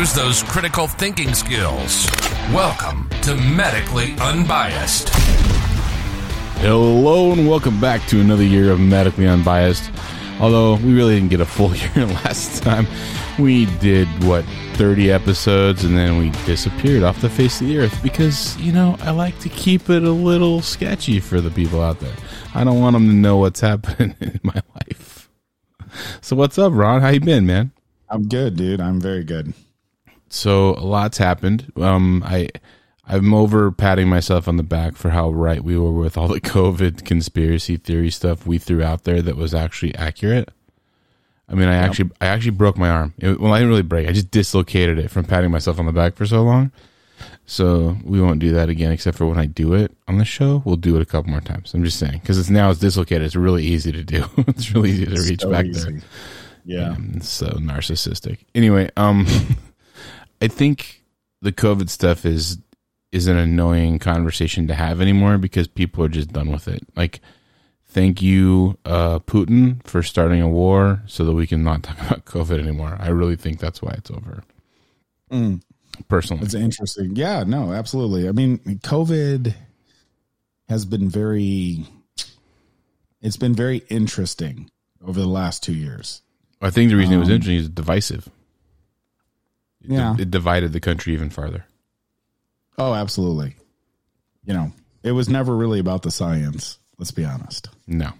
use those critical thinking skills. Welcome to Medically Unbiased. Hello and welcome back to another year of Medically Unbiased. Although we really didn't get a full year last time. We did, what, 30 episodes and then we disappeared off the face of the earth because, you know, I like to keep it a little sketchy for the people out there. I don't want them to know what's happening in my life. So what's up, Ron? How you been, man? I'm good, dude. I'm very good. So a lot's happened. Um, I I'm over patting myself on the back for how right we were with all the COVID conspiracy theory stuff we threw out there that was actually accurate. I mean, I yep. actually I actually broke my arm. It, well, I didn't really break. I just dislocated it from patting myself on the back for so long. So we won't do that again, except for when I do it on the show. We'll do it a couple more times. I'm just saying because it's now it's dislocated. It's really easy to do. it's really easy to reach so back easy. there. Yeah, um, so narcissistic. Anyway, um, I think the COVID stuff is is an annoying conversation to have anymore because people are just done with it. Like, thank you, uh, Putin, for starting a war so that we can not talk about COVID anymore. I really think that's why it's over. Mm. Personally, it's interesting. Yeah, no, absolutely. I mean, COVID has been very. It's been very interesting over the last two years. I think the reason um, it was um, interesting is divisive. It yeah, it divided the country even farther. Oh, absolutely. You know, it was never really about the science. Let's be honest. No.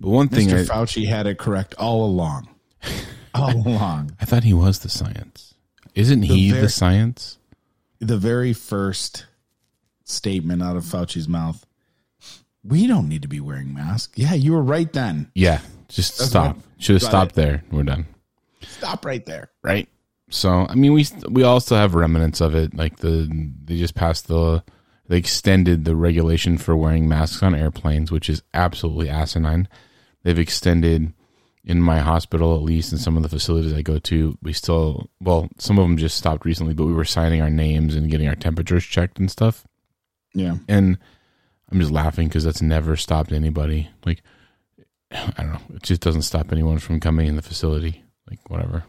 But one thing, Mr. Fauci had it correct all along. all along. I thought he was the science. Isn't the he very, the science? The very first statement out of Fauci's mouth. We don't need to be wearing masks. Yeah, you were right then. Yeah, just That's stop. Should have stopped it. there. We're done. Stop right there. Right. So I mean, we we all still have remnants of it. Like the they just passed the they extended the regulation for wearing masks on airplanes, which is absolutely asinine. They've extended in my hospital, at least in some of the facilities I go to. We still well, some of them just stopped recently, but we were signing our names and getting our temperatures checked and stuff. Yeah, and I'm just laughing because that's never stopped anybody. Like I don't know, it just doesn't stop anyone from coming in the facility. Like whatever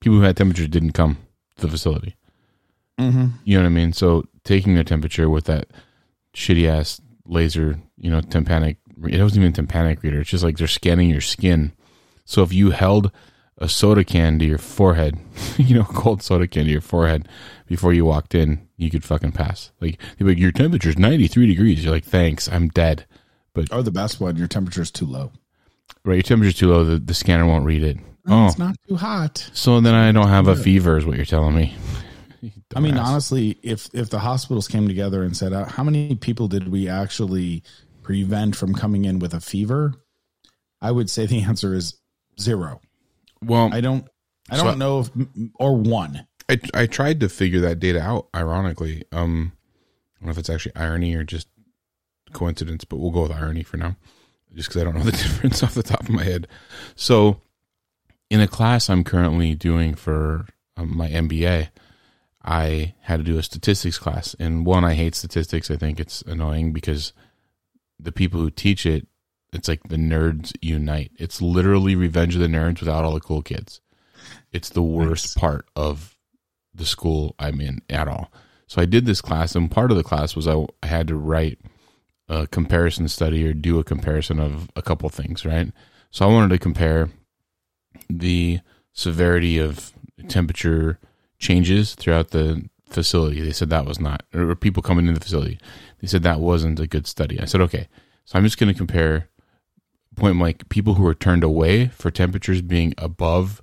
people who had temperature didn't come to the facility. Mm-hmm. You know what I mean? So taking their temperature with that shitty ass laser, you know, tympanic. It wasn't even a tympanic reader. It's just like they're scanning your skin. So if you held a soda can to your forehead, you know, cold soda can to your forehead before you walked in, you could fucking pass. Like, like your temperature's 93 degrees. You're like, thanks, I'm dead. But or the best one, your temperature is too low. Right, your temperature's too low. The, the scanner won't read it. Oh, it's not too hot. So then I don't have a fever, is what you're telling me. I mean, honestly, if if the hospitals came together and said, uh, "How many people did we actually prevent from coming in with a fever?" I would say the answer is zero. Well, I don't, I don't so know if or one. I I tried to figure that data out. Ironically, um, I don't know if it's actually irony or just coincidence, but we'll go with irony for now, just because I don't know the difference off the top of my head. So in a class I'm currently doing for um, my MBA, I had to do a statistics class. And one, I hate statistics. I think it's annoying because the people who teach it, it's like the nerds unite. It's literally Revenge of the Nerds without all the cool kids. It's the worst nice. part of the school I'm in at all. So I did this class, and part of the class was I, I had to write a comparison study or do a comparison of a couple things, right? So I wanted to compare the severity of temperature changes throughout the facility. They said that was not, or people coming into the facility. They said that wasn't a good study. I said, okay, so I'm just going to compare point blank people who were turned away for temperatures being above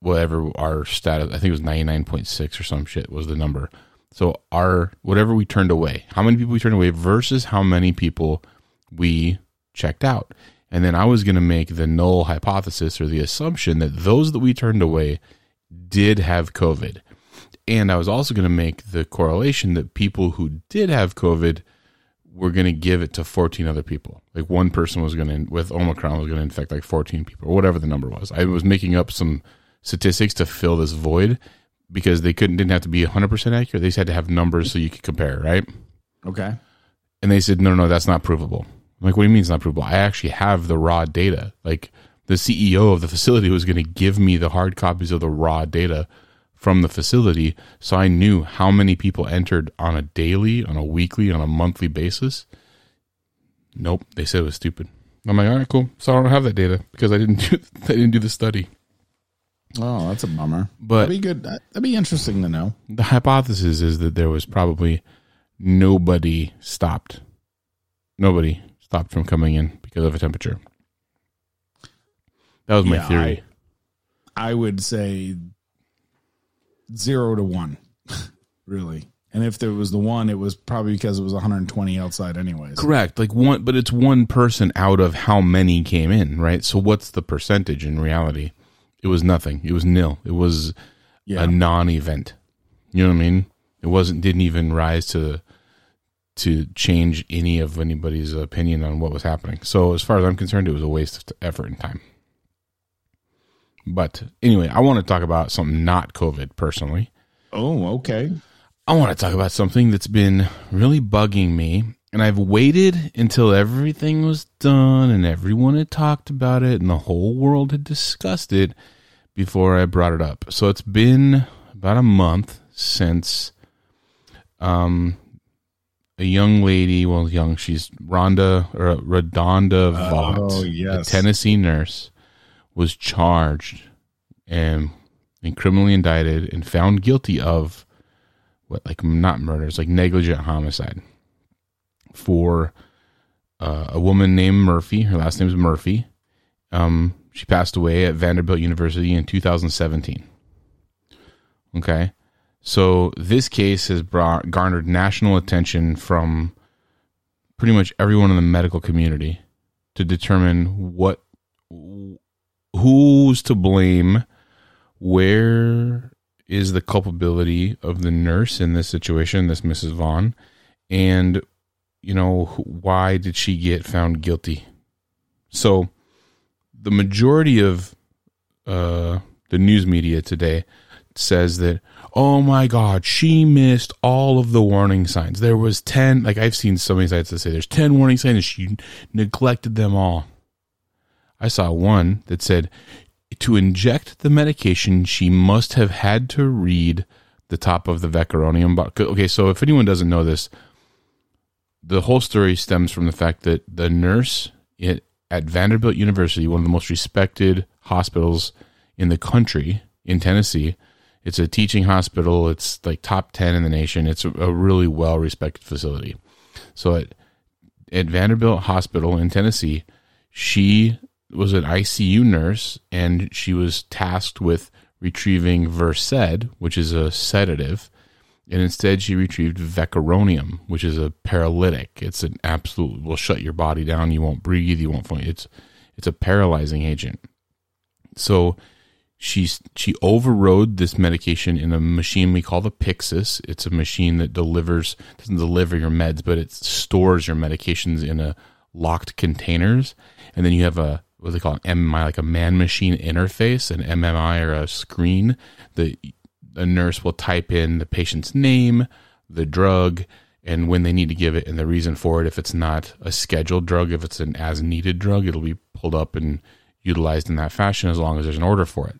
whatever our status. I think it was 99.6 or some shit was the number. So our whatever we turned away, how many people we turned away versus how many people we checked out. And then I was going to make the null hypothesis or the assumption that those that we turned away did have COVID. And I was also going to make the correlation that people who did have COVID were going to give it to 14 other people. Like one person was going to, with Omicron, was going to infect like 14 people or whatever the number was. I was making up some statistics to fill this void because they couldn't, didn't have to be 100% accurate. They just had to have numbers so you could compare, right? Okay. And they said, no, no, no, that's not provable. I'm like, what do you mean it's not provable? I actually have the raw data. Like the CEO of the facility was going to give me the hard copies of the raw data from the facility so I knew how many people entered on a daily, on a weekly, on a monthly basis. Nope, they said it was stupid. I'm like, all right, cool. So I don't have that data because I didn't do I didn't do the study. Oh, that's a bummer. But That'd be good. That'd be interesting to know. the hypothesis is that there was probably nobody stopped. Nobody stopped from coming in because of a temperature. That was my Yeah, theory. I would say zero to one, really. And if there was the one, it was probably because it was 120 outside, anyways. Correct. Like one, but it's one person out of how many came in, right? So what's the percentage in reality? It was nothing. It was nil. It was Yeah. a non-event. You know what I mean? It wasn't. Didn't even rise to to change any of anybody's opinion on what was happening. So as far as I'm concerned, it was a waste of effort and time. But anyway, I want to talk about something not COVID personally. Oh, okay. I want to talk about something that's been really bugging me. And I've waited until everything was done and everyone had talked about it and the whole world had discussed it before I brought it up. So it's been about a month since um, a young lady, well, young, she's Rhonda or Redonda Vaught, Oh, a. Tennessee nurse, was charged and, and criminally indicted and found guilty of what like not murder, it's like negligent homicide for uh, a woman named Murphy. Her last name is Murphy. Um, she passed away at Vanderbilt University in 2017. Okay, so this case has brought garnered national attention from pretty much everyone in the medical community to determine what who's to blame, where is the culpability of the nurse in this situation, this Mrs. Vaughn, and you know why did she get found guilty? So, the majority of uh, the news media today says that oh my god she missed all of the warning signs there was 10 like i've seen so many sites that say there's 10 warning signs and she neglected them all i saw one that said to inject the medication, she must have had to read the top of the Vecuronium bottle. Okay, so if anyone doesn't know this, the whole story stems from the fact that the nurse at Vanderbilt University, one of the most respected hospitals in the country in Tennessee, it's a teaching hospital. It's like top 10 in the nation. It's a, really well respected facility. So at, at Vanderbilt Hospital in Tennessee, she was an ICU nurse and she was tasked with retrieving Versed, which is a sedative, and instead she retrieved Vecuronium, which is a paralytic. It's an absolute will shut your body down. You won't breathe. You won't. It's it's a paralyzing agent. So she's she overrode this medication in a machine we call the Pyxis. It's a machine that delivers doesn't deliver your meds, but it stores your medications in a locked containers, and then you have a what they call an MMI, like a man machine interface, an MMI or a screen. The a nurse will type in the patient's name, the drug, and when they need to give it, and the reason for it. If it's not a scheduled drug, if it's an as needed drug, it'll be pulled up and utilized in that fashion as long as there's an order for it.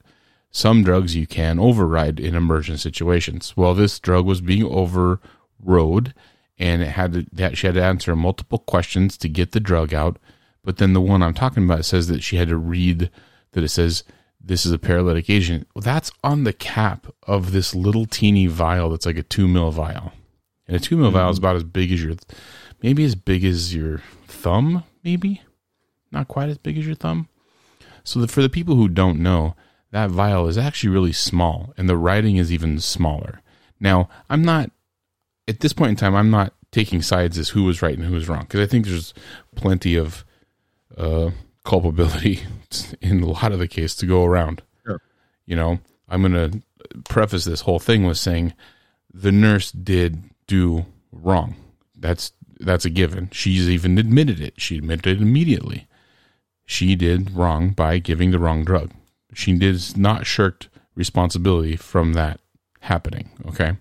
Some drugs you can override in emergent situations. Well, this drug was being overrode, and it had to, that she had to answer multiple questions to get the drug out. But then the one I'm talking about says that she had to read that it says this is a paralytic agent. Well, that's on the cap of this little teeny vial that's like a two mil vial, and a two mil vial is mm-hmm. about as big as your, maybe as big as your thumb, maybe, not quite as big as your thumb. So that for the people who don't know, that vial is actually really small, and the writing is even smaller. Now, I'm not at this point in time. I'm not taking sides as who was right and who was wrong because I think there's plenty of uh, culpability in a lot of the case to go around. Sure. You know, I'm going to preface this whole thing with saying the nurse did do wrong. That's that's a given. She's even admitted it. She admitted it immediately. She did wrong by giving the wrong drug. She did not shirked responsibility from that happening. Okay.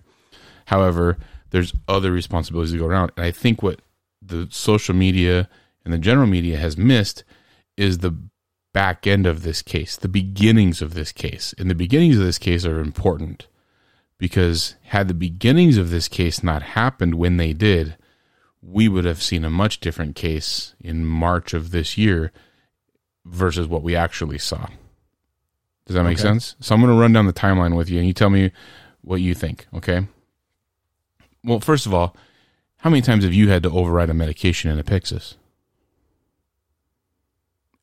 However, there's other responsibilities to go around, and I think what the social media and the general media has missed is the back end of this case, the beginnings of this case. And the beginnings of this case are important because had the beginnings of this case not happened when they did, we would have seen a much different case in March of this year versus what we actually saw. Does that make Okay. sense? So I'm going to run down the timeline with you and you tell me what you think, okay? Well, first of all, how many times have you had to override a medication in a Pyxis?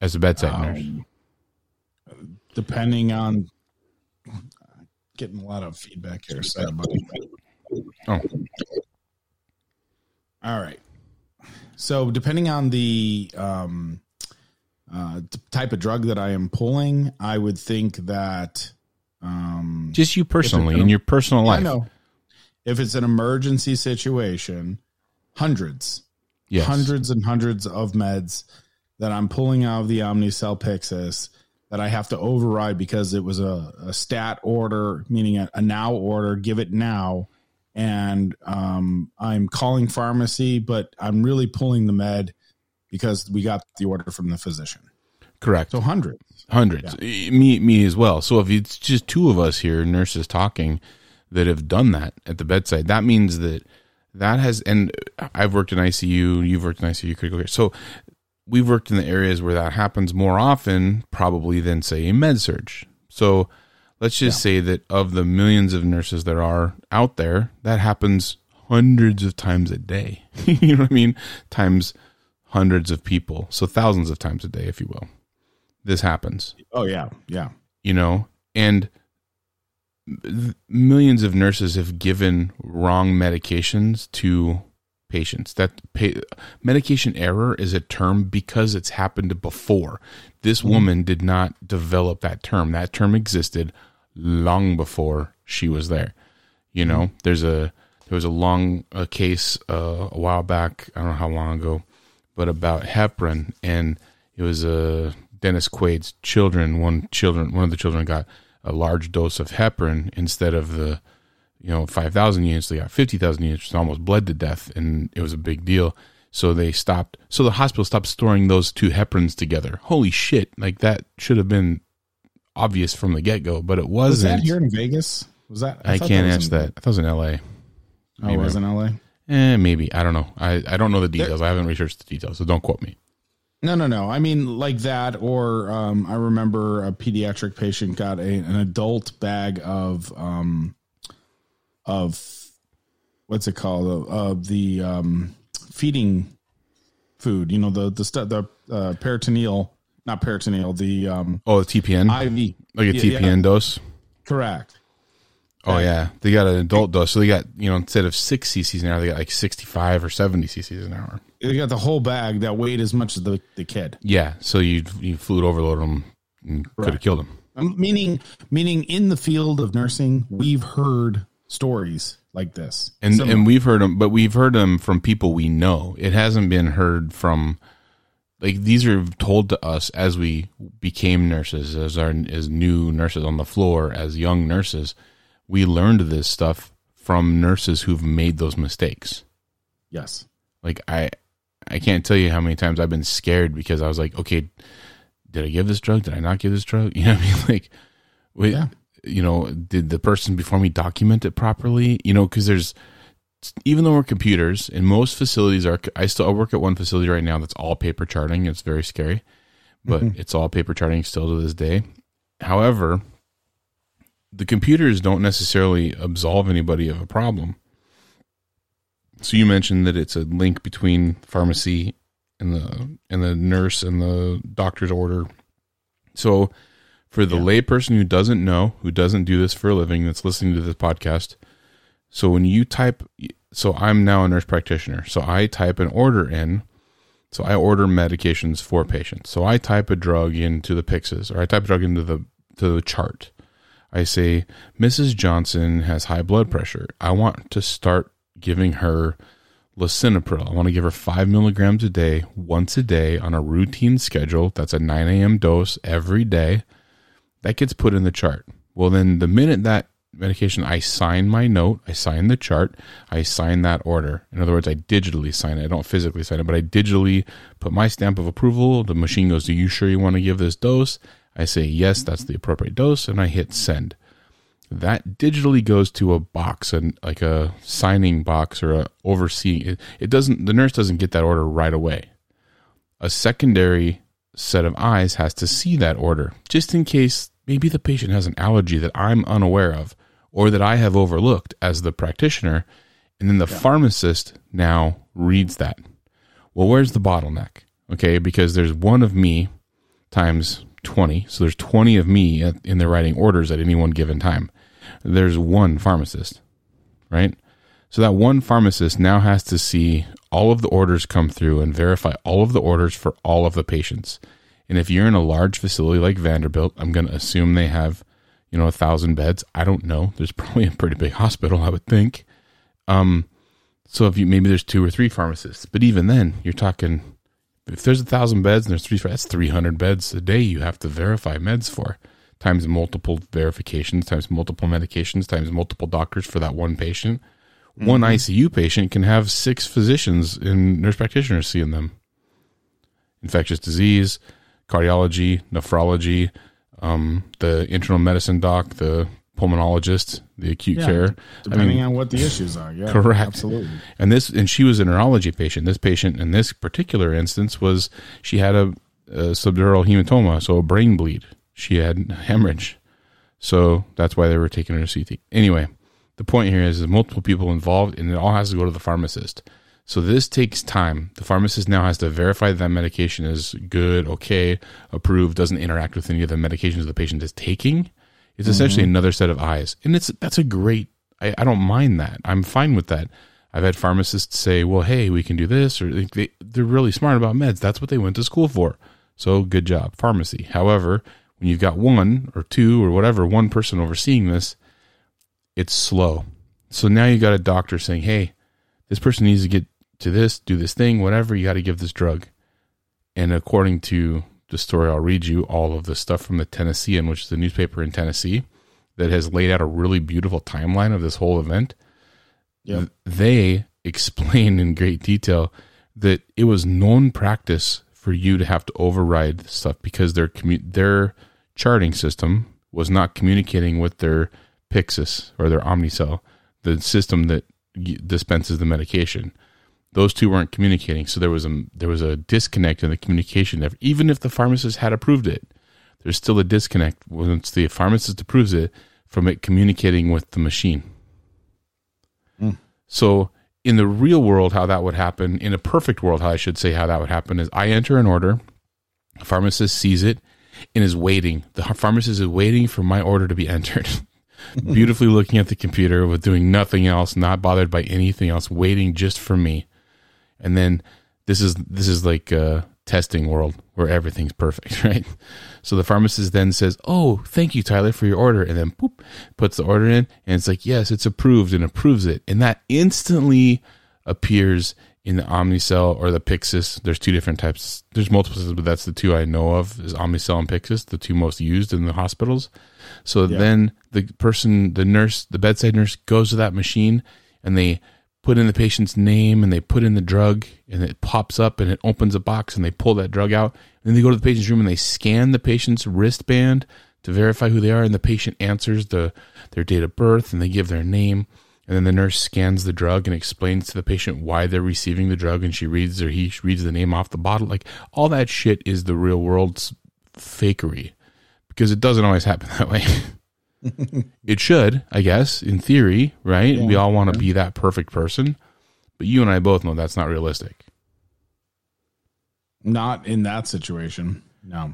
As a bedside nurse. Um, depending on getting a lot of feedback here. Sorry, buddy. Oh. All right. So depending on the um, uh, t- type of drug that I am pulling, I would think that um, Just you personally, an- in your personal I life. know if it's an emergency situation, hundreds, Yes. hundreds and hundreds of meds that I'm pulling out of the Omnicell Pyxis that I have to override because it was a, a stat order, meaning a, a now order, give it now. And um, I'm calling pharmacy, but I'm really pulling the med because we got the order from the physician. Correct. So hundreds. Hundreds. Me, me as well. So if it's just two of us here, nurses talking, that have done that at the bedside, that means that that has. And I've worked in ICU. You've worked in ICU critical care. So we've worked in the areas where that happens more often, probably than say a med surg. So let's just say that of the millions of nurses that are out there, that happens hundreds of times a day. you know what I mean? Times hundreds of people. So thousands of times a day, if you will. This happens Oh, yeah. Yeah. you know and millions of nurses have given wrong medications to patients that pa- medication error is a term because it's happened before this woman did not develop that term that term existed long before she was there you know there's a there was a long a case uh, a while back i don't know how long ago but about heparin. And it was a Dennis Quaid's children one children one of the children got a large dose of heparin instead of the you know 5000 units. They got 50,000 units and almost bled to death and it was a big deal. So they stopped so the hospital stopped storing those two heparins together. Holy shit. Like that should have been obvious from the get-go but it Was wasn't. that here in Vegas? Was that? I, thought can't was answer in- that. I thought it was in LA Oh, it was in LA? Eh maybe I don't know I, I don't know the details I haven't researched the details so don't quote me No, no, no. I mean, like that, or um, I remember a pediatric patient got a, an adult bag of um, of what's it called of the um, feeding food. You know, the the stuff the uh, peritoneal, not peritoneal, the um, oh the TPN IV. like a Yeah, TPN yeah. dose Correct. Oh yeah, they got an adult dose, so they got you know instead of six cc's an hour, they got like sixty-five or seventy cc's an hour. They got the whole bag that weighed as much as the, the kid. Yeah, so you you fluid overload them and could have killed them. Um, meaning, meaning in the field of nursing, we've heard stories like this. And and we've heard them, but we've heard them from people we know. It hasn't been heard from like these are told to us as we became nurses, as our as new nurses on the floor, as young nurses. We learned this stuff from nurses who've made those mistakes. yes, Like I I can't tell you how many times I've been scared because I was like, okay, did I give this drug? Did I not give this drug? You know what I mean? Like, wait, Yeah. you know, did the person before me document it properly? You know, because there's even though we're computers and most facilities are, I still I work at one facility right now that's all paper charting. It's very scary, but mm-hmm. it's all paper charting still to this day. However, the computers don't necessarily absolve anybody of a problem. So you mentioned that it's a link between pharmacy and the and the nurse and the doctor's order. So for the Yeah. layperson who doesn't know, who doesn't do this for a living, that's listening to this podcast, so when you type, so I'm now a nurse practitioner, so I type an order in. So I order medications for patients. So I type a drug into the Pyxis, or I type a drug into the to the chart. I say, Mrs. Johnson has high blood pressure. I want to start giving her lisinopril. I want to give her five milligrams a day, once a day on a routine schedule. That's a 9 a.m. dose every day. That gets put in the chart. Well, then the minute that medication, I sign my note, I sign the chart, I sign that order. In other words, I digitally sign it. I don't physically sign it, but I digitally put my stamp of approval. The machine goes, "Are you sure you want to give this dose?" I say, "Yes, that's the appropriate dose," and I hit send. That digitally goes to a box and like a signing box or a overseeing. It, it doesn't. The nurse doesn't get that order right away. A secondary set of eyes has to see that order just in case maybe the patient has an allergy that I'm unaware of or that I have overlooked as the practitioner. And then the yeah. pharmacist now reads that. Well, where's the bottleneck? Okay, because there's one of me times 20. So there's 20 of me in the writing orders at any one given time. There's one pharmacist, right? So that one pharmacist now has to see all of the orders come through and verify all of the orders for all of the patients. And if you're in a large facility like Vanderbilt, I'm going to assume they have, you know, a thousand beds. I don't know. There's probably a pretty big hospital, I would think. Um, so if you maybe there's two or three pharmacists, but even then, you're talking if there's a thousand beds and there's three, that's 300 beds a day you have to verify meds for, times multiple verifications, times multiple medications, times multiple doctors for that one patient. Mm-hmm. One ICU patient can have six physicians and nurse practitioners seeing them. Infectious disease, cardiology, nephrology, um, the internal medicine doc, the pulmonologist, the acute yeah, care. Depending I mean, on what the issues are. Yeah. Correct. Absolutely. And this, and she was a neurology patient. This patient in this particular instance was, she had a, a subdural hematoma, so a brain bleed. She had hemorrhage. So that's why they were taking her to CT. Anyway, the point here is there's multiple people involved and it all has to go to the pharmacist. So this takes time. The pharmacist now has to verify that medication is good, okay, approved, doesn't interact with any of the medications the patient is taking. It's mm-hmm. essentially another set of eyes. And it's that's a great I, I, don't mind that. I'm fine with that. I've had pharmacists say, well, hey, we can do this, or they, they're really smart about meds. That's what they went to school for. So good job, pharmacy. However, when you've got one or two or whatever, one person overseeing this, it's slow. So now you got a doctor saying, hey, this person needs to get to this, do this thing, whatever, you got to give this drug. And according to the story, I'll read you all of the stuff from the Tennessean, which is the newspaper in Tennessee, that has laid out a really beautiful timeline of this whole event. Yep. They explain in great detail that it was known practice for you to have to override stuff because their commu- their charting system was not communicating with their Pyxis or their Omnicell, the system that dispenses the medication those two weren't communicating. So there was a there was a disconnect in the communication even if the pharmacist had approved it there's still a disconnect once the pharmacist approves it from it communicating with the machine. Mm. so in the real world how that would happen in a perfect world how i should say how that would happen is i enter an order the pharmacist sees it and is waiting. The pharmacist is waiting for my order to be entered. Beautifully looking at the computer with doing nothing else not bothered by anything else waiting just for me and then this is this is like a testing world where everything's perfect, right? So the pharmacist then says, "Oh, thank you, Tyler, for your order," and then poop puts the order in, and it's like, "Yes, it's approved," and approves it, and that instantly appears in the Omnicell or the Pyxis. There's two different types. There's multiple, but that's the two I know of is Omnicell and Pyxis, the two most used in the hospitals. So yeah. then the person, the nurse, the bedside nurse goes to that machine and they put in the patient's name and they put in the drug and it pops up and it opens a box and they pull that drug out. And then they go to the patient's room and they scan the patient's wristband to verify who they are. And the patient answers the, their date of birth and they give their name. And then the nurse scans the drug and explains to the patient why they're receiving the drug. And she reads or he reads the name off the bottle. Like all that shit is the real world's fakery because it doesn't always happen that way. It should, I guess, in theory, right? Yeah, we all want to yeah. be that perfect person, but you and I both know that's not realistic. Not in that situation. No.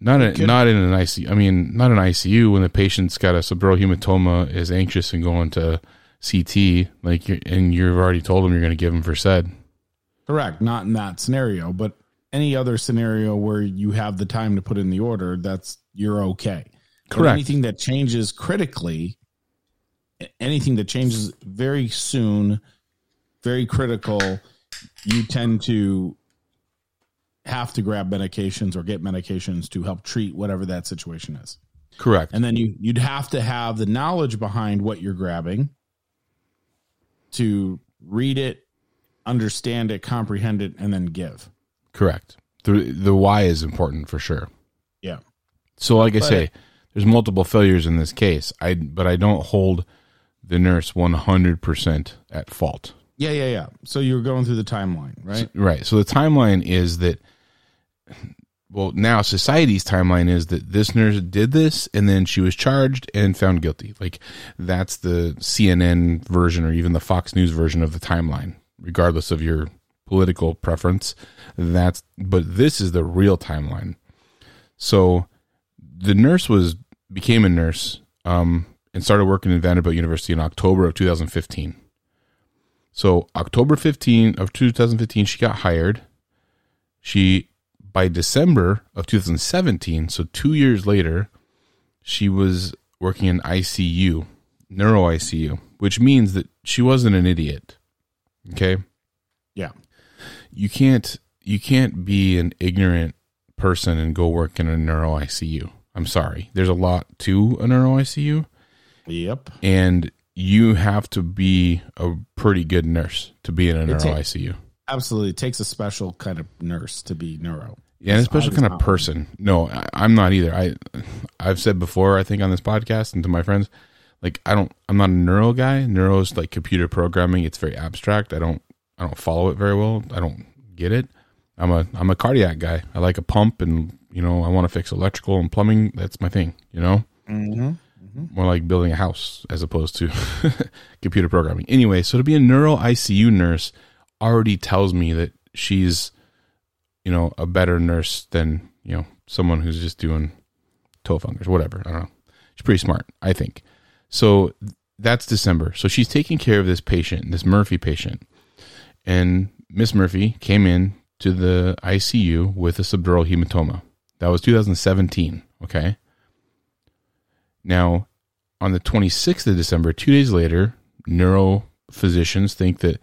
Not a, not in an ICU. I mean, not an ICU when the patient's got a subdural hematoma, is anxious and going to CT, like, you're, and you've already told them you're going to give them Versed. Correct. Not in that scenario, but any other scenario where you have the time to put in the order, that's you're okay. Correct. Anything that changes critically, anything that changes very soon, very critical, you tend to have to grab medications or get medications to help treat whatever that situation is. Correct. And then you you'd have to have the knowledge behind what you're grabbing to read it, understand it, comprehend it, and then give. Correct. The the why is important for sure. Yeah. So like I But- say, there's multiple failures in this case. I but I don't hold the nurse 100% at fault. Yeah, yeah, yeah. So you're going through the timeline, right? Right. So the timeline is that well, now society's timeline is that this nurse did this and then she was charged and found guilty. Like that's the CNN version or even the Fox News version of the timeline, regardless of your political preference. That's but this is the real timeline. So the nurse was became a nurse um, and started working in Vanderbilt University in October of 2015. So October 15 of 2015, she got hired. She by December of 2017, so two years later, she was working in ICU, neuro ICU, which means that she wasn't an idiot. Okay, Yeah. you can't you can't be an ignorant person and go work in a neuro ICU. I'm sorry. There's a lot to a neuro ICU Yep. and you have to be a pretty good nurse to be in a neuro ICU. Absolutely. It takes a special kind of nurse to be neuro. Yeah, and a special kind of person. No, I, I'm not either. I I've said before, I think on this podcast and to my friends, like I don't I'm not a neuro guy. Neuro's like computer programming. It's very abstract. I don't I don't follow it very well. I don't get it. I'm a I'm a cardiac guy. I like a pump and you know, I want to fix electrical and plumbing. That's my thing, you know? Mm-hmm. more like building a house as opposed to computer programming. Anyway, so to be a neuro ICU nurse already tells me that she's, you know, a better nurse than, you know, someone who's just doing toe fingers, whatever. I don't know. She's pretty smart, I think. So that's December. So she's taking care of this patient, this Murphy patient. And Miss Murphy came in to the ICU with a subdural hematoma. That was 2017. Okay. Now, on the 26th of December, two days later, neurophysicians think that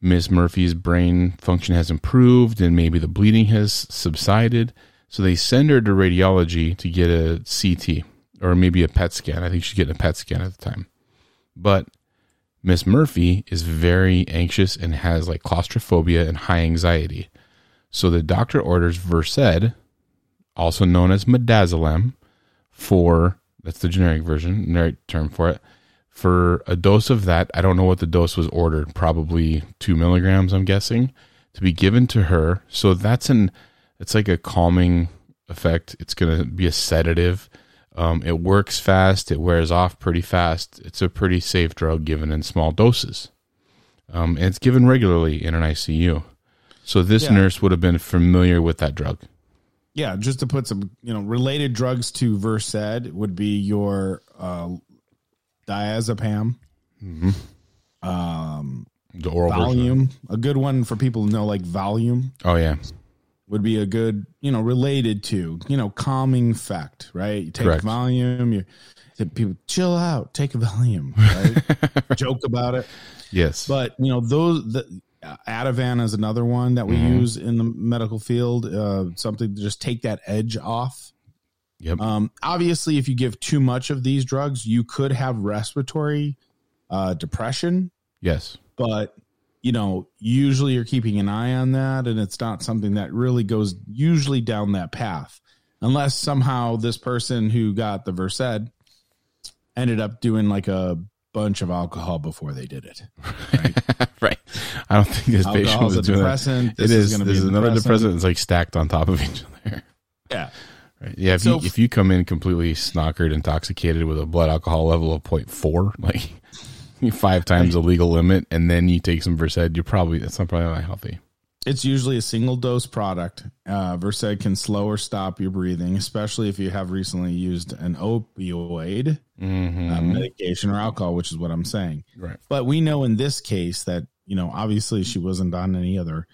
Miss Murphy's brain function has improved and maybe the bleeding has subsided. So they send her to radiology to get a CT or maybe a PET scan. I think she's getting a PET scan at the time. But Miss Murphy is very anxious and has like claustrophobia and high anxiety. So the doctor orders Versed, also known as midazolam, for that's the generic version, generic term for it. For a dose of that, I don't know what the dose was ordered, probably two milligrams, I'm guessing, to be given to her. So that's an it's like a calming effect. It's gonna be a sedative. Um, it works fast. It wears off pretty fast. It's a pretty safe drug given in small doses. Um, and it's given regularly in an ICU. So this Yeah. nurse would have been familiar with that drug. Yeah, just to put some, you know, related drugs to Versed would be your uh, diazepam, um, The oral version. A good one for people to know, like Valium. Oh yeah, would be a good, you know, related to, you know, calming effect, right? You take Correct. Valium, you people chill out, take a Valium, right? Joke about it. yes, But you know, those the Ativan is another one that we Mm-hmm. use in the medical field. Uh, something to just take that edge off. yep, Um, obviously, if you give too much of these drugs, you could have respiratory uh, depression. yes, But you know, usually you're keeping an eye on that, and it's not something that really goes usually down that path, unless somehow this person who got the Versed ended up doing like a bunch of alcohol before they did it. right. right. I don't think this patient Alcohol's was a doing depressant. It This is. is this be is another depressant. depressant. It's like stacked on top of each other. Yeah. Right. Yeah. If So- you if you come in completely snockered, intoxicated with a blood alcohol level of 0.4, like five times the legal limit, and then you take some Versed, you're probably that's not probably not healthy. It's usually a single dose product. Uh, Versed can slow or stop your breathing, especially if you have recently used an opioid Mm-hmm. uh, medication or alcohol, which is what I'm saying. Right. But we know in this case that, you know, obviously she wasn't on any other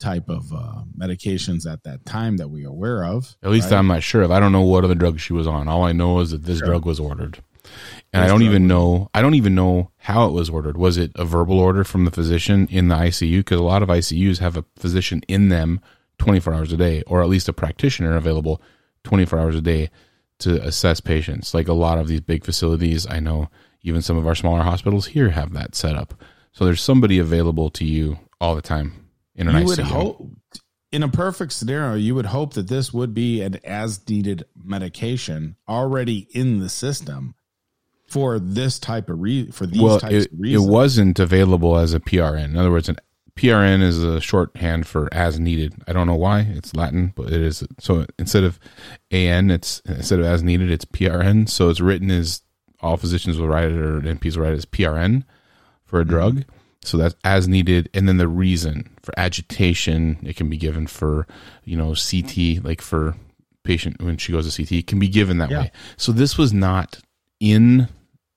type of uh, medications at that time that we are aware of. At least right? I'm not sure of. I don't know what other drug she was on. All I know is that this Sure. drug was ordered. And I don't even know I don't even know how it was ordered. Was it a verbal order from the physician in the ICU because a lot of ICUs have a physician in them 24 hours a day or at least a practitioner available 24 hours a day to assess patients. Like a lot of these big facilities, I know even some of our smaller hospitals here have that set up. So there's somebody available to you all the time in an you ICU. would hope in a perfect scenario you would hope that this would be an as needed medication already in the system for this type of re- for these well, types it, of it wasn't available as a PRN. In other words, an PRN is a shorthand for as needed. I don't know why it's Latin, but it is. So instead of AN, it's instead of as needed, it's PRN. So it's written as all physicians will write it or NPs will write it as PRN for a Mm-hmm. drug. So that's as needed, and then the reason for agitation, it can be given for you know CT, like for patient when she goes to CT, it can be given that Yeah. way. So this was not in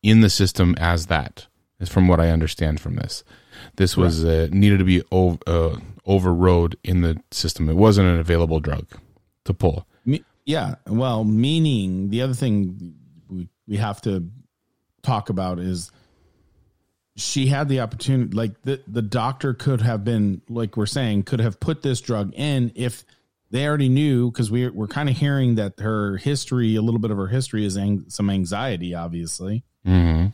in the system as that, is from what I understand from this. This was uh, needed to be over, uh, overrode in the system. It wasn't an available drug to pull. Me- yeah, well, meaning the other thing we, we have to talk about is she had the opportunity like the the doctor could have been like we're saying could have put this drug in if they already knew because we're we're kind of hearing that her history a little bit of her history is ang- some anxiety obviously Mm-hmm.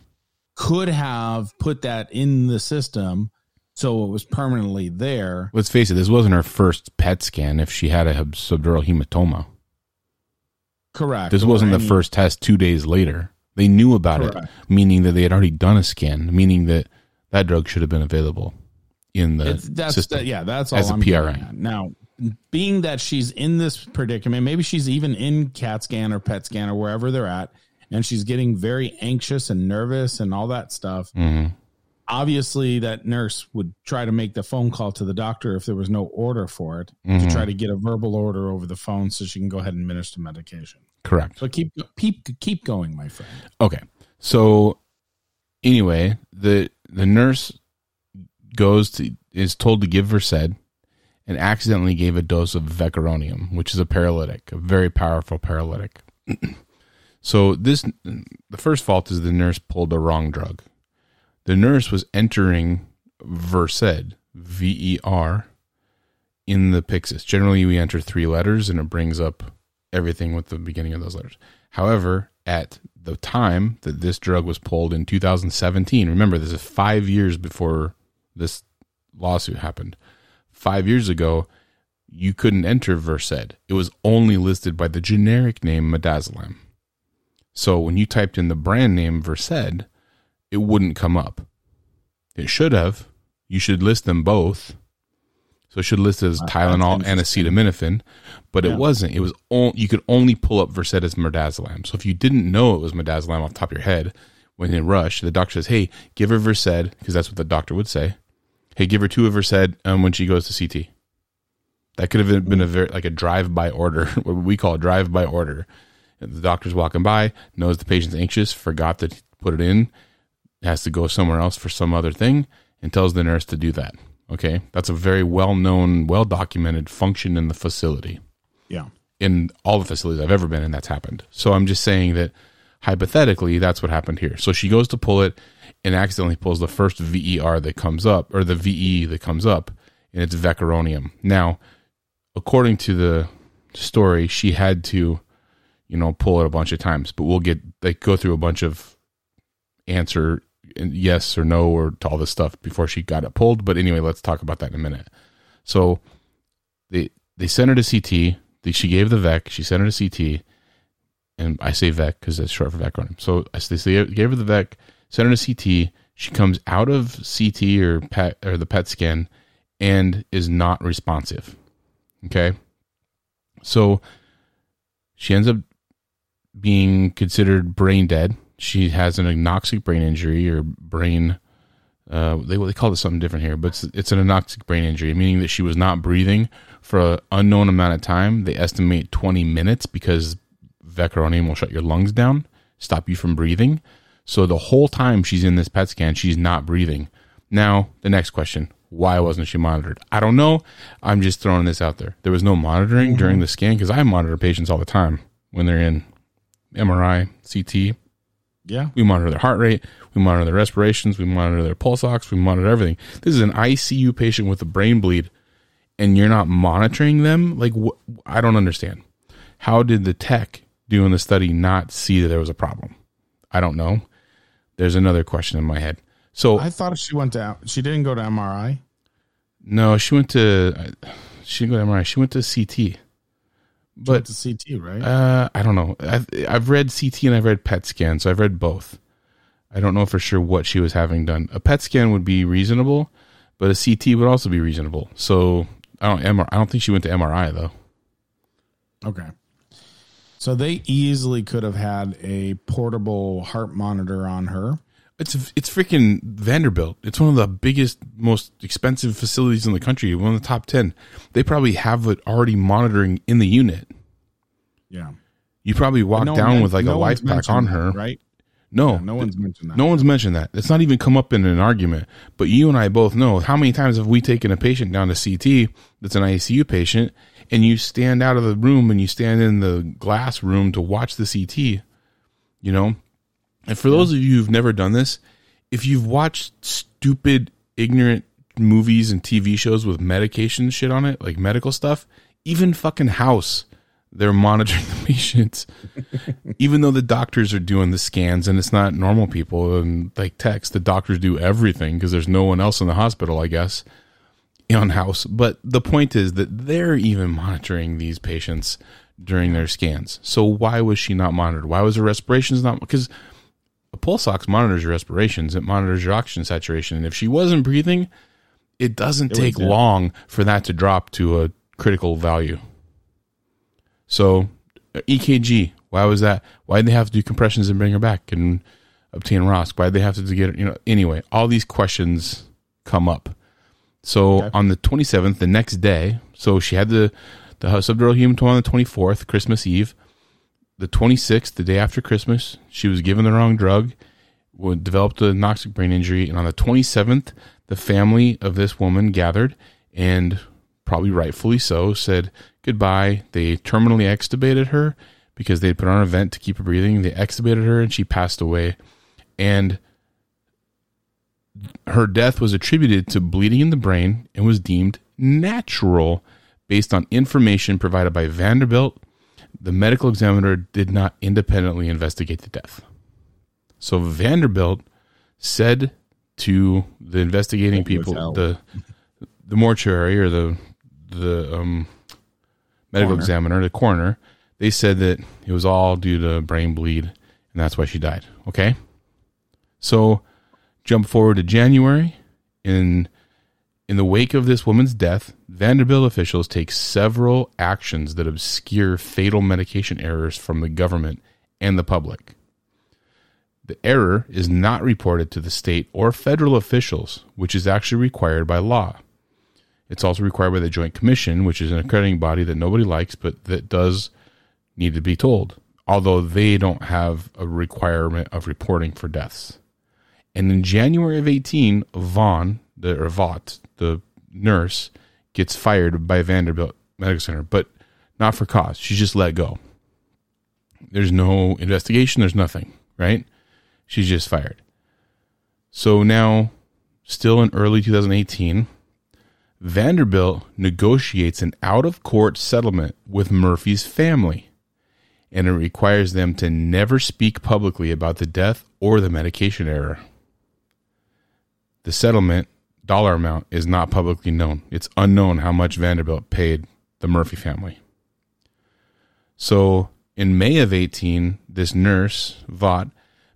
could have put that in the system so it was permanently there Let's face it, this wasn't her first PET scan. If she had a subdural hematoma, correct this wasn't the first test two days later. They knew about it, meaning that they had already done a scan, meaning that that drug should have been available in the It's, that's system. that, yeah, that's all as a I'm PRN. Now, being that she's in this predicament, maybe she's even in CAT scan or PET scan or wherever they're at, and she's getting very anxious and nervous and all that stuff. Mhm. Obviously, that nurse would try to make the phone call to the doctor if there was no order for it Mhm. to try to get a verbal order over the phone so she can go ahead and administer medication. Correct. So keep keep keep going, my friend. Okay. So anyway, the the nurse goes to is told to give Versed and accidentally gave a dose of vecuronium, which is a paralytic, a very powerful paralytic. so this the first fault is the nurse pulled the wrong drug. The nurse was entering Versed, V E R, in the Pyxis. Generally, we enter three letters and it brings up everything with the beginning of those letters. However, at the time that this drug was pulled in 2017, remember this is five years before this lawsuit happened. Five years ago, you couldn't enter Versed. It was only listed by the generic name Midazolam. So when you typed in the brand name Versed, it wouldn't come up. It should have. You should list them both. So it should list as Uh, Tylenol and acetaminophen, but Yeah. it wasn't. It was on, you could only pull up Versed as midazolam. So if you didn't know it was midazolam off the top of your head, when in rush, the doctor says, "Hey, give her Versed," because that's what the doctor would say. Hey, give her two of Versed um, when she goes to CT. That could have been a very like a drive-by order, what we call a drive-by order. The doctor's walking by, knows the patient's anxious, forgot to put it in, has to go somewhere else for some other thing, and tells the nurse to do that. Okay, that's a very well-known, well-documented function in the facility Yeah. in all the facilities I've ever been in that's happened. So I'm just saying that hypothetically that's what happened here. So she goes to pull it and accidentally pulls the first VER that comes up or the VE that comes up and it's vecuronium. Now, according to the story, she had to you know pull it a bunch of times, but we'll get like go through a bunch of answer yes or no or to all this stuff before she got it pulled. But anyway, let's talk about that in a minute. So they they sent her to CT. She gave the VEC. She sent her to CT, and I say VEC because that's short for vecuronium. So I they say- gave her the VEC, sent her to CT. She comes out of CT or PET or the PET scan and is not responsive. Okay, so she ends up being considered brain dead. She has an anoxic brain injury or brain. Uh, they they call it something different here, but it's, it's an anoxic brain injury, meaning that she was not breathing for an unknown amount of time. They estimate 20 minutes because vecuronium will shut your lungs down, stop you from breathing. So the whole time she's in this PET scan, she's not breathing. Now, the next question why wasn't she monitored? I don't know. I'm just throwing this out there. There was no monitoring mm-hmm. during the scan because I monitor patients all the time when they're in MRI, CT. Yeah. We monitor their heart rate. We monitor their respirations. We monitor their pulse ox. We monitor everything. This is an ICU patient with a brain bleed, and you're not monitoring them. Like, wh- I don't understand. How did the tech doing the study not see that there was a problem? I don't know. There's another question in my head. So I thought she went to she didn't go to MRI. No, she went to she didn't go to MRI. She went to CT. But to CT, right? Uh, I don't know. I've, I've read CT and I've read PET scan, so I've read both. I don't know for sure what she was having done. A PET scan would be reasonable, but a CT would also be reasonable. So I don't MR, I don't think she went to MRI though. Okay. So they easily could have had a portable heart monitor on her. It's it's freaking Vanderbilt. It's one of the biggest, most expensive facilities in the country. One of the top ten. They probably have it already monitoring in the unit. Yeah. You probably walk No down one- with like no a LIFEPAK on her, that, right? No, Yeah, no one's mentioned that. No one's mentioned that. It's not even come up in an argument. But you and I both know how many times have we taken a patient down to CT that's an ICU patient, and you stand out of the room and you stand in the glass room to watch the CT. You know, and for those of you who've never done this, if you've watched stupid, ignorant movies and TV shows with medication shit on it, like medical stuff, even fucking House, they're monitoring the patients, even though the doctors are doing the scans and it's not normal people and like text. The doctors do everything because there's no one else in the hospital, I guess, on House. But the point is that they're even monitoring these patients during their scans. So why was she not monitored? Why was her respirations not? Because a pulse ox monitors your respirations, it monitors your oxygen saturation. And if she wasn't breathing, it doesn't It take long for that to drop to a critical value. So EKG, why was that? Why did they have to do compressions and bring her back and obtain ROSC? Why did they have to get her? You know, anyway, all these questions come up. So Okay. on the 27th, the next day, so she had the the subdural hematoma on the 24th, Christmas Eve. The 26th, the day after Christmas, she was given the wrong drug, developed anoxic brain injury, and on the 27th, the family of this woman gathered and probably rightfully so said goodbye. They terminally extubated her because they had put on a vent to keep her breathing. They extubated her and she passed away. And her death was attributed to bleeding in the brain and was deemed natural based on information provided by Vanderbilt. The medical examiner did not independently investigate the death. So Vanderbilt said to the investigating people, the the mortuary or the the um, medical Coroner. examiner, the coroner, they said that it was all due to brain bleed, and that's why she died. Okay, so jump forward to January in in the wake of this woman's death, Vanderbilt officials take several actions that obscure fatal medication errors from the government and the public. The error is not reported to the state or federal officials, which is actually required by law. It's also required by the Joint Commission, which is an accrediting body that nobody likes, but that does need to be told, although they don't have a requirement of reporting for deaths. And in January of 18, Vaughn, the or Vaught, the nurse, gets fired by Vanderbilt Medical Center, but not for cause. She's just let go. There's no investigation, there's nothing, right? She's just fired. So now, still in early 2018, Vanderbilt negotiates an out of court settlement with Murphy's family, and it requires them to never speak publicly about the death or the medication error. The settlement dollar amount is not publicly known. It's unknown how much Vanderbilt paid the Murphy family. So in May of 18, this nurse, Vaught,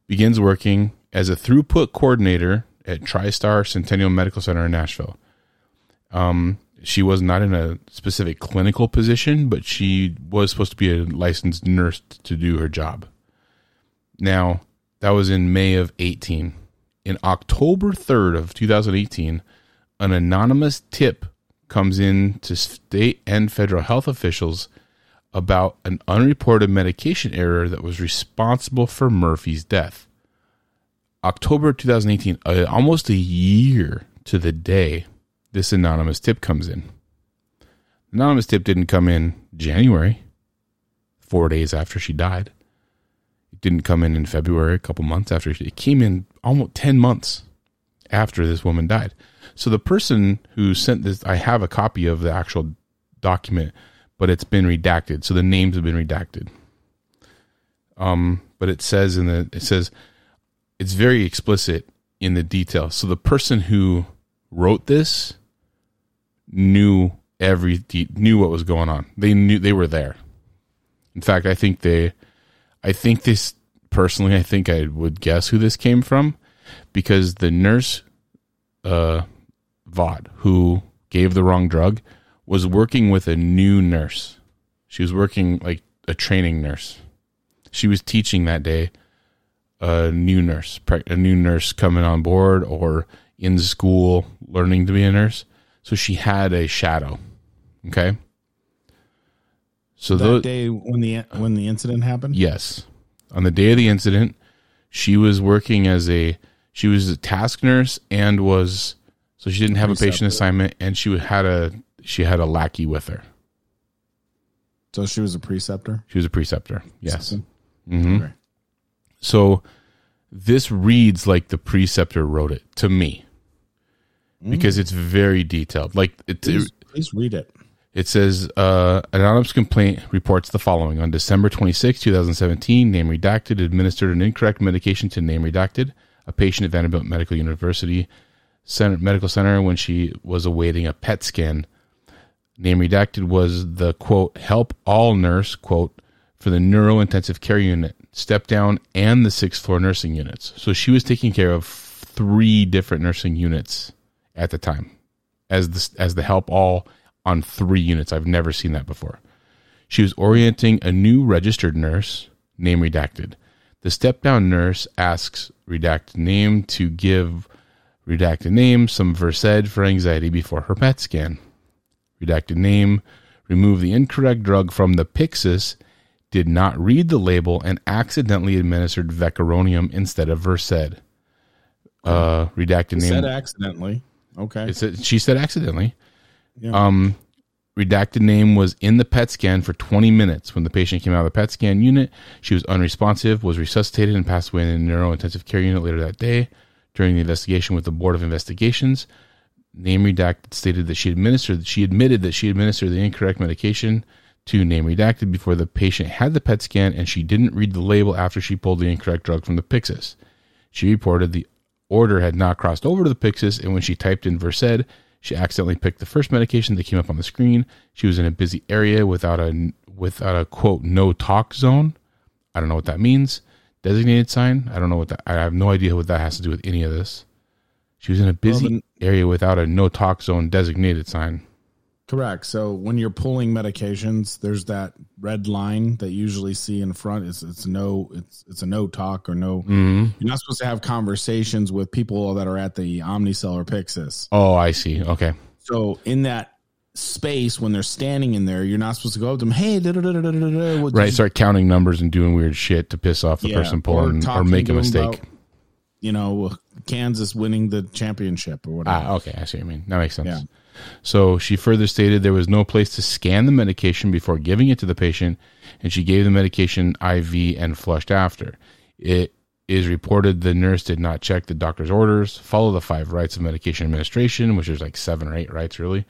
begins working as a throughput coordinator at TriStar Centennial Medical Center in Nashville. Um, she was not in a specific clinical position, but she was supposed to be a licensed nurse to do her job. Now, that was in May of 18. In October 3rd of 2018, an anonymous tip comes in to state and federal health officials about an unreported medication error that was responsible for Murphy's death. October 2018, uh, almost a year to the day this anonymous tip comes in. Anonymous tip didn't come in January, four days after she died. It didn't come in in February, a couple months after she. It came in almost ten months after this woman died. So the person who sent this, I have a copy of the actual document, but it's been redacted. So the names have been redacted. Um, but it says in the it says it's very explicit in the detail. So the person who wrote this knew every knew what was going on. They knew they were there. In fact, I think they, I think this personally, I think I would guess who this came from, because the nurse, uh, Vaught, who gave the wrong drug, was working with a new nurse. She was working like a training nurse. She was teaching that day a new nurse, a new nurse coming on board or in school learning to be a nurse. So she had a shadow. Okay. So that those, day when the when the incident happened. Yes, on the day of the incident, she was working as a she was a task nurse and was so she didn't have a patient assignment and she had a she had a lackey with her. So she was a preceptor. She was a preceptor. Yes. Mm-hmm. Okay. So this reads like the preceptor wrote it to me mm. because it's very detailed. Like it, please, it, please read it. It says uh, anonymous complaint reports the following on December 26, 2017. Name redacted administered an incorrect medication to name redacted a patient at Vanderbilt Medical University Center, Medical Center when she was awaiting a PET scan. Name redacted was the quote help all nurse quote for the neuro intensive care unit, step down, and the sixth floor nursing units. So she was taking care of three different nursing units at the time as the, as the help all on three units. I've never seen that before. She was orienting a new registered nurse, name redacted. The step down nurse asks redacted name to give redacted name some Versed for anxiety before her PET scan. Redacted name remove the incorrect drug from the Pyxis, did not read the label, and accidentally administered Vecuronium instead of Versed. Uh, redacted name. Said accidentally. Okay. It said, she said accidentally. Yeah. Um, redacted name was in the PET scan for 20 minutes. When the patient came out of the PET scan unit, she was unresponsive, was resuscitated, and passed away in the neurointensive care unit later that day. During the investigation with the Board of Investigations, name redacted stated that she administered she admitted that she administered the incorrect medication to name redacted before the patient had the PET scan and she didn't read the label after she pulled the incorrect drug from the Pyxis. She reported the order had not crossed over to the Pyxis and when she typed in Versed, she accidentally picked the first medication that came up on the screen. She was in a busy area without a without a quote no talk zone. I don't know what that means. Designated sign. I don't know what that. I have no idea what that has to do with any of this. She was in a busy well, area without a no talk zone designated sign. Correct. So when you're pulling medications, there's that red line that you usually see in front. It's it's no it's it's a no talk or no. Mm-hmm. You're not supposed to have conversations with people that are at the Omnicell or Pyxis. Oh, I see. Okay. So in that space when they're standing in there, you're not supposed to go up to them. Hey, da, da, da, right? Start counting numbers and doing weird shit to piss off the yeah, person pulling or, or make a mistake. About, you know, Kansas winning the championship or whatever. Ah, okay. I see what you mean. That makes sense. Yeah. So she further stated there was no place to scan the medication before giving it to the patient, and she gave the medication IV and flushed after. It is reported the nurse did not check the doctor's orders, follow the five rights of medication administration, which is like seven or eight rights, really,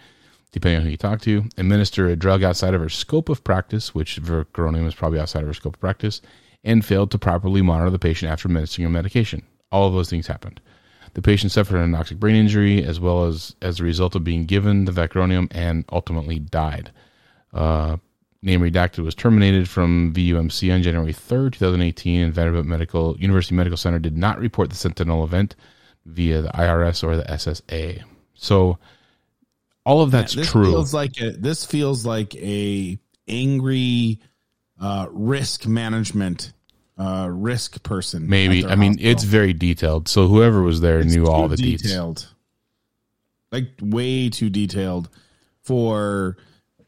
depending on who you talk to, administer a drug outside of her scope of practice, which Vecuronium is probably outside of her scope of practice, and failed to properly monitor the patient after administering a medication. All of those things happened. The patient suffered an anoxic brain injury as well as as a result of being given the Vecuronium and ultimately died. Uh, name redacted was terminated from VUMC on January 3rd, 2018, and Vanderbilt Medical University Medical Center did not report the Sentinel event via the IRS or the SSA. So all of that's yeah, this true. Feels like a, this feels like a angry uh, risk management uh, risk person. Maybe. I mean, it's very detailed. So whoever was there it's knew all the detailed. Details. Like way too detailed for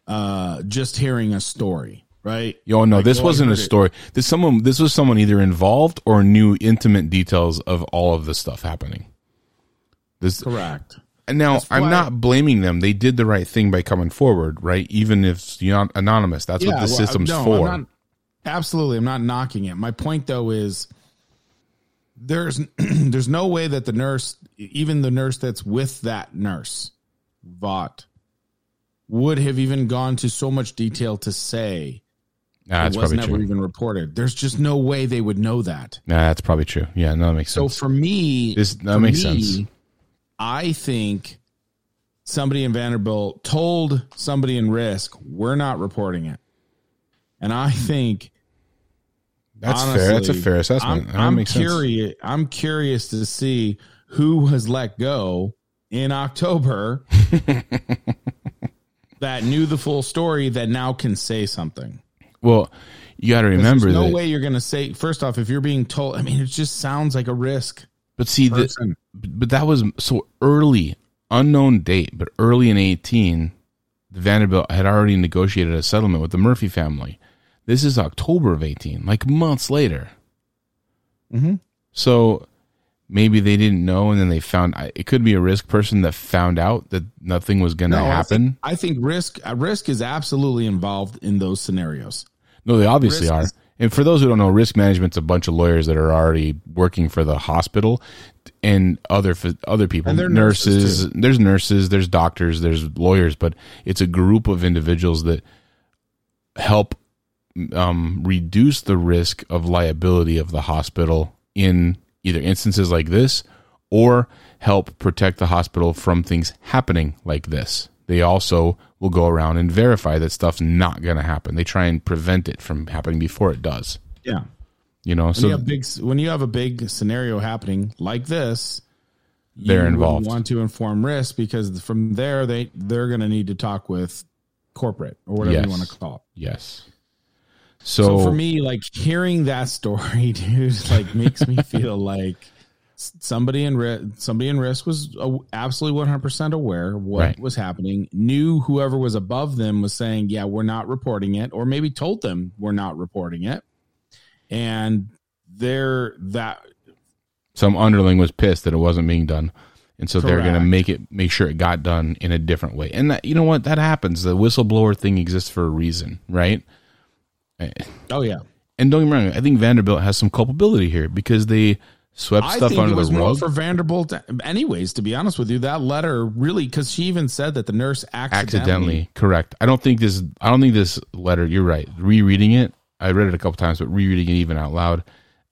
uh, just hearing a story, right? Yo, no, like, this wasn't a story. It. This someone. This was someone either involved or knew intimate details of all of the stuff happening. This correct. And now that's I'm not blaming them. They did the right thing by coming forward, right? Even if you're not anonymous, that's yeah, what the well, system's no, for. I'm not, Absolutely, I'm not knocking it. My point though is there's there's no way that the nurse, even the nurse that's with that nurse, Vaught, would have even gone to so much detail to say Nah, that's it was never true. even reported. There's just no way they would know that. Nah, that's probably true. Yeah, no, that makes So sense. So for me, This- that makes sense. I think somebody in Vanderbilt told somebody in Risk, "We're not reporting it," and I think that's honestly, fair. That's a fair assessment. I'm, I'm sense. curious. I'm curious to see who was let go in October that knew the full story that now can say something. Well, you got to remember There's no that. way you're going to say. First off, if you're being told, I mean, it just sounds like a risk. But see, the, but that was so early, unknown date, but early in 18, Vanderbilt had already negotiated a settlement with the Murphy family. This is October of 18, like months later. Mhm. So maybe they didn't know, and then they found it could be a risk person that found out that nothing was going to No, I happen. think, I think risk uh, risk is absolutely involved in those scenarios. No, they obviously Risk are. is- and for those who don't know, risk management's a bunch of lawyers that are already working for the hospital and other other people, nurses, nurses. There's nurses, there's doctors, there's lawyers, but it's a group of individuals that help um, reduce the risk of liability of the hospital in either instances like this or help protect the hospital from things happening like this. They also will go around and verify that stuff's not going to happen. They try and prevent it from happening before it does. Yeah. You know, When so you big when you have a big scenario happening like this, They're involved. Want to inform risk because from there they they're going to need to talk with corporate or whatever Yes. you want to call it. yes. So, So, for me, like hearing that story, dude, like makes me feel like somebody in risk, somebody in risk was absolutely one hundred percent aware what Right. was happening. Knew whoever was above them was saying, "Yeah, we're not reporting it," or maybe told them we're not reporting it, and they're that some underling was pissed that it wasn't being done. And so they're going to make it make sure it got done in a different way. And that, you know what? That happens. The whistleblower thing exists for a reason, right? Oh yeah. And don't get me wrong, I think Vanderbilt has some culpability here because they swept I stuff think under it was the more rug. for Vanderbilt, anyways. To be honest with you, that letter really because she even said that the nurse accidentally, accidentally correct i don't think this i don't think this letter you're right rereading it i read it a couple times but rereading it even out loud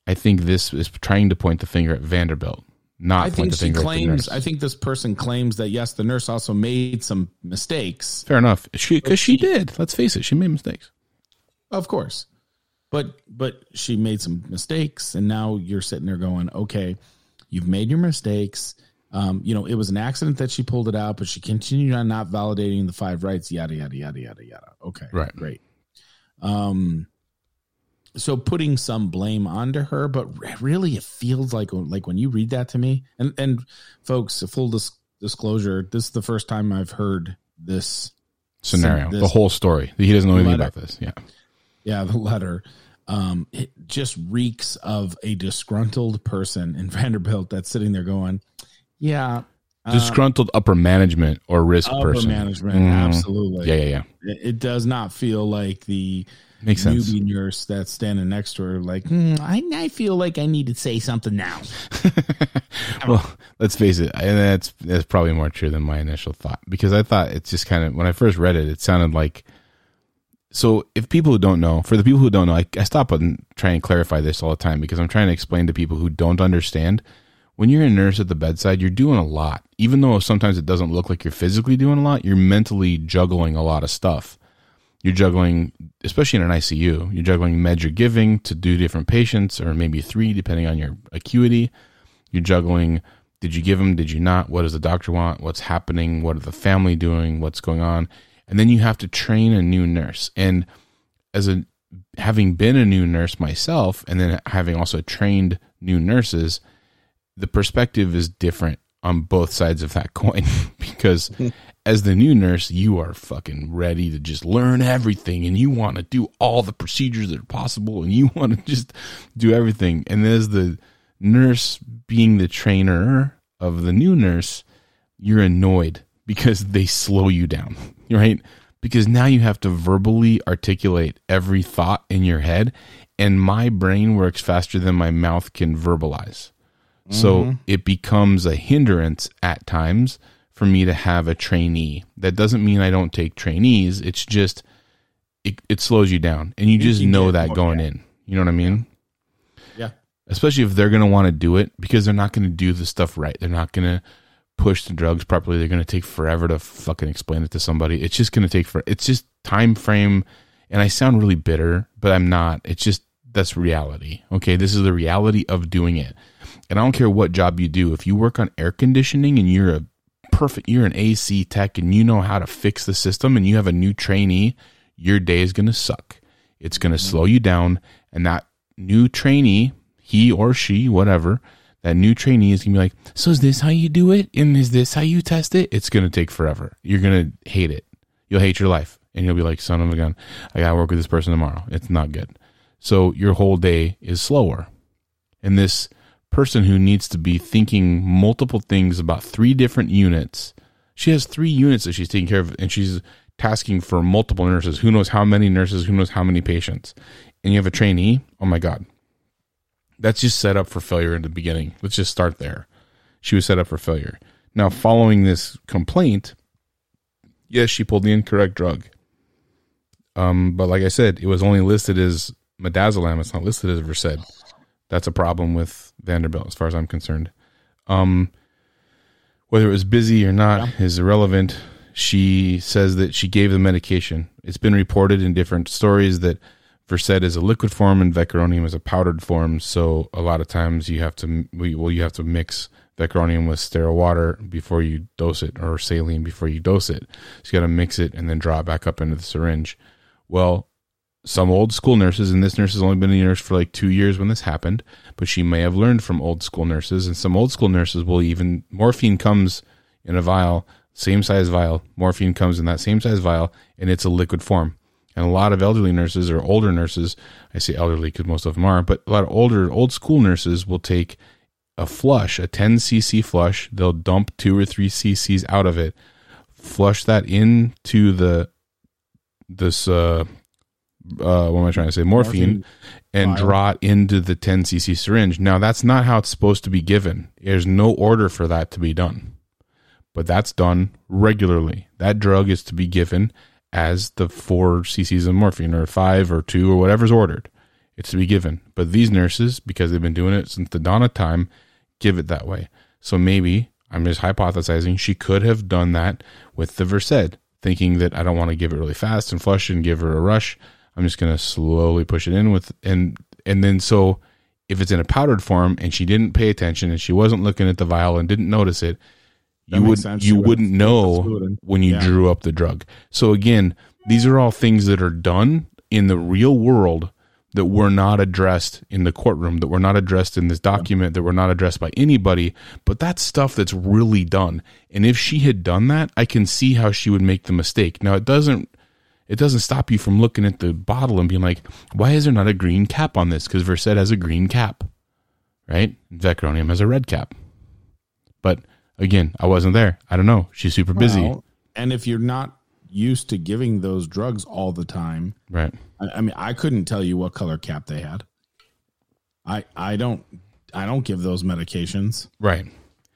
i think this is trying to point the finger at vanderbilt not I think the she claims. I think this person claims that yes, the nurse also made some mistakes, fair enough she because she did let's face it she made mistakes of course, but but she made some mistakes, and now you're sitting there going, okay, you've made your mistakes. Um, you know, it was an accident that she pulled it out, but she continued on not validating the five rights. Yada yada yada yada yada. Okay, Right. great. Um, so putting some blame onto her, but re- really, it feels like like when you read that to me, and and folks, full dis- disclosure, this is the first time I've heard this. scenario this- the whole story he doesn't know anything Letter. about this yeah Yeah, the letter. Um, it just reeks of a disgruntled person in Vanderbilt that's sitting there going, "Yeah, uh, disgruntled upper management or risk person. upper person management, Mhm. absolutely. yeah yeah yeah It, it does not feel like the makes sense newbie nurse that's standing next to her, like, "Hmm, I, I feel like I need to say something now. well, let's face it, and that's that's probably more true than my initial thought because I thought it's just kind of when I first read it, it sounded like. So, if people who don't know, for the people who don't know, I, I stop and try and clarify this all the time because I'm trying to explain to people who don't understand. When you're a nurse at the bedside, you're doing a lot. Even though sometimes it doesn't look like you're physically doing a lot, you're mentally juggling a lot of stuff. You're juggling, especially in an ICU, you're juggling meds you're giving to do different patients, or maybe three, depending on your acuity. You're juggling did you give them, did you not? What does the doctor want? What's happening? What are the family doing? What's going on? And then you have to train a new nurse. And as a having been a new nurse myself and then having also trained new nurses, the perspective is different on both sides of that coin because as the new nurse, you are fucking ready to just learn everything and you want to do all the procedures that are possible and you want to just do everything. And as the nurse being the trainer of the new nurse, you're annoyed because they slow you down, right? Because now you have to verbally articulate every thought in your head, and my brain works faster than my mouth can verbalize. So it becomes a hindrance at times for me to have a trainee. That doesn't mean I don't take trainees. It's just it, it slows you down, and you just know that going in. You know what I mean? Yeah. Especially if they're going to want to do it because they're not going to do the stuff right. They're not going to push the drugs properly. They're going to take forever to fucking explain it to somebody. It's just going to take for. It's just time frame. And I sound really bitter, but I'm not. It's just that's reality. Okay, this is the reality of doing it. And I don't care what job you do. If you work on air conditioning and you're a perfect, you're an AC tech and you know how to fix the system and you have a new trainee, your day is going to suck. It's going to mm-hmm. slow you down. And that new trainee, he or she, whatever, that new trainee is going to be like, So is this how you do it? And is this how you test it? It's going to take forever. You're going to hate it. You'll hate your life. And you'll be like, Son of a gun, I got to work with this person tomorrow. It's not good. So your whole day is slower. And this person who needs to be thinking multiple things about three different units, she has three units that she's taking care of, and she's tasking for multiple nurses. Who knows how many nurses? Who knows how many patients? And you have a trainee. Oh my God. That's just set up for failure in the beginning. Let's just start there. She was set up for failure. Now, following this complaint, yes, she pulled the incorrect drug. Um, but like I said, it was only listed as midazolam. It's not listed as Versed. That's a problem with Vanderbilt, as far as I'm concerned. Um, whether it was busy or not is irrelevant. She says that she gave the medication. It's been reported in different stories that Versed is a liquid form and Vecuronium is a powdered form. So a lot of times you have to well you have to mix Vecuronium with sterile water before you dose it, or saline before you dose it. So you got to mix it and then draw it back up into the syringe. Well, some old school nurses, and this nurse has only been a nurse for like two years when this happened, but she may have learned from old school nurses. And some old school nurses will even, morphine comes in a vial, same size vial. Morphine comes in that same size vial, and it's a liquid form. And a lot of elderly nurses or older nurses, I say elderly because most of them are, but a lot of older, old school nurses will take a flush, a 10 cc flush. They'll dump two or three cc's out of it, flush that into the this uh uh what am I trying to say morphine, Morphine and vial. draw it into the 10 cc syringe. Now that's not how it's supposed to be given. There's no order for that to be done. But that's done regularly. That drug is to be given as the 4 cc's of morphine or 5 or 2 or whatever's ordered. It's to be given. But these nurses because they've been doing it since the dawn of time give it that way. So maybe I'm just hypothesizing she could have done that with the Versed, thinking that I don't want to give it really fast and flush and give her a rush. I'm just going to slowly push it in with and and then so if it's in a powdered form and she didn't pay attention and she wasn't looking at the vial and didn't notice it, you would sense. You wouldn't know when you Yeah. drew up the drug. So again, these are all things that are done in the real world that were not addressed in the courtroom, that were not addressed in this document, that were not addressed by anybody. But that's stuff that's really done. And if she had done that, I can see how she would make the mistake. Now it doesn't it doesn't stop you from looking at the bottle and being like, why is there not a green cap on this? Because Versed has a green cap, right? Vecuronium has a red cap. But again, I wasn't there. I don't know. She's super busy, Well, and if you're not used to giving those drugs all the time, right? I, I mean, I couldn't tell you what color cap they had. I I don't I don't give those medications. Right.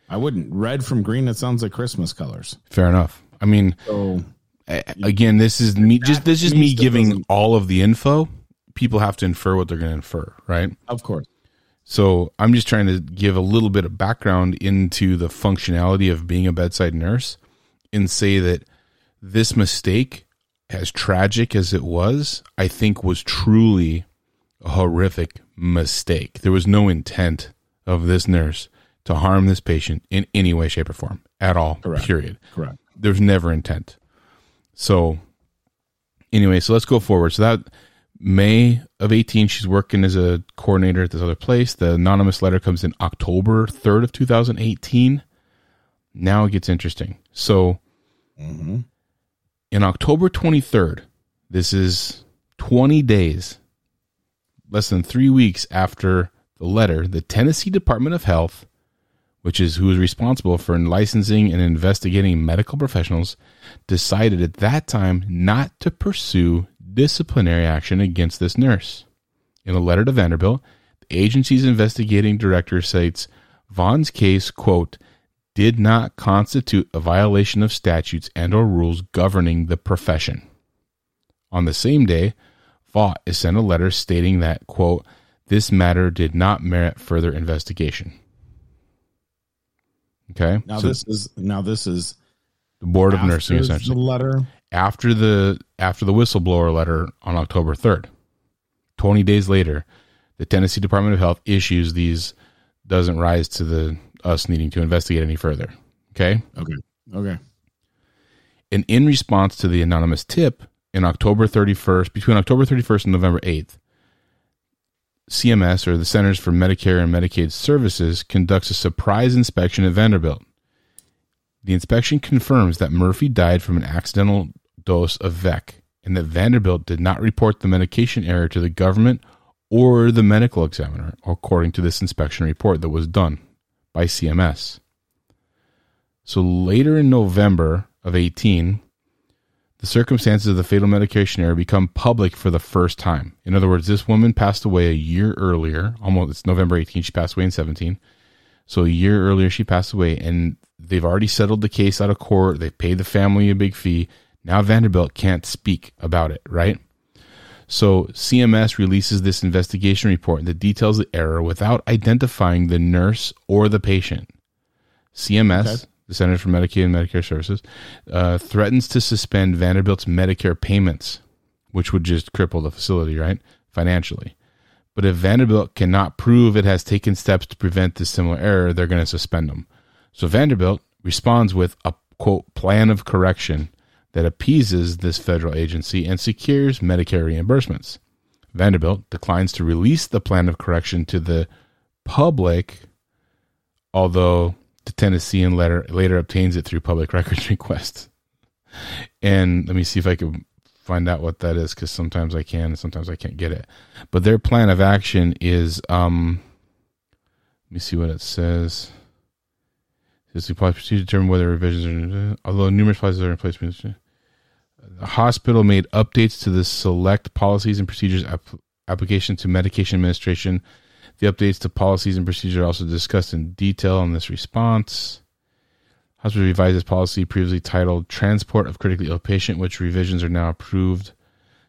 I wouldn't. Red from green. It sounds like Christmas colors. Fair enough. I mean, So again, this is me. Just this is me me giving all of the info. People have to infer what they're going to infer, right? of course, So I'm just trying to give a little bit of background into the functionality of being a bedside nurse and say that this mistake, as tragic as it was, I think was truly a horrific mistake. There was no intent of this nurse to harm this patient in any way, shape, or form at all. Correct. Period. correct. There's never intent. So anyway, so let's go forward. So that May of 18, she's working as a coordinator at this other place. The anonymous letter comes in October 3rd of 2018. Now it gets interesting. So Mm-hmm. in October 23rd, this is 20 days, less than three weeks after the letter, the Tennessee Department of Health, which is who is responsible for licensing and investigating medical professionals, decided at that time not to pursue disciplinary action against this nurse. In a letter to Vanderbilt, the agency's investigating director cites Vaughn's case, quote, did not constitute a violation of statutes and or rules governing the profession. On the same day, Vaught is sent a letter stating that, quote, this matter did not merit further investigation. Okay. Now so this is now this is the board of nursing essentially. The letter after the after the whistleblower letter on October 3rd. 20 days later, the Tennessee Department of Health issues these doesn't rise to the us needing to investigate any further. Okay? Okay. Okay. And in response to the anonymous tip in October 31st, between October 31st and November 8th, CMS or the Centers for Medicare and Medicaid Services conducts a surprise inspection at Vanderbilt. The inspection confirms that Murphy died from an accidental dose of VEC and that Vanderbilt did not report the medication error to the government or the medical examiner, according to this inspection report that was done by CMS. So later in November of 18, the circumstances of the fatal medication error become public for the first time. In other words, this woman passed away a year earlier, almost it's November 18, she passed away in 17. So a year earlier she passed away and they've already settled the case out of court. They've paid the family a big fee. Now Vanderbilt can't speak about it, right? So CMS releases this investigation report that details the error without identifying the nurse or the patient. CMS okay the Centers for Medicaid and Medicare Services, uh, threatens to suspend Vanderbilt's Medicare payments, which would just cripple the facility, right? Financially. But if Vanderbilt cannot prove it has taken steps to prevent this similar error, they're going to suspend them. So Vanderbilt responds with a quote plan of correction that appeases this federal agency and secures Medicare reimbursements. Vanderbilt declines to release the plan of correction to the public, although the Tennessean letter later obtains it through public records requests. And let me see if I can find out what that is because sometimes I can and sometimes I can't get it. But their plan of action is um let me see what it says. Is the policy procedure determine whether revisions are although numerous policies are in place. The hospital made updates to the select policies and procedures application to medication administration the updates to policies and procedures are also discussed in detail in this response. Hospital revised its policy previously titled Transport of Critically Ill Patient, which revisions are now approved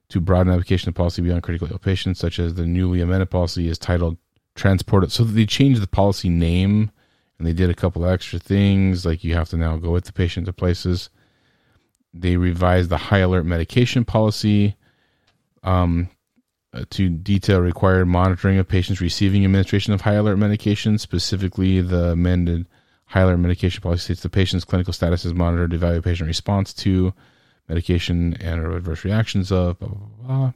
to broaden application of policy beyond critically ill patients, such as the newly amended policy is titled Transport. So they changed the policy name and they did a couple extra things, like you have to now go with the patient to places. They revised the high alert medication policy. Um, uh, to detail required monitoring of patients receiving administration of high alert medication. Specifically, the amended high alert medication policy states the patient's clinical status is monitored to evaluate patient response to medication and or adverse reactions of blah blah blah.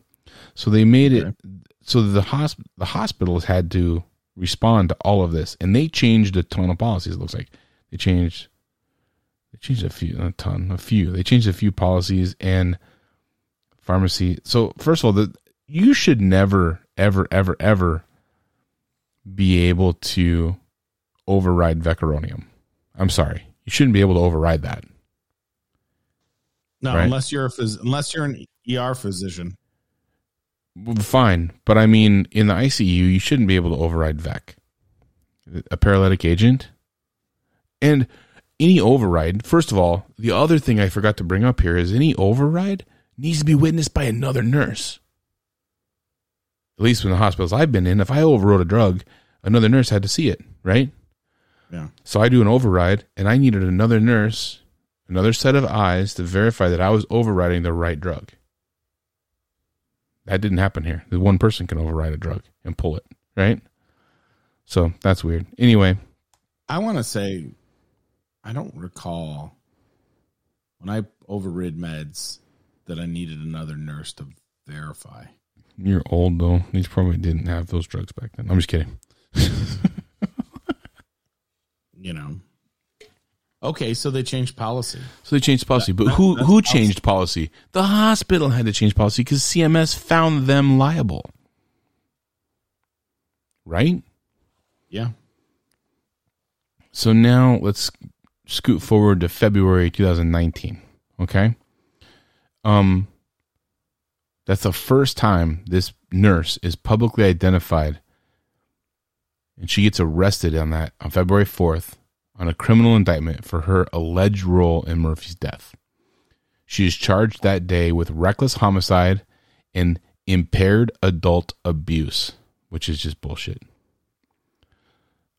So they made it so the hosp- the hospitals had to respond to all of this, and they changed a ton of policies. It looks like they changed they changed a few, a ton, a few. They changed a few policies and pharmacy. So first of all, the you should never, ever, ever, ever be able to override vecuronium. I'm sorry, you shouldn't be able to override that. No, right? unless you're a phys- unless you're an ER physician. Fine, but I mean, in the ICU, you shouldn't be able to override VEC, a paralytic agent, and any override. First of all, the other thing I forgot to bring up here is any override needs to be witnessed by another nurse at least in the hospitals I've been in, if I overrode a drug, another nurse had to see it, right? Yeah. So I do an override, and I needed another nurse, another set of eyes to verify that I was overriding the right drug. That didn't happen here. The one person can override a drug and pull it, right? So that's weird. Anyway, I want to say, I don't recall when I overrid meds that I needed another nurse to verify. You're old though. These probably didn't have those drugs back then. I'm just kidding. you know. Okay, so they changed policy. So they changed policy, but who who changed policy? The hospital had to change policy because CMS found them liable. Right? Yeah. So now let's scoot forward to February 2019. Okay. Um, that's the first time this nurse is publicly identified. And she gets arrested on that on February 4th on a criminal indictment for her alleged role in Murphy's death. She is charged that day with reckless homicide and impaired adult abuse, which is just bullshit.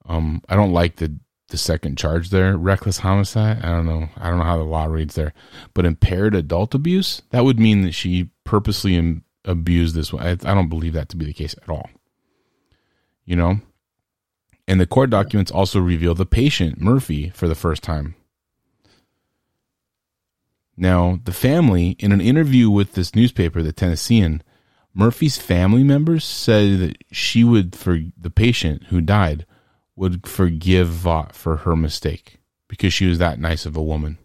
Um, I don't like the the second charge there, reckless homicide. I don't know. I don't know how the law reads there, but impaired adult abuse that would mean that she purposely Im- abused this one. I, I don't believe that to be the case at all. You know, and the court documents also reveal the patient Murphy for the first time. Now, the family, in an interview with this newspaper, the Tennessean, Murphy's family members said that she would, for the patient who died, would forgive Vaught for her mistake because she was that nice of a woman.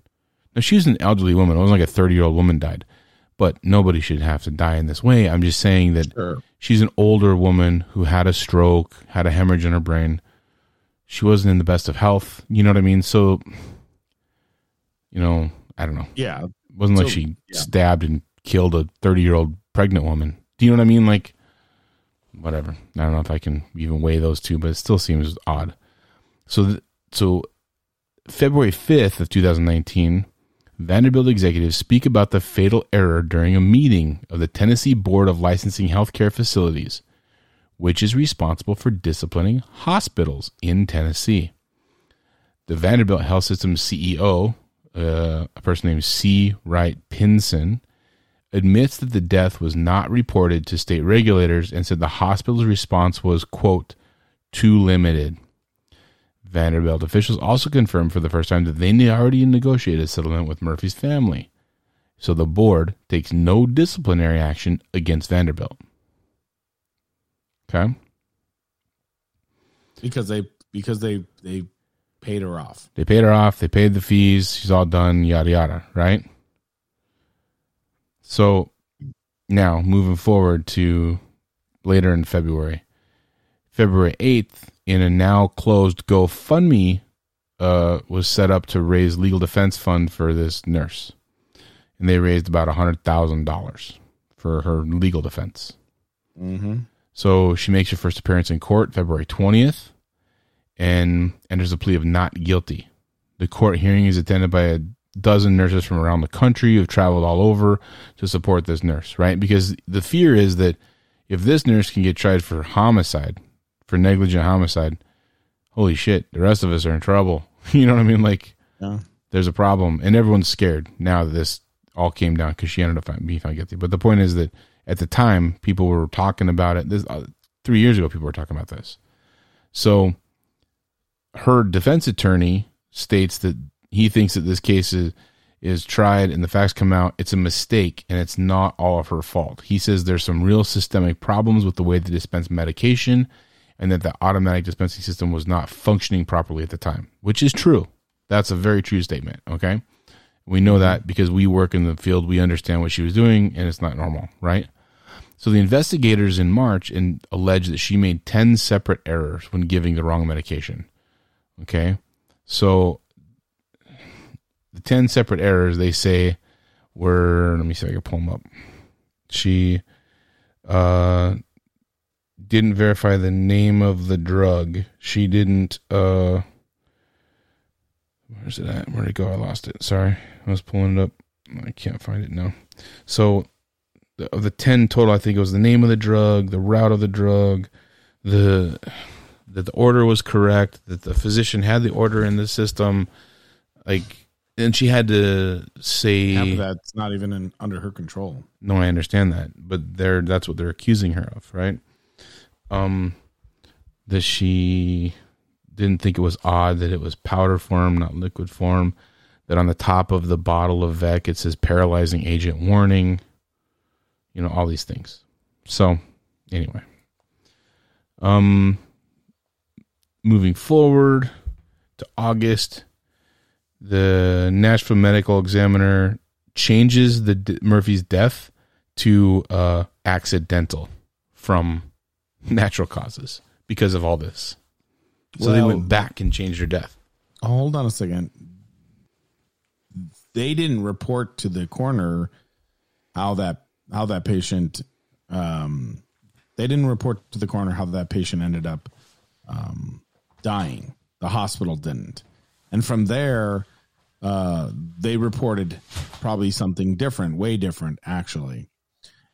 Now, she was an elderly woman. It wasn't like a 30 year old woman died, but nobody should have to die in this way. I'm just saying that sure. she's an older woman who had a stroke, had a hemorrhage in her brain. She wasn't in the best of health. You know what I mean? So, you know, I don't know. Yeah. It wasn't so, like she yeah. stabbed and killed a 30 year old pregnant woman. Do you know what I mean? Like, whatever. I don't know if I can even weigh those two, but it still seems odd. So, th- so February 5th of 2019, Vanderbilt executives speak about the fatal error during a meeting of the Tennessee Board of Licensing Healthcare Facilities, which is responsible for disciplining hospitals in Tennessee. The Vanderbilt Health System CEO, uh, a person named C. Wright Pinson, admits that the death was not reported to state regulators and said the hospital's response was, quote, too limited. Vanderbilt officials also confirmed for the first time that they already negotiated a settlement with Murphy's family. So the board takes no disciplinary action against Vanderbilt. Okay? Because they because they they paid her off. They paid her off, they paid the fees, she's all done, yada yada, right? So now moving forward to later in February. February 8th, in a now closed GoFundMe, uh, was set up to raise legal defense fund for this nurse. And they raised about $100,000 for her legal defense. Mm-hmm. So she makes her first appearance in court February 20th and enters a plea of not guilty. The court hearing is attended by a dozen nurses from around the country who've traveled all over to support this nurse, right? Because the fear is that if this nurse can get tried for homicide, for negligent homicide, holy shit, the rest of us are in trouble. you know what I mean? Like, yeah. there's a problem, and everyone's scared now that this all came down because she ended up being found guilty. But the point is that at the time, people were talking about it. This uh, three years ago, people were talking about this. So, her defense attorney states that he thinks that this case is is tried and the facts come out, it's a mistake and it's not all of her fault. He says there's some real systemic problems with the way they dispense medication and that the automatic dispensing system was not functioning properly at the time, which is true. That's a very true statement. Okay. We know that because we work in the field, we understand what she was doing and it's not normal, right? So the investigators in March and allege that she made 10 separate errors when giving the wrong medication. Okay. So the 10 separate errors they say were, let me see if I can pull them up. She uh, didn't verify the name of the drug. She didn't, uh, where's it at? Where'd it go? I lost it. Sorry. I was pulling it up. I can't find it now. So, of the 10 total, I think it was the name of the drug, the route of the drug, the that the order was correct, that the physician had the order in the system, like and she had to say Half of that's not even in, under her control. No, I understand that, but they're that's what they're accusing her of, right? Um, that she didn't think it was odd that it was powder form, not liquid form. That on the top of the bottle of Vec it says paralyzing agent warning. You know all these things. So, anyway, um, moving forward to August the Nashville Medical Examiner changes the Murphy's death to uh, accidental from natural causes because of all this. So well, they went back and changed her death. Hold on a second. They didn't report to the coroner how that how that patient um, they didn't report to the coroner how that patient ended up um, dying. The hospital didn't. And from there, uh, they reported probably something different, way different, actually.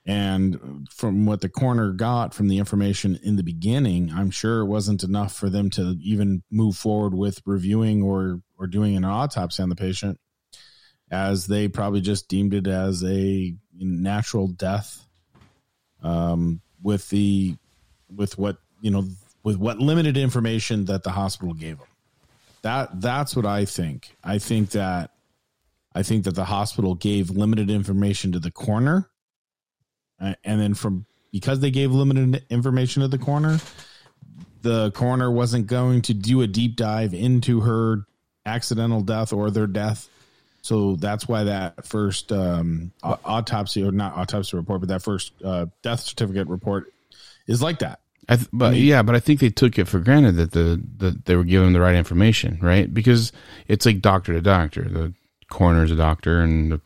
And from what the coroner got from the information in the beginning, I'm sure it wasn't enough for them to even move forward with reviewing or or doing an autopsy on the patient, as they probably just deemed it as a natural death. Um, with the with what you know with what limited information that the hospital gave them. That that's what I think. I think that I think that the hospital gave limited information to the coroner, and then from because they gave limited information to the coroner, the coroner wasn't going to do a deep dive into her accidental death or their death. So that's why that first um, autopsy or not autopsy report, but that first uh, death certificate report is like that. I th- but I mean, yeah, but I think they took it for granted that the that they were giving the right information, right? Because it's like doctor to doctor. The coroner's a doctor, and the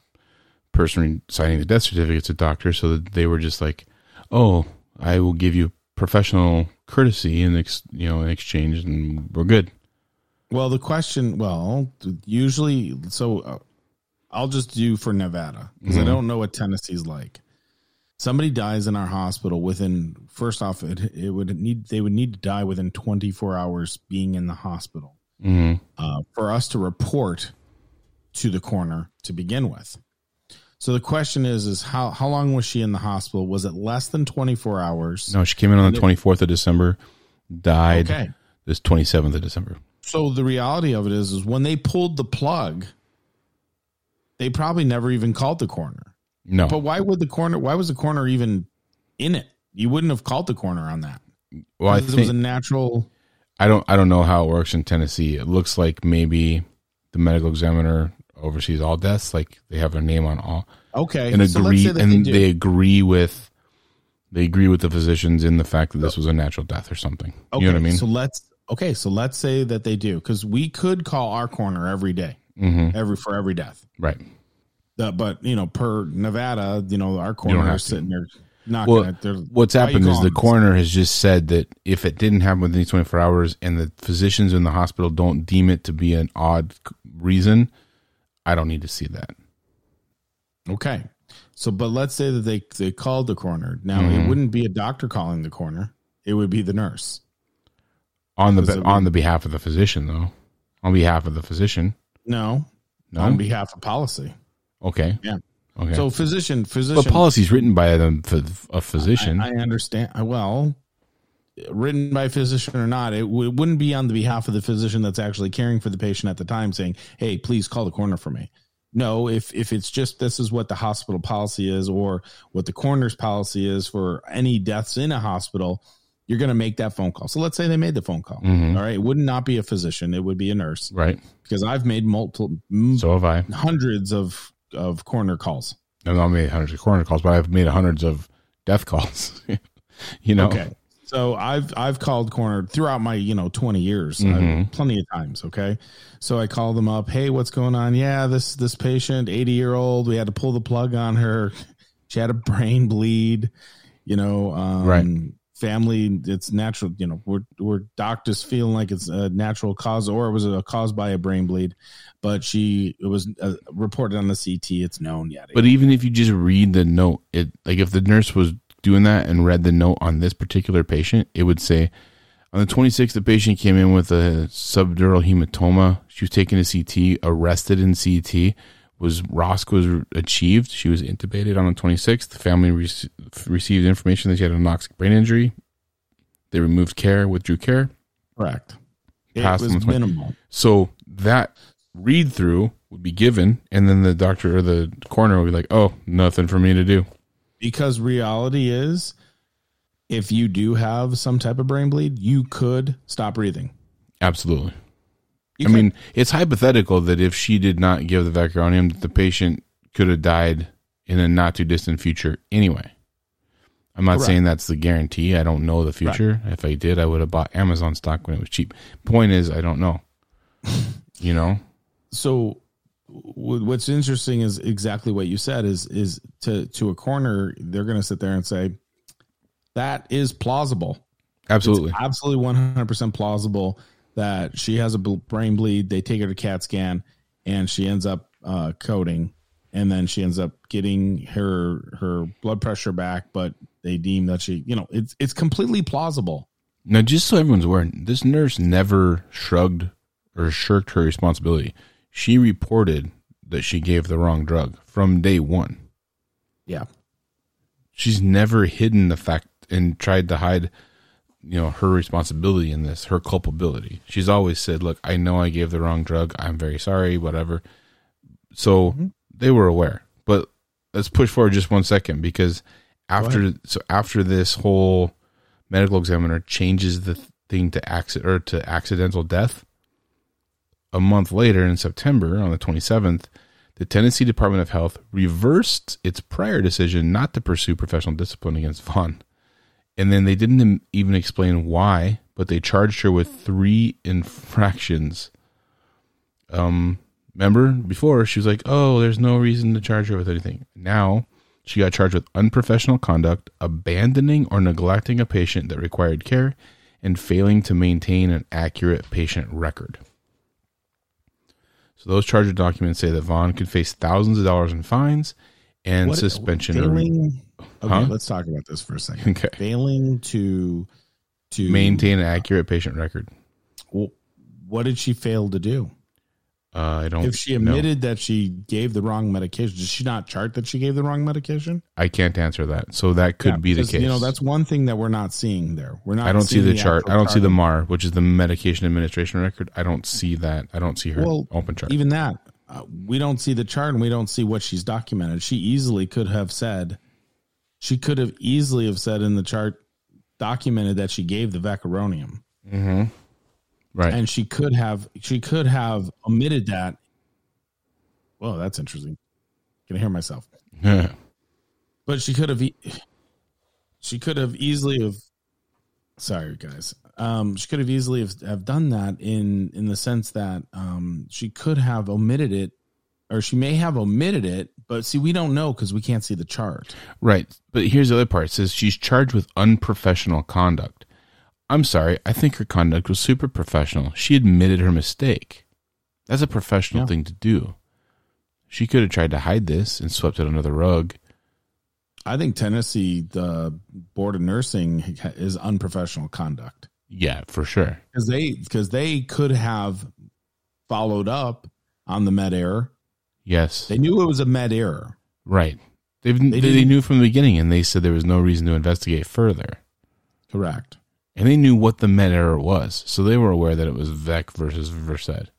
person signing the death certificate's a doctor. So that they were just like, "Oh, I will give you professional courtesy in ex- you know in exchange, and we're good." Well, the question, well, usually, so uh, I'll just do for Nevada because mm-hmm. I don't know what Tennessee's like somebody dies in our hospital within first off it, it would need they would need to die within 24 hours being in the hospital. Mm-hmm. uh, for us to report to the coroner to begin with. So the question is is how how long was she in the hospital? Was it less than 24 hours? No she came in on the 24th of december died okay. this 27th of december. So the reality of it is is when they pulled the plug they probably never even called the coroner no. But why would the corner? Why was the corner even in it? You wouldn't have called the corner on that. Well, I think it was a natural. I don't. I don't know how it works in Tennessee. It looks like maybe the medical examiner oversees all deaths. Like they have their name on all. Okay. And agree, so and they, they, agree with. They agree with the physicians in the fact that this was a natural death or something. Okay, you know what I mean? So let's okay. So let's say that they do because we could call our corner every day, mm-hmm. every for every death. Right. But you know, per Nevada, you know, our coroner is sitting there not well. What's happened is the coroner has just said that if it didn't happen within 24 hours and the physicians in the hospital don't deem it to be an odd reason, I don't need to see that. Okay. So, but let's say that they they called the coroner. Now, mm-hmm. it wouldn't be a doctor calling the coroner; it would be the nurse on the on the behalf of the physician, though. On behalf of the physician, no, no, on behalf of policy. Okay. Yeah. Okay. So physician, physician. But policy's written by a, a physician. I, I understand. Well, written by a physician or not, it, w- it wouldn't be on the behalf of the physician that's actually caring for the patient at the time, saying, "Hey, please call the coroner for me." No, if if it's just this is what the hospital policy is, or what the coroner's policy is for any deaths in a hospital, you're going to make that phone call. So let's say they made the phone call. Mm-hmm. All right, it would not not be a physician; it would be a nurse, right? Because I've made multiple, so have I, hundreds of of corner calls. I've not made hundreds of corner calls, but I've made hundreds of death calls. you know. Okay. So I've I've called coroner throughout my you know twenty years, mm-hmm. plenty of times. Okay, so I call them up. Hey, what's going on? Yeah, this this patient, eighty year old, we had to pull the plug on her. She had a brain bleed. You know, um, right family it's natural you know we're, we're doctors feeling like it's a natural cause or it was a caused by a brain bleed but she it was uh, reported on the ct it's known yet but even if you just read the note it like if the nurse was doing that and read the note on this particular patient it would say on the 26th the patient came in with a subdural hematoma. She was taken to ct arrested in ct was ROSC was achieved. She was intubated on the 26th. The family re- received information that she had a anoxic brain injury. They removed care, withdrew care. Correct. It was minimal. So that read through would be given, and then the doctor or the coroner would be like, "Oh, nothing for me to do." Because reality is, if you do have some type of brain bleed, you could stop breathing. Absolutely. You I mean, it's hypothetical that if she did not give the vecuronium, that the patient could have died in a not too distant future anyway. I'm not Correct. saying that's the guarantee. I don't know the future. Right. If I did, I would have bought Amazon stock when it was cheap. Point is, I don't know. you know. So, what's interesting is exactly what you said. Is is to to a corner, they're going to sit there and say that is plausible. Absolutely, it's absolutely 100 percent plausible that she has a brain bleed. They take her to CAT scan, and she ends up uh, coding, and then she ends up getting her her blood pressure back, but they deem that she, you know, it's it's completely plausible. Now, just so everyone's aware, this nurse never shrugged or shirked her responsibility. She reported that she gave the wrong drug from day one. Yeah. She's never hidden the fact and tried to hide, you know, her responsibility in this, her culpability. She's always said, "Look, I know I gave the wrong drug. I'm very sorry, whatever." So mm-hmm. they were aware. But let's push forward just one second because after so after this whole medical examiner changes the thing to accident or to accidental death, a month later in September on the 27th, the Tennessee Department of Health reversed its prior decision not to pursue professional discipline against Vaughn. And then they didn't even explain why, but they charged her with three infractions. Um, remember before she was like, "Oh, there's no reason to charge her with anything." Now she got charged with unprofessional conduct, abandoning or neglecting a patient that required care, and failing to maintain an accurate patient record. So those charger documents say that Vaughn could face thousands of dollars in fines and what, suspension. Failing, okay, huh? let's talk about this for a second. Okay. Failing to to maintain an accurate patient record. Well, what did she fail to do? Uh, I don't. If she admitted know. that she gave the wrong medication, did she not chart that she gave the wrong medication? I can't answer that. So that could yeah, be the case. You know, that's one thing that we're not seeing there. We're not. I don't see the, the chart. I don't see the MAR, which is the medication administration record. I don't see that. I don't see her well, open chart. Even that, uh, we don't see the chart, and we don't see what she's documented. She easily could have said, she could have easily have said in the chart, documented that she gave the vecuronium. Mm-hmm. Right. And she could have she could have omitted that. Well, that's interesting. Can I hear myself? Yeah. But she could have she could have easily have sorry guys. Um, she could have easily have, have done that in in the sense that um, she could have omitted it or she may have omitted it, but see, we don't know because we can't see the chart. Right. But here's the other part. It says she's charged with unprofessional conduct. I'm sorry, I think her conduct was super professional. She admitted her mistake. That's a professional yeah. thing to do. She could have tried to hide this and swept it under the rug. I think Tennessee, the board of nursing, is unprofessional conduct. Yeah, for sure. Because they because they could have followed up on the med error. Yes, they knew it was a med error. Right. They've, they, they knew from the beginning, and they said there was no reason to investigate further. Correct and they knew what the med error was, so they were aware that it was Vec versus Versed.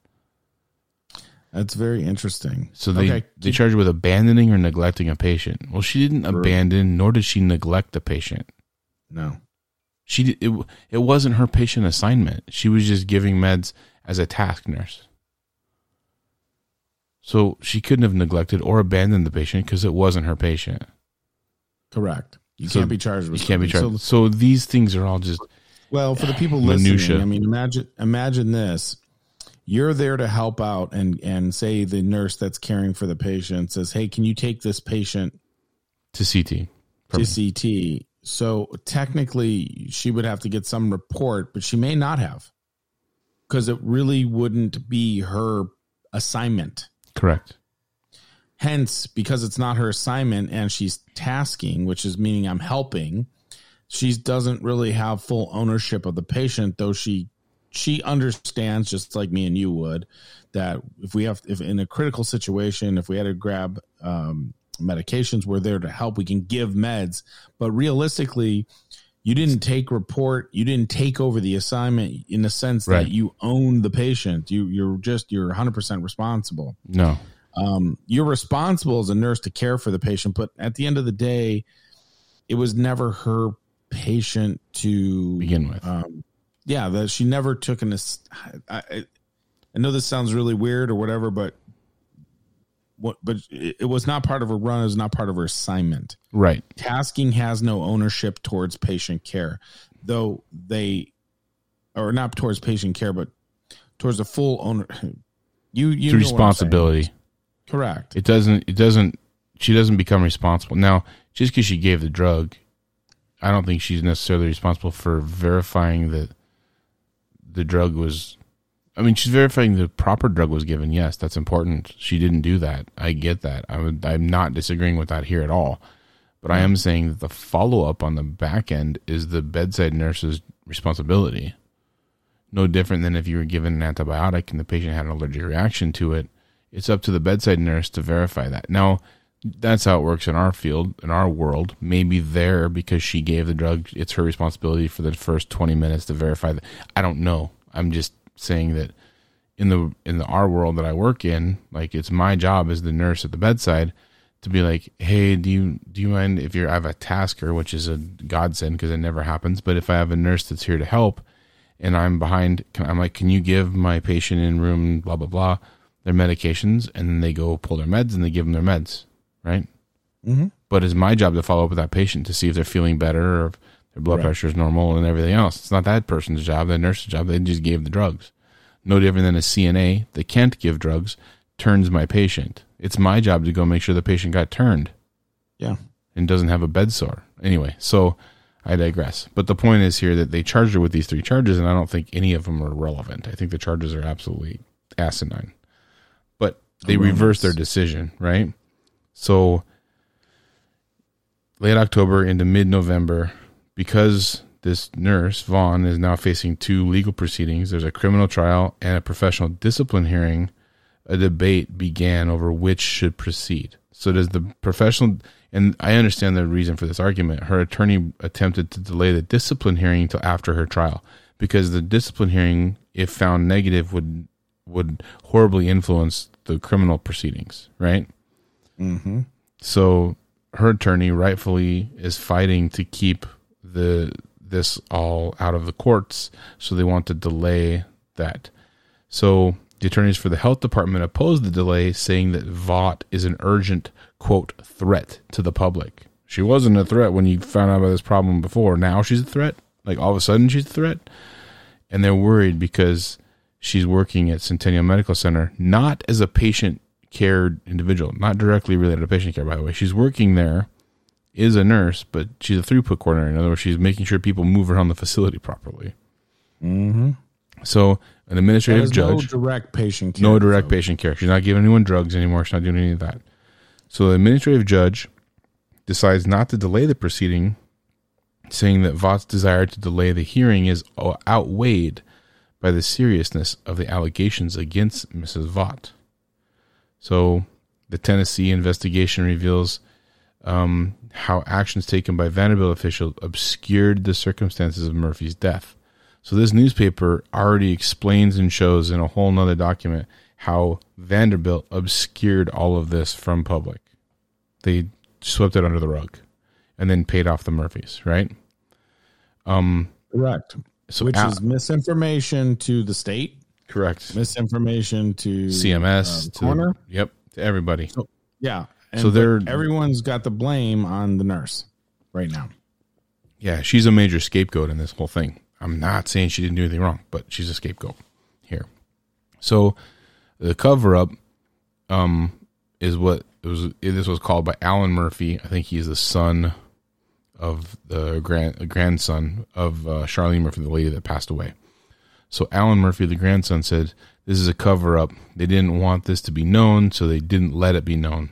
That's very interesting. So they okay. they charged her with abandoning or neglecting a patient. Well, she didn't abandon, nor did she neglect the patient. No, she it. It wasn't her patient assignment. She was just giving meds as a task nurse. So she couldn't have neglected or abandoned the patient because it wasn't her patient. Correct. You so can't be charged with. You can't be charged. So, so these things are all just well, for the people listening, I mean, imagine imagine this: you're there to help out, and and say the nurse that's caring for the patient says, "Hey, can you take this patient to CT?" To CT. So technically, she would have to get some report, but she may not have, because it really wouldn't be her assignment. Correct. Hence, because it's not her assignment and she's tasking, which is meaning I'm helping, she doesn't really have full ownership of the patient, though she she understands just like me and you would that if we have if in a critical situation, if we had to grab um, medications, we're there to help. We can give meds, but realistically, you didn't take report you didn't take over the assignment in the sense right. that you own the patient you you're just you're 100% responsible no um, you're responsible as a nurse to care for the patient but at the end of the day it was never her patient to begin with. Um, yeah, that she never took an. I, I, I know this sounds really weird or whatever, but? But it, was not part of her run. It was not part of her assignment. Right. Tasking has no ownership towards patient care, though they, or not towards patient care, but towards the full owner. You you it's responsibility. Correct. It doesn't. It doesn't. She doesn't become responsible now just because she gave the drug I don't think she's necessarily responsible for verifying that the drug was I mean, she's verifying the proper drug was given. Yes, that's important. She didn't do that. I get that. I would, I'm not disagreeing with that here at all. But I am mm-hmm. saying that the follow up on the back end is the bedside nurse's responsibility. No different than if you were given an antibiotic and the patient had an allergic reaction to it. It's up to the bedside nurse to verify that. Now, that's how it works in our field, in our world. Maybe there, because she gave the drug, it's her responsibility for the first 20 minutes to verify that. I don't know. I'm just saying that in the in the our world that I work in, like it's my job as the nurse at the bedside to be like, hey, do you do you mind if you're I have a tasker, which is a godsend because it never happens, but if I have a nurse that's here to help, and I'm behind, I'm like, can you give my patient in room blah blah blah their medications, and then they go pull their meds and they give them their meds, right? Mm-hmm. But it's my job to follow up with that patient to see if they're feeling better or if their blood Right. pressure is normal and everything else. It's not that person's job, the nurse's job. They just gave the drugs. No different than a CNA that can't give drugs turns my patient. It's my job to go make sure the patient got turned Yeah. and doesn't have a bed sore. Anyway, so I digress. But the point is here that they charged her with these three charges, and I don't think any of them are relevant. I think the charges are absolutely asinine. But they reversed their decision, right? So late October into mid November, because this nurse, Vaughn, is now facing two legal proceedings. There's a criminal trial and a professional discipline hearing. A debate began over which should proceed. So does the professional and I understand the reason for this argument. Her attorney attempted to delay the discipline hearing until after her trial because the discipline hearing, if found negative, would would horribly influence the criminal proceedings, right? Mm-hmm. So her attorney rightfully is fighting to keep the this all out of the courts, so they want to delay that. So the attorneys for the health department opposed the delay, saying that Vaught is an urgent quote threat to the public. She wasn't a threat when you found out about this problem before. Now she's a threat. Like all of a sudden she's a threat, and they're worried because she's working at Centennial Medical Center not as a patient care individual, not directly related to patient care, by the way. She's working there, is a nurse, but she's a throughput coordinator. In other words, she's making sure people move around the facility properly. Mm-hmm. So, an administrative judge, no direct patient care. no direct patient care. She's not giving anyone drugs anymore. She's not doing any of that. So, the administrative judge decides not to delay the proceeding, saying that Vaught's desire to delay the hearing is outweighed by the seriousness of the allegations against Mrs. Vaught. So, the Tennessee investigation reveals um, how actions taken by Vanderbilt officials obscured the circumstances of Murphy's death. So, this newspaper already explains and shows in a whole nother document how Vanderbilt obscured all of this from public. They swept it under the rug and then paid off the Murphys, right? Um, Correct. so Which is misinformation to the state, correct. misinformation to CMS uh, to coroner. yep to everybody. Yeah. And So they're- everyone's got the blame on the nurse right now. Yeah, she's a major scapegoat in this whole thing. I'm not saying she didn't do anything wrong, but she's a scapegoat here. So the cover up um is what it was this was called by Alan Murphy. I think he's the son of the grand grandson of uh, Charlene Murphy, the lady that passed away. So Alan Murphy, the grandson, said this is a cover up. They didn't want this to be known, so they didn't let it be known.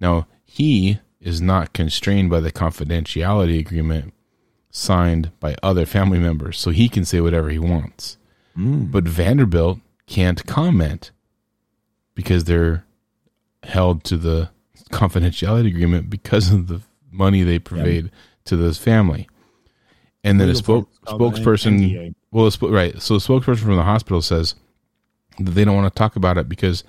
Now, he is not constrained by the confidentiality agreement signed by other family members, so he can say whatever he wants. Hmm. But Vanderbilt can't comment because they're held to the confidentiality agreement because of the money they purveyed to this family. And then a spoke, folks call it an spokesperson, NDA. well, a sp- right. So, a spokesperson from the hospital says that they don't want to talk about it because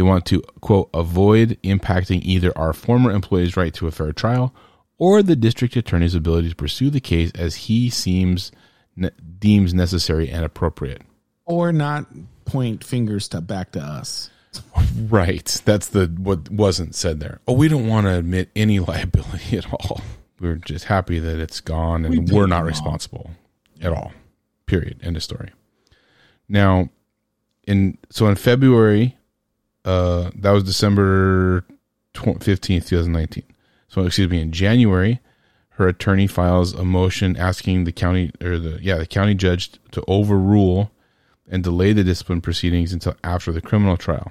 they want to, quote, avoid impacting either our former employee's right to a fair trial or the district attorney's ability to pursue the case as he seems ne- deems necessary and appropriate. Or not point fingers to back to us. Right. That's the what wasn't said there. Oh, we don't want to admit any liability at all. We're just happy that it's gone and we we're not responsible at all. Period. End of story. Now, in so in February, uh, that was December fifteenth, two thousand nineteen. So excuse me, in January, her attorney files a motion asking the county or the yeah the county judge to overrule and delay the discipline proceedings until after the criminal trial.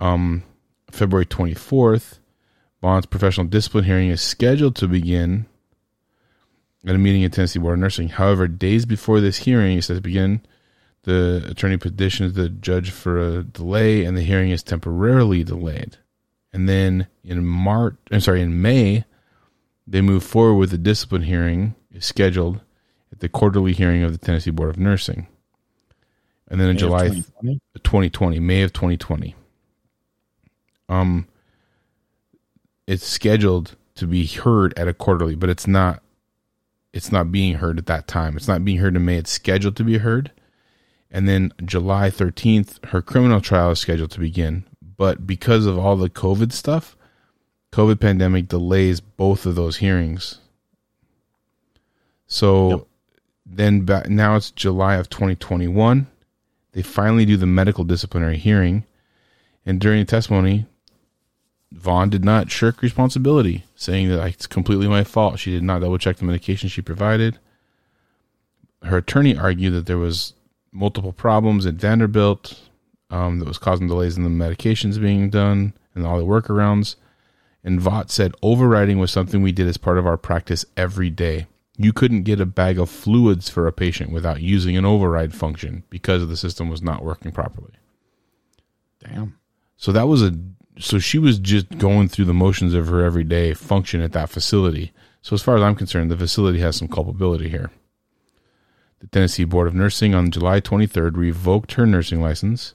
Um, February 24th, Bond's professional discipline hearing is scheduled to begin at a meeting at Tennessee Board of Nursing. However, days before this hearing set to begin, the attorney petitions the judge for a delay, and the hearing is temporarily delayed. And then in March, I'm sorry, in May, they move forward with the discipline hearing is scheduled at the quarterly hearing of the Tennessee Board of Nursing. And then in May July 2020? 2020, May of 2020. Um, it's scheduled to be heard at a quarterly, but it's not. It's not being heard at that time. It's not being heard in May. It's scheduled to be heard, and then July 13th, her criminal trial is scheduled to begin. But because of all the COVID stuff, COVID pandemic delays both of those hearings. So Yep. then back, now it's July of 2021. They finally do the medical disciplinary hearing. And during the testimony, Vaughn did not shirk responsibility, saying that it's completely my fault. She did not double check the medication she provided. Her attorney argued that there was multiple problems at Vanderbilt um, that was causing delays in the medications being done and all the workarounds. And Vaught said overriding was something we did as part of our practice every day. You couldn't get a bag of fluids for a patient without using an override function because the system was not working properly. Damn. So that was a so she was just going through the motions of her everyday function at that facility. So as far as I'm concerned, the facility has some culpability here. The Tennessee Board of Nursing on July 23rd revoked her nursing license.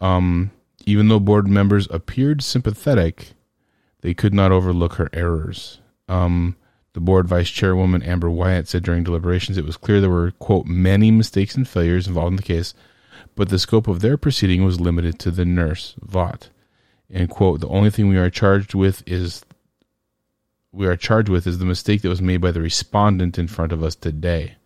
Um, even though board members appeared sympathetic, they could not overlook her errors. Um, the board vice chairwoman Amber Wyatt said during deliberations it was clear there were quote many mistakes and failures involved in the case, but the scope of their proceeding was limited to the nurse Vaught. And quote, the only thing we are charged with is we are charged with is the mistake that was made by the respondent in front of us today.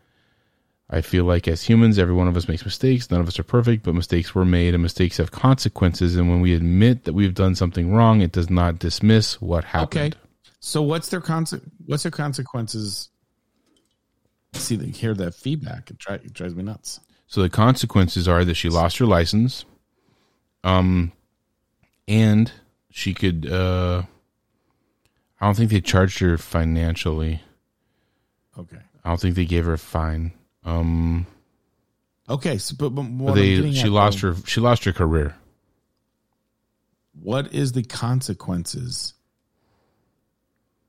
I feel like as humans, every one of us makes mistakes. None of us are perfect, but mistakes were made and mistakes have consequences. And when we admit that we've done something wrong, it does not dismiss what happened. Okay. So what's their conse- What's their consequences? See, they hear that feedback. It, dri- it drives me nuts. So the consequences are that she lost her license, um, and she could. Uh, I don't think they charged her financially. Okay. I don't think they gave her a fine. Um, Okay. So, but, but but what I'm they she lost though, her she lost her career. What is the consequences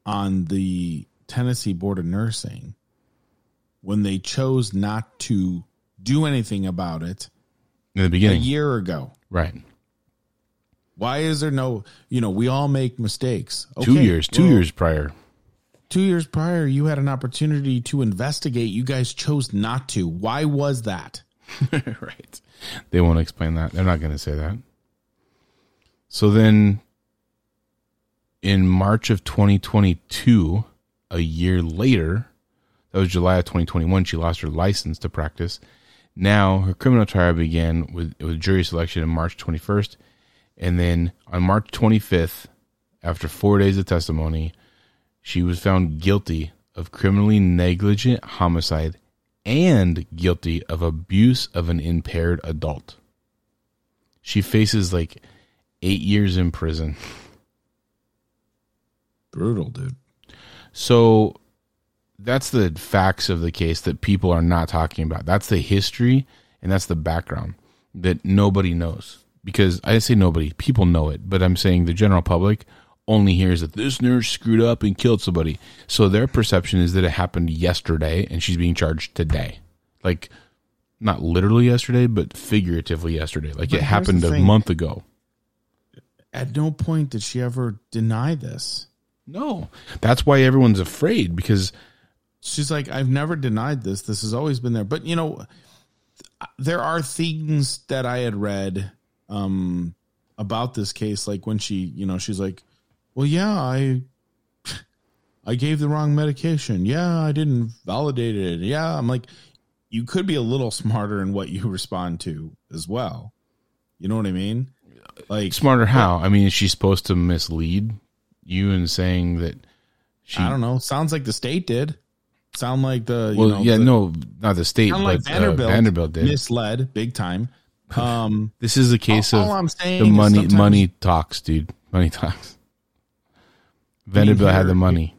on the Tennessee Board of Nursing when they chose not to do anything about it In the beginning a year ago? right? Why is there no? You know, we all make mistakes. two years, two well, years prior. Two years prior, you had an opportunity to investigate. You guys chose not to. Why was that? right. They won't explain that. They're not going to say that. So then in March of 2022, a year later, that was July of 2021, she lost her license to practice. Now her criminal trial began with, with jury selection on March 21st. And then on March 25th, after four days of testimony, she was found guilty of criminally negligent homicide and guilty of abuse of an impaired adult. She faces like eight years in prison. Brutal, dude. So that's the facts of the case that people are not talking about. That's the history and that's the background that nobody knows. Because I say nobody, people know it, but I'm saying the general public only hears that this nurse screwed up and killed somebody. So their perception is that it happened yesterday and she's being charged today. Like not literally yesterday, but figuratively yesterday. Like But it happened a thing. month ago. At no point did she ever deny this. No. That's why everyone's afraid because She's like, I've never denied this. This has always been there. But you know, there are things that I had read um, about this case, like when she, you know, she's like, "Well, yeah, I, I gave the wrong medication. Yeah, I didn't validate it. Yeah, I'm like, you could be a little smarter in what you respond to as well. You know what I mean? Like, smarter how? I mean, is she supposed to mislead you in saying that she I don't know. Sounds like the state did. sound like the you Well, know, yeah, the- no, not the state, but like Vanderbilt, uh, Vanderbilt did. misled big time. Um, This is a case all, of all I'm saying the money. Money talks, dude. Money talks. Vanderbilt had the money.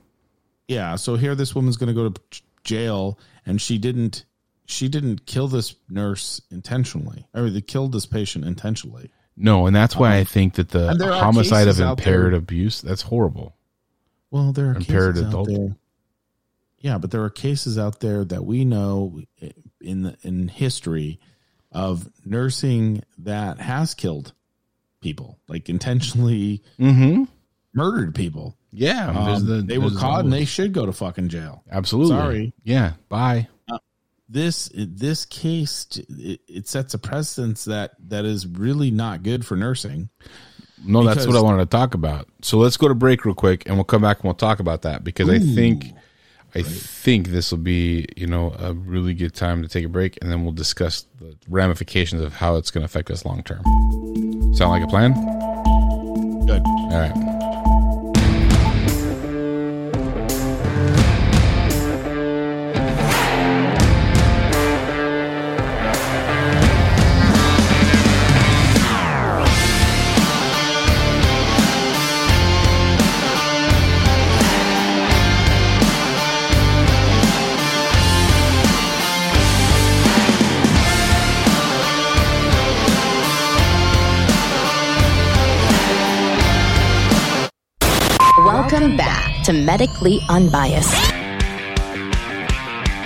Yeah, so here this woman's going to go to jail, and she didn't. She didn't kill this nurse intentionally, or they killed this patient intentionally. No, and that's why I think that the Um, and there are homicide of impaired abuse that's horrible. Well, there are Impaired cases adult. out there. Yeah, but there are cases out there that we know in the, in history of nursing that has killed people, like intentionally Mm-hmm. murdered people. Yeah, there's Um, the- they were there's caught and they should go to fucking jail. absolutely. Sorry. Yeah. Bye. This this case it, it sets a precedence that that is really not good for nursing. No, that's what I wanted to talk about. So let's go to break real quick, and we'll come back and we'll talk about that because I think, I think this will be you know a really good time to take a break, and then we'll discuss the ramifications of how it's going to affect us long term. Sound like a plan? Good. All right. Medically Unbiased.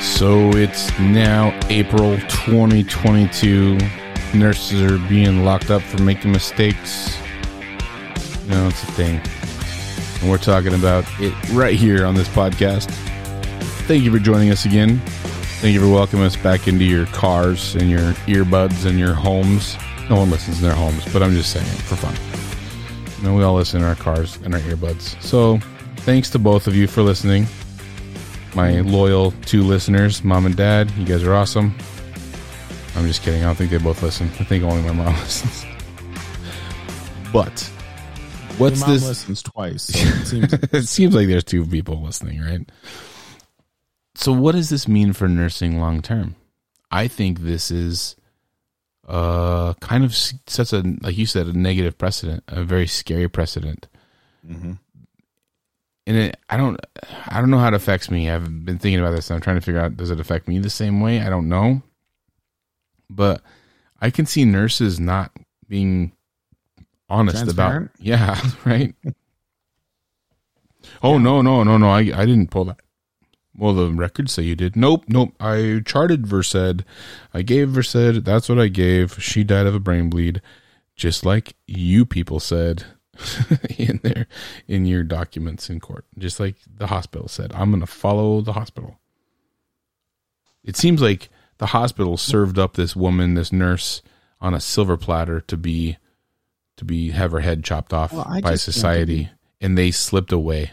So it's now April 2022. Nurses are being locked up for making mistakes. Know, it's a thing. And we're talking about it right here on this podcast. Thank you for joining us again. Thank you for welcoming us back into your cars and your earbuds and your homes. No one listens in their homes, but I'm just saying for fun. Know, we all listen in our cars and our earbuds. So thanks to both of you for listening my loyal two listeners, mom and dad. You guys are awesome. I'm just kidding. I don't think they both listen. I think only my mom listens. But what's this? listens twice. So it seems it seems like there's two people listening, right? So what does this mean for nursing long term? I think this is uh kind of sets a like you said a negative precedent, a very scary precedent. Mhm. And it, I don't I don't know how it affects me. I've been thinking about this and I'm trying to figure out does it affect me the same way? I don't know. But I can see nurses not being honest about yeah, right? Oh no, no, no, no! I I didn't pull that. Well, the records say you did. Nope, nope. I charted Versed. I gave Versed. That's what I gave. She died of a brain bleed, just like you people said in there in your documents in court. Just like the hospital said. I'm going to follow the hospital. It seems like the hospital served up this woman, this nurse, on a silver platter to be to be have her head chopped off Well, by society, and they slipped away.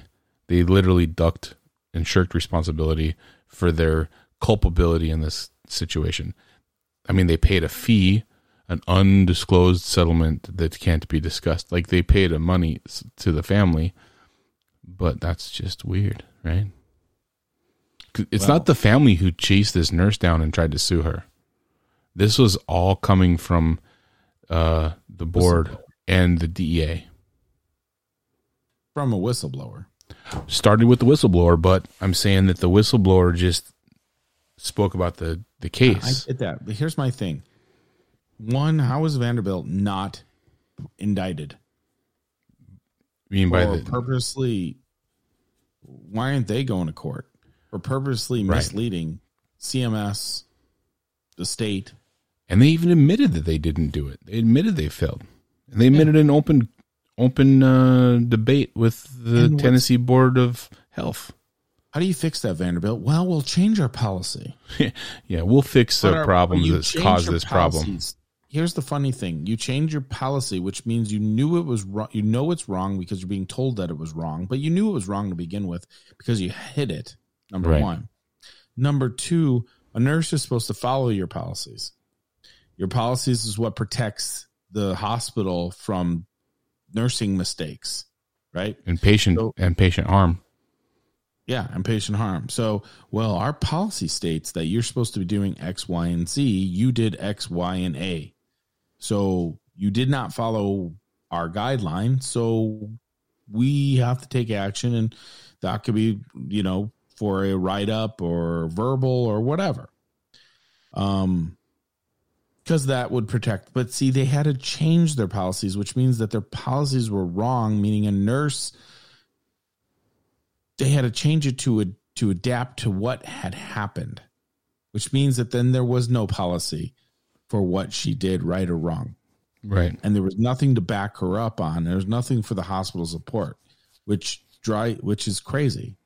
They literally ducked and shirked responsibility for their culpability in this situation. I mean, they paid a fee, an undisclosed settlement that can't be discussed. Like they paid a money to the family, but that's just weird, right? It's Well- not the family who chased this nurse down and tried to sue her. This was all coming from uh, the board and the DEA. from a whistleblower. started with the whistleblower, but I'm saying that the whistleblower just spoke about the the case. I get that, but here's my thing. One, how is Vanderbilt not indicted I mean by or the purposely? Why aren't they going to court or purposely Right. misleading CMS, the state? and they even admitted that they didn't do it. They admitted they failed, and they admitted an open open uh, debate with the And Tennessee Board of Health. How do you fix that, Vanderbilt? Well, we'll change our policy. yeah, we'll fix the problems that your this problem. Here's the funny thing: you change your policy, which means you knew it was wrong. You know it's wrong because you're being told that it was wrong, but you knew it was wrong to begin with because you hid it. Number Right. one. Number two, a nurse is supposed to follow your policies. Your policies is what protects the hospital from nursing mistakes, right? And patient So- and patient harm. Yeah, and patient harm. So, well, our policy states that you're supposed to be doing X, Y, and Z. You did X, Y, and A. So you did not follow our guideline. So we have to take action, and that could be, you know, for a write up or verbal or whatever. Um, because that would protect. But see, they had to change their policies, which means that their policies were wrong. Meaning, a nurse they had to change it to a, to adapt to what had happened, which means that then there was no policy for what she did, right or wrong, Right. and there was nothing to back her up on. There was nothing for the hospital support, which dry, which is crazy.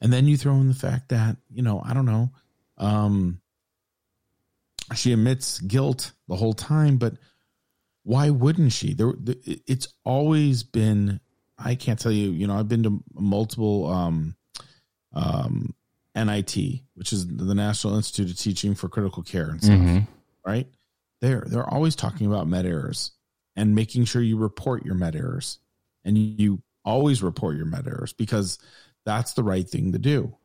And then you throw in the fact that you know, I don't know, um, she admits guilt the whole time, but why wouldn't she? There, it's always been. I can't tell you. You know, I've been to multiple um, um, NIT, which is the National Institute of Teaching for Critical Care and stuff. Mhm. Right? They're they're always talking about med errors and making sure you report your med errors, and you always report your med errors because that's the right thing to do.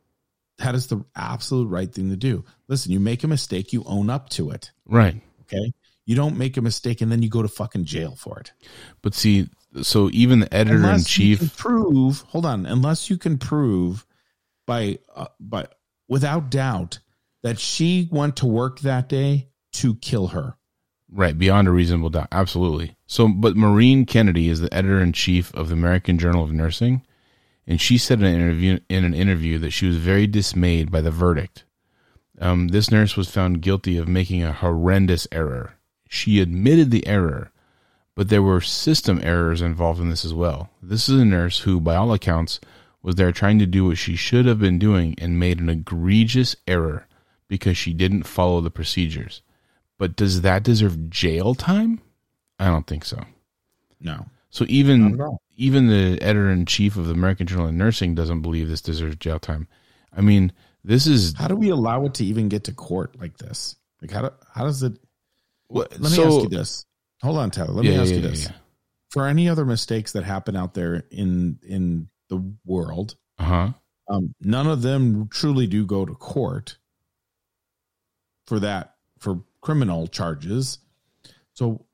That is the absolute right thing to do. Listen, you make a mistake, you own up to it. Right. Okay. You don't make a mistake and then you go to fucking jail for it. But see, so even the editor in Unless you chief, can prove, hold on, unless you can prove by uh, by without doubt that she went to work that day to kill her. right, beyond a reasonable doubt, absolutely. So, but Maureen Kennedy is the editor in chief of the American Journal of Nursing, and she said in an interview in an interview that she was very dismayed by the verdict. Um, this nurse was found guilty of making a horrendous error. She admitted the error, but there were system errors involved in this as well. This is a nurse who, by all accounts, was there trying to do what she should have been doing and made an egregious error because she didn't follow the procedures. But does that deserve jail time? I don't think so. No. So even Not at all. even the editor in chief of the American Journal of Nursing doesn't believe this deserves jail time. I mean, this is How do we allow it to even get to court like this? Like how do, how does it what, let me so- ask you this. Hold on, Tyler. Let me ask yeah, you yeah, this. yeah. For any other mistakes that happen out there in in the world, Uh-huh. um, none of them truly do go to court for that for criminal charges. So,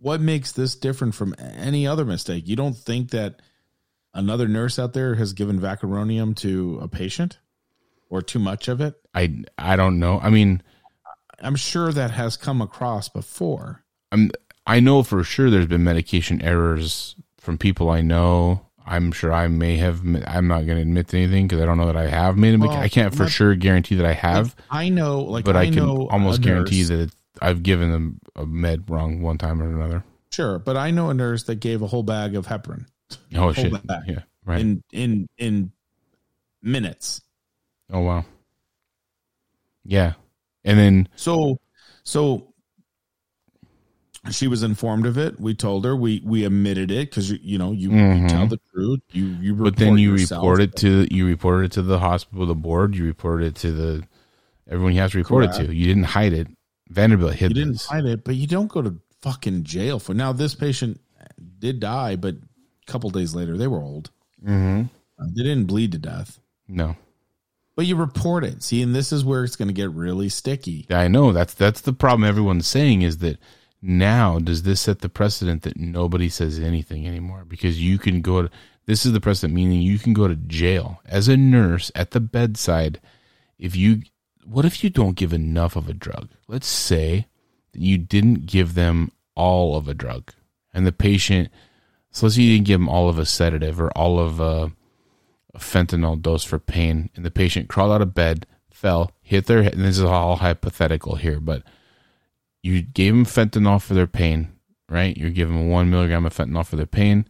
what makes this different from any other mistake? You don't think that another nurse out there has given vecuronium to a patient or too much of it? I I don't know. I mean, I'm sure that has come across before. I'm I know for sure there's been medication errors from people I know. I'm sure I may have. I'm not going to admit to anything because I don't know that I have made a. Well, I can't for sure guarantee that I have, I know, like, but I, can know almost guarantee that I've given them a med wrong one time or another. Sure, but I know a nurse that gave a whole bag of heparin Oh shit! Yeah, right. in in in minutes. oh wow. Yeah, and then So, so she was informed of it. We told her. We we admitted it because you, you know you, you Mhm. tell the truth. You you but then you report it to you reported it to the hospital, the board. You reported it to the everyone you have to report it to. You didn't hide it. Vanderbilt hid You didn't this. hide it, but you don't go to fucking jail for. Now this patient did die, but a couple days later they were old. Mm-hmm. Uh, They didn't bleed to death, No, but you report it. See, and this is where it's going to get really sticky. I know that's that's the problem. Everyone's saying is that now does this set the precedent that nobody says anything anymore? Because you can go to this is the precedent meaning you can go to jail as a nurse at the bedside if you what if you don't give enough of a drug? Let's say that you didn't give them all of a drug and the patient so let's say you didn't give them all of a sedative or all of a, a fentanyl dose for pain and the patient crawled out of bed fell hit their head and this is all hypothetical here but you gave them fentanyl for their pain, right? You're giving them one milligram of fentanyl for their pain.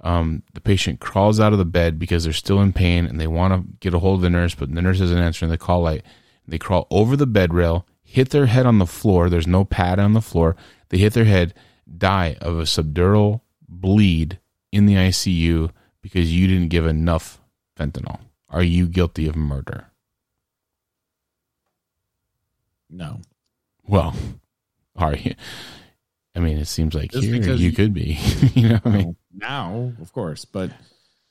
Um, the patient crawls out of the bed because they're still in pain and they want to get a hold of the nurse, but the nurse isn't answering the call light. They crawl over the bed rail, hit their head on the floor. There's no pad on the floor. They hit their head, die of a subdural bleed in the ICU because you didn't give enough fentanyl. Are you guilty of murder? No, Well, are you? I mean, it seems like Just here you you- could be. you know, I mean, now of course, but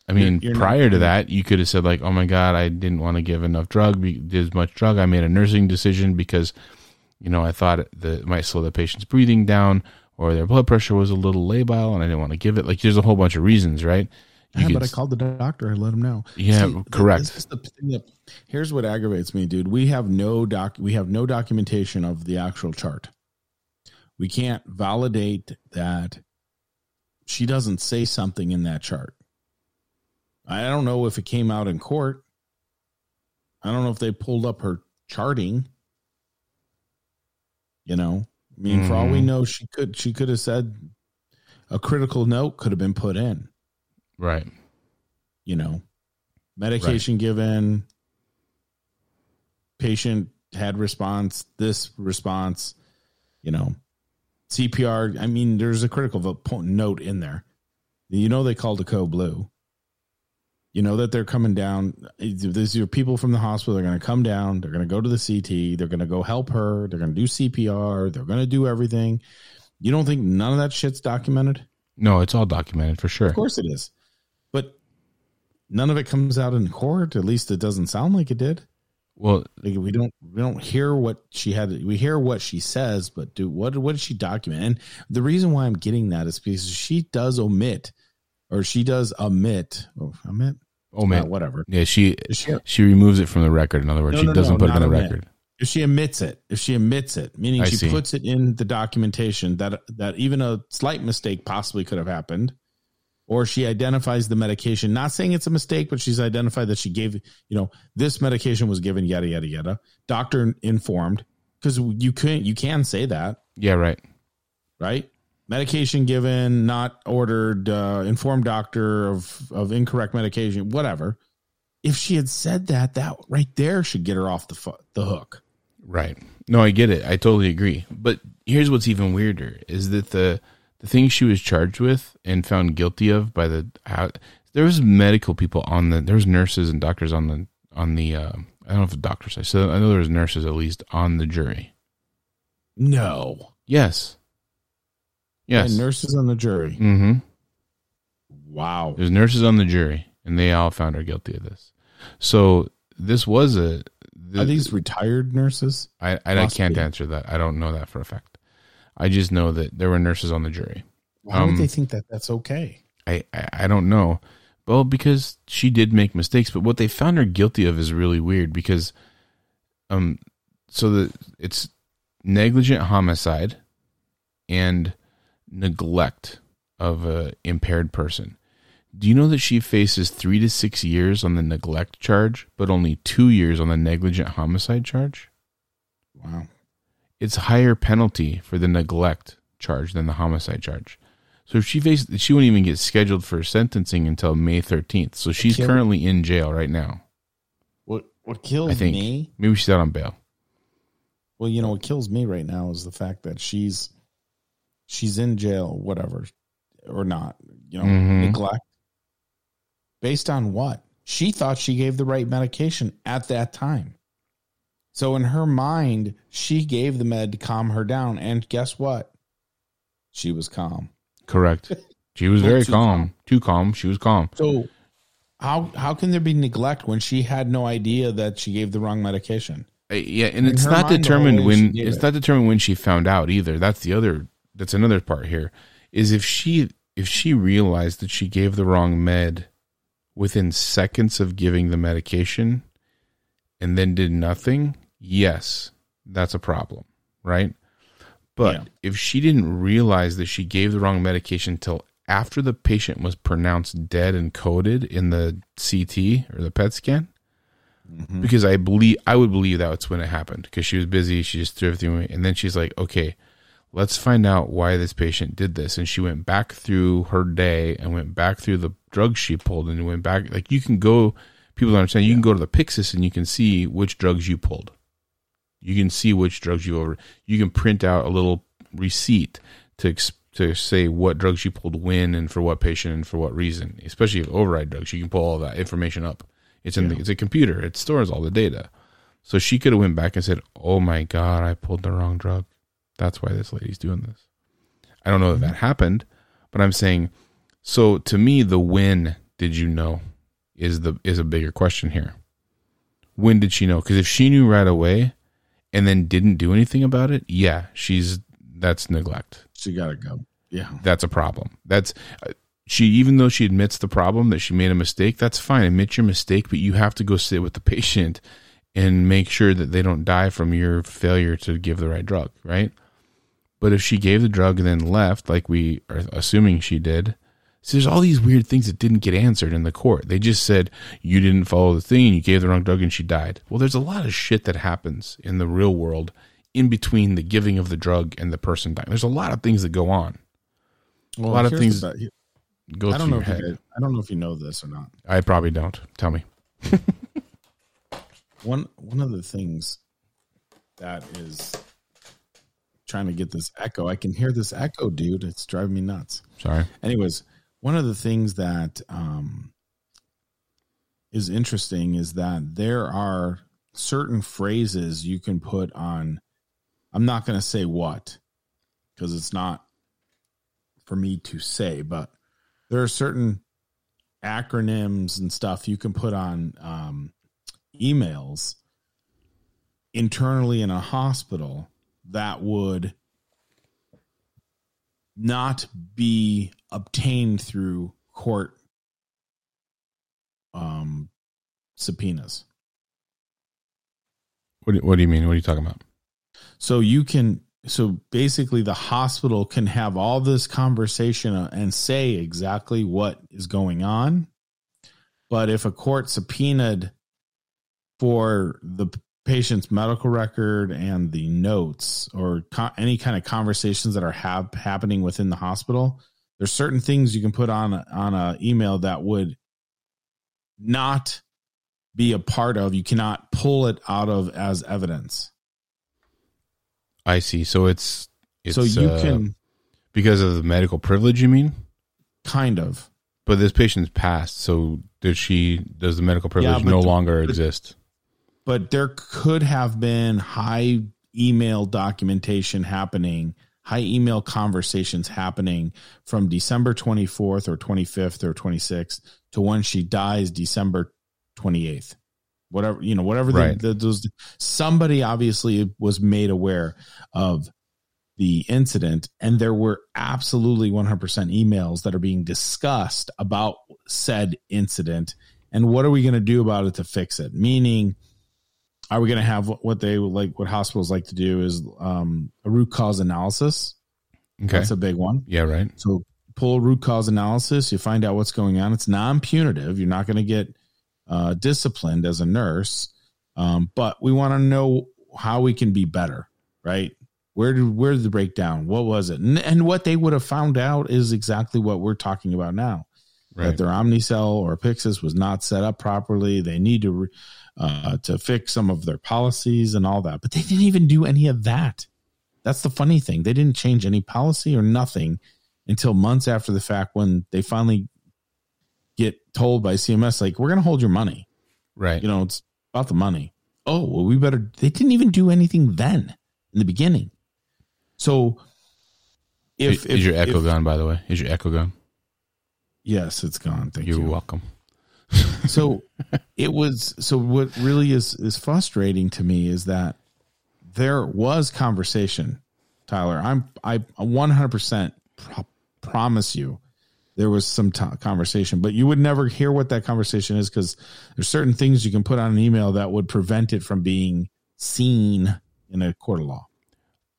I mean, You're- you're prior not- to that, you could have said like, "Oh my god, I didn't want to give enough drug, did as much drug. I made a nursing decision because, you know, I thought that it might slow the patient's breathing down, or their blood pressure was a little labile, and I didn't want to give it." Like, there's a whole bunch of reasons, right? You Yeah, could but I called the doctor. I let him know. Yeah, th- correct. This is the here's what aggravates me, dude. We have no doc. We have no documentation of the actual chart. We can't validate that she doesn't say something in that chart. I don't know if it came out in court. I don't know if they pulled up her charting. You know, I mean, for all we Mhm. know, she could she could have said a critical note could have been put in right. you know, medication given, patient had response, this response, you know, CPR. I mean, there's a critical note in there. You know, they called a code blue. You know that they're coming down. These are people from the hospital. They're going to come down. They're going to go to the CT. They're going to go help her. They're going to do CPR. They're going to do everything. You don't think none of that shit's documented? No, it's all documented for sure. Of course it is. But none of it comes out in court. At least it doesn't sound like it did. Well, Like we don't we don't hear what she had we hear what she says, but do what what did she document? And the reason why I'm getting that is because she does omit or she does omit oh, omit oh Uh, whatever. yeah, she she, she removes it from the record. In other words, No, she no, doesn't no, put it in the omit. record. if she omits it, if she omits it, meaning I she see. puts it in the documentation that that even a slight mistake possibly could have happened, or she identifies the medication, not saying it's a mistake, but she's identified that she gave, you know, this medication was given, yada yada yada. Doctor informed, because you can you can say that, Yeah, right. right? Medication given, not ordered, uh, informed doctor of of incorrect medication, whatever. If she had said that, that right there should get her off the fu- the hook. Right. No, I get it. I totally agree. But here's what's even weirder is that the the things she was charged with and found guilty of by the how, there was medical people on the there was nurses and doctors on the on the uh, I don't know if the doctors I said I know there was nurses at least on the jury. No. Yes. Yes. And nurses on the jury. mm-hmm. Wow. There's nurses on the jury and they all found her guilty of this. So this was a the, Are these retired nurses? I, I, I can't answer that. I don't know that for a fact. I just know that there were nurses on the jury. Why Um, would they think that that's okay? I, I, I don't know. Well, because she did make mistakes, but what they found her guilty of is really weird because, um, so the it's negligent homicide and neglect of a impaired person. Do you know that she faces three to six years on the neglect charge, but only two years on the negligent homicide charge? Wow. It's higher penalty for the neglect charge than the homicide charge. So if she faced, she wouldn't even get scheduled for sentencing until May thirteenth. So she's currently in jail right now. What what kills I think me? maybe she's out on bail. Well, you know what kills me right now is the fact that she's she's in jail, whatever, or not. You know, Mhm. neglect. Based on what? She thought she gave the right medication at that time. So in her mind, she gave the med to calm her down, and guess what? She was calm. Correct. She was very too calm. Too calm. She was calm. So how how can there be neglect when she had no idea that she gave the wrong medication? Uh, yeah, and In it's not mind, determined whole way she when it's it. not determined when she found out either. That's the other. That's another part here. Is if she if she realized that she gave the wrong med within seconds of giving the medication, and then did nothing. Yes, that's a problem, right? But Yeah. if she didn't realize that she gave the wrong medication till after the patient was pronounced dead and coded in the CT or the PET scan, mm-hmm. because I believe I would believe that's when it happened because she was busy. She just threw everything away, and then she's like, "Okay, let's find out why this patient did this." And she went back through her day and went back through the drugs she pulled, and went back. Like you can go, people don't understand. You can go to the Pyxis and you can see which drugs you pulled. You can see which drugs you over. You can print out a little receipt to ex- to say what drugs you pulled when and for what patient and for what reason. Especially if override drugs, you can pull all that information up. It's in the, it's a computer. It stores all the data. So she could have went back and said, "Oh my god, I pulled the wrong drug. That's why this lady's doing this." I don't know if that mm-hmm. happened, but I'm saying so to me the when did you know? Is the is a bigger question here. When did she know? Because if she knew right away, and then didn't do anything about it, yeah, she's that's neglect. She got to go. Yeah, That's a problem. That's uh, she. Even though she admits the problem that she made a mistake, that's fine. Admit your mistake, but you have to go sit with the patient and make sure that they don't die from your failure to give the right drug, right? But if she gave the drug and then left, like we are assuming she did, so there's all these weird things that didn't get answered in the court. They just said you didn't follow the thing and you gave the wrong drug and she died. Well, there's a lot of shit that happens in the real world in between the giving of the drug and the person dying. There's a lot of things that go on. well, a lot of things bet- Go I don't through know if head. guys, I don't know if you know this or not. I probably don't. Tell me. One one of the things that is trying to get this echo. I can hear this echo, dude. It's driving me nuts. Sorry. Anyways, one of the things that um, is interesting is that there are certain phrases you can put on. I'm not going to say what because it's not for me to say, but there are certain acronyms and stuff you can put on um, emails internally in a hospital that would not be obtained through court um, subpoenas. What do, what do you mean? What are you talking about? So you can, so basically, the hospital can have all this conversation and say exactly what is going on. But if a court subpoenaed for the patient's medical record and the notes or co- any kind of conversations that are hap- happening within the hospital, there's certain things you can put on on a email that would not be a part of. You cannot pull it out of as evidence. I see. So it's, it's so you uh, can because of the medical privilege. You mean? kind of But this patient's passed. So does she? Does the medical privilege but no the- longer but- exist? But there could have been high email documentation happening, high email conversations happening from December 24th or 25th or 26th to when she dies December 28th. Whatever, you know, whatever the, the, those somebody obviously was made aware of the incident and there were absolutely 100% emails that are being discussed about said incident and what are we going to do about it to fix it meaning are we going to have what they would like what hospitals like to do is um, a root cause analysis Okay. that's a big one yeah. Right. so pull root cause analysis you find out what's going on it's non-punitive you're not going to get uh, disciplined as a nurse um, but we want to know how we can be better right where did where did the breakdown what was it and, and what they would have found out is exactly what we're talking about now Right. that their omnicell or Pyxis was not set up properly they need to re- uh, to fix some of their policies and all that but they didn't even do any of that that's the funny thing they didn't change any policy or nothing until months after the fact when they finally get told by cms like we're going to hold your money Right. you know it's about the money oh well we better they didn't even do anything then in the beginning so if, is if your echo if- gone? By the way, is your echo gone? yes it's gone thank You're you welcome. So it was so what really is is frustrating to me is that there was conversation tyler i'm i 100% pro- promise you there was some t- conversation but you would never hear what that conversation is because there's certain things you can put on an email that would prevent it from being seen in a court of law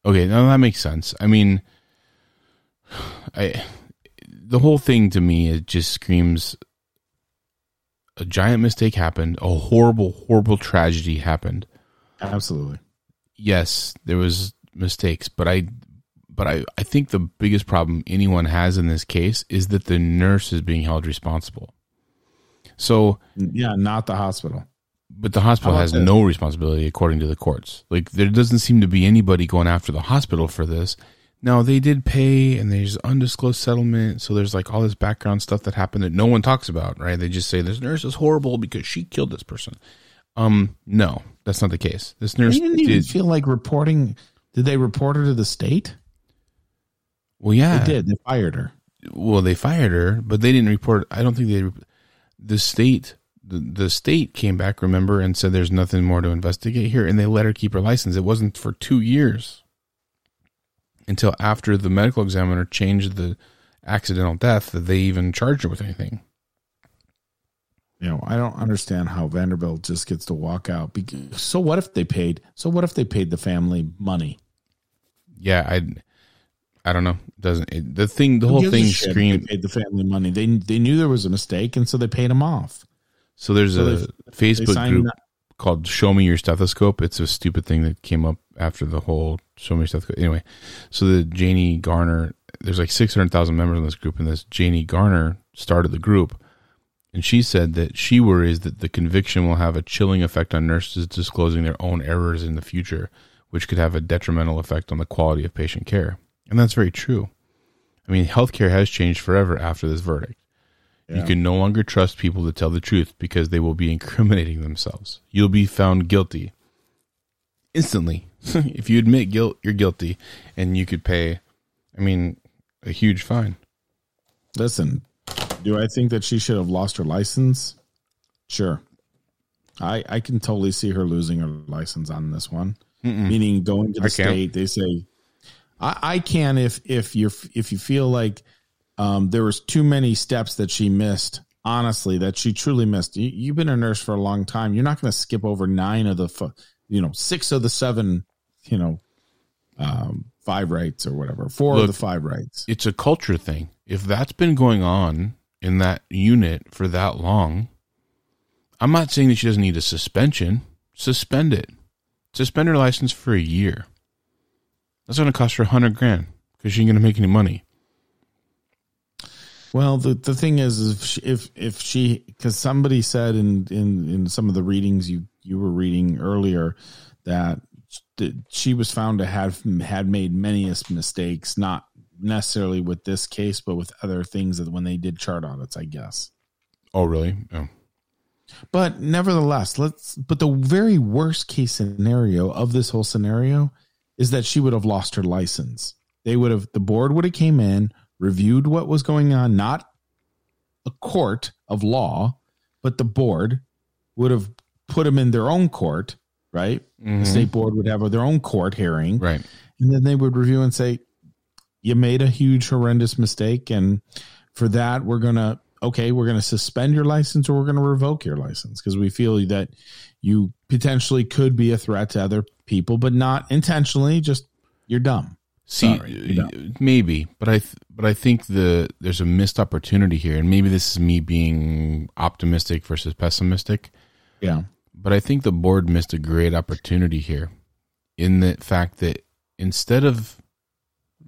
Okay, now that makes sense. I mean, I the whole thing to me it just screams a giant mistake happened, a horrible, horrible tragedy happened. absolutely Yes, there was mistakes, but I but I, I think the biggest problem anyone has in this case is that the nurse is being held responsible. So yeah not the hospital but the hospital has no responsibility according to the courts. Like there doesn't seem to be anybody going after the hospital for this. Now they did pay and there's undisclosed settlement, so there's like all this background stuff that happened that no one talks about, right? They just say this nurse is horrible because she killed this person. Um no, that's not the case. This nurse they didn't even did feel like reporting did they report her to the state well yeah. they did they fired her Well, they fired her, but they didn't report I don't think they the state the, the state came back, remember, and said there's nothing more to investigate here, and they let her keep her license. It wasn't for two years until after the medical examiner changed the accidental death that they even charged her with anything. You know, I don't understand how Vanderbilt just gets to walk out. Because, so what if they paid? So what if they paid the family money? Yeah, I, I don't know. Doesn't it, the thing? The whole thing screamed. paid the family money. They they knew there was a mistake, and so they paid him off. So there's so a Facebook group that. Called "Show Me Your Stethoscope." It's a stupid thing that came up after the whole "Show Me Your Stethoscope." Anyway, so the Janie Garner, there's like six hundred thousand members in this group, and this Janie Garner started the group and she said that she worries that the conviction will have a chilling effect on nurses disclosing their own errors in the future, which could have a detrimental effect on the quality of patient care. And that's very true. I mean, healthcare has changed forever after this verdict. Yeah. You can no longer trust people to tell the truth because they will be incriminating themselves. You'll be found guilty instantly. if you admit guilt, you're guilty, and you could pay, I mean, a huge fine. Listen, do I think that she should have lost her license? Sure. I I can totally see her losing her license on this one. Mm-mm. Meaning going to the I state, they say I, I can if if you're if you feel like um, there was too many steps that she missed. Honestly, that she truly missed. You, have been a nurse for a long time. You're not going to skip over nine of the, you know, six of the seven, you know, um, five rights or whatever, four Look, of the five rights. It's a culture thing. If that's been going on in that unit for that long, I'm not saying that she doesn't need a suspension. Suspend it. Suspend her license for a year. That's going to cost her a hundred grand because she ain't going to make any money. Well, the the thing is, if she, if if she because somebody said in in in some of the readings you you were reading earlier that she was found to have had made many mistakes, not necessarily with this case, but with other things that when they did chart audits, I guess. Oh, really? Oh. But nevertheless, let's. But the very worst case scenario of this whole scenario is that she would have lost her license. They would have. The board would have came in, reviewed what was going on, not a court of law, but the board would have put them in their own court, right? Mm-hmm. The state board would have their own court hearing, right? And then they would review and say, you made a huge horrendous mistake and for that we're going to okay we're going to suspend your license or we're going to revoke your license because we feel that you potentially could be a threat to other people but not intentionally just you're dumb See, Sorry, maybe, but I, th- but I think the there's a missed opportunity here, and maybe this is me being optimistic versus pessimistic. Yeah, but I think the board missed a great opportunity here, in the fact that instead of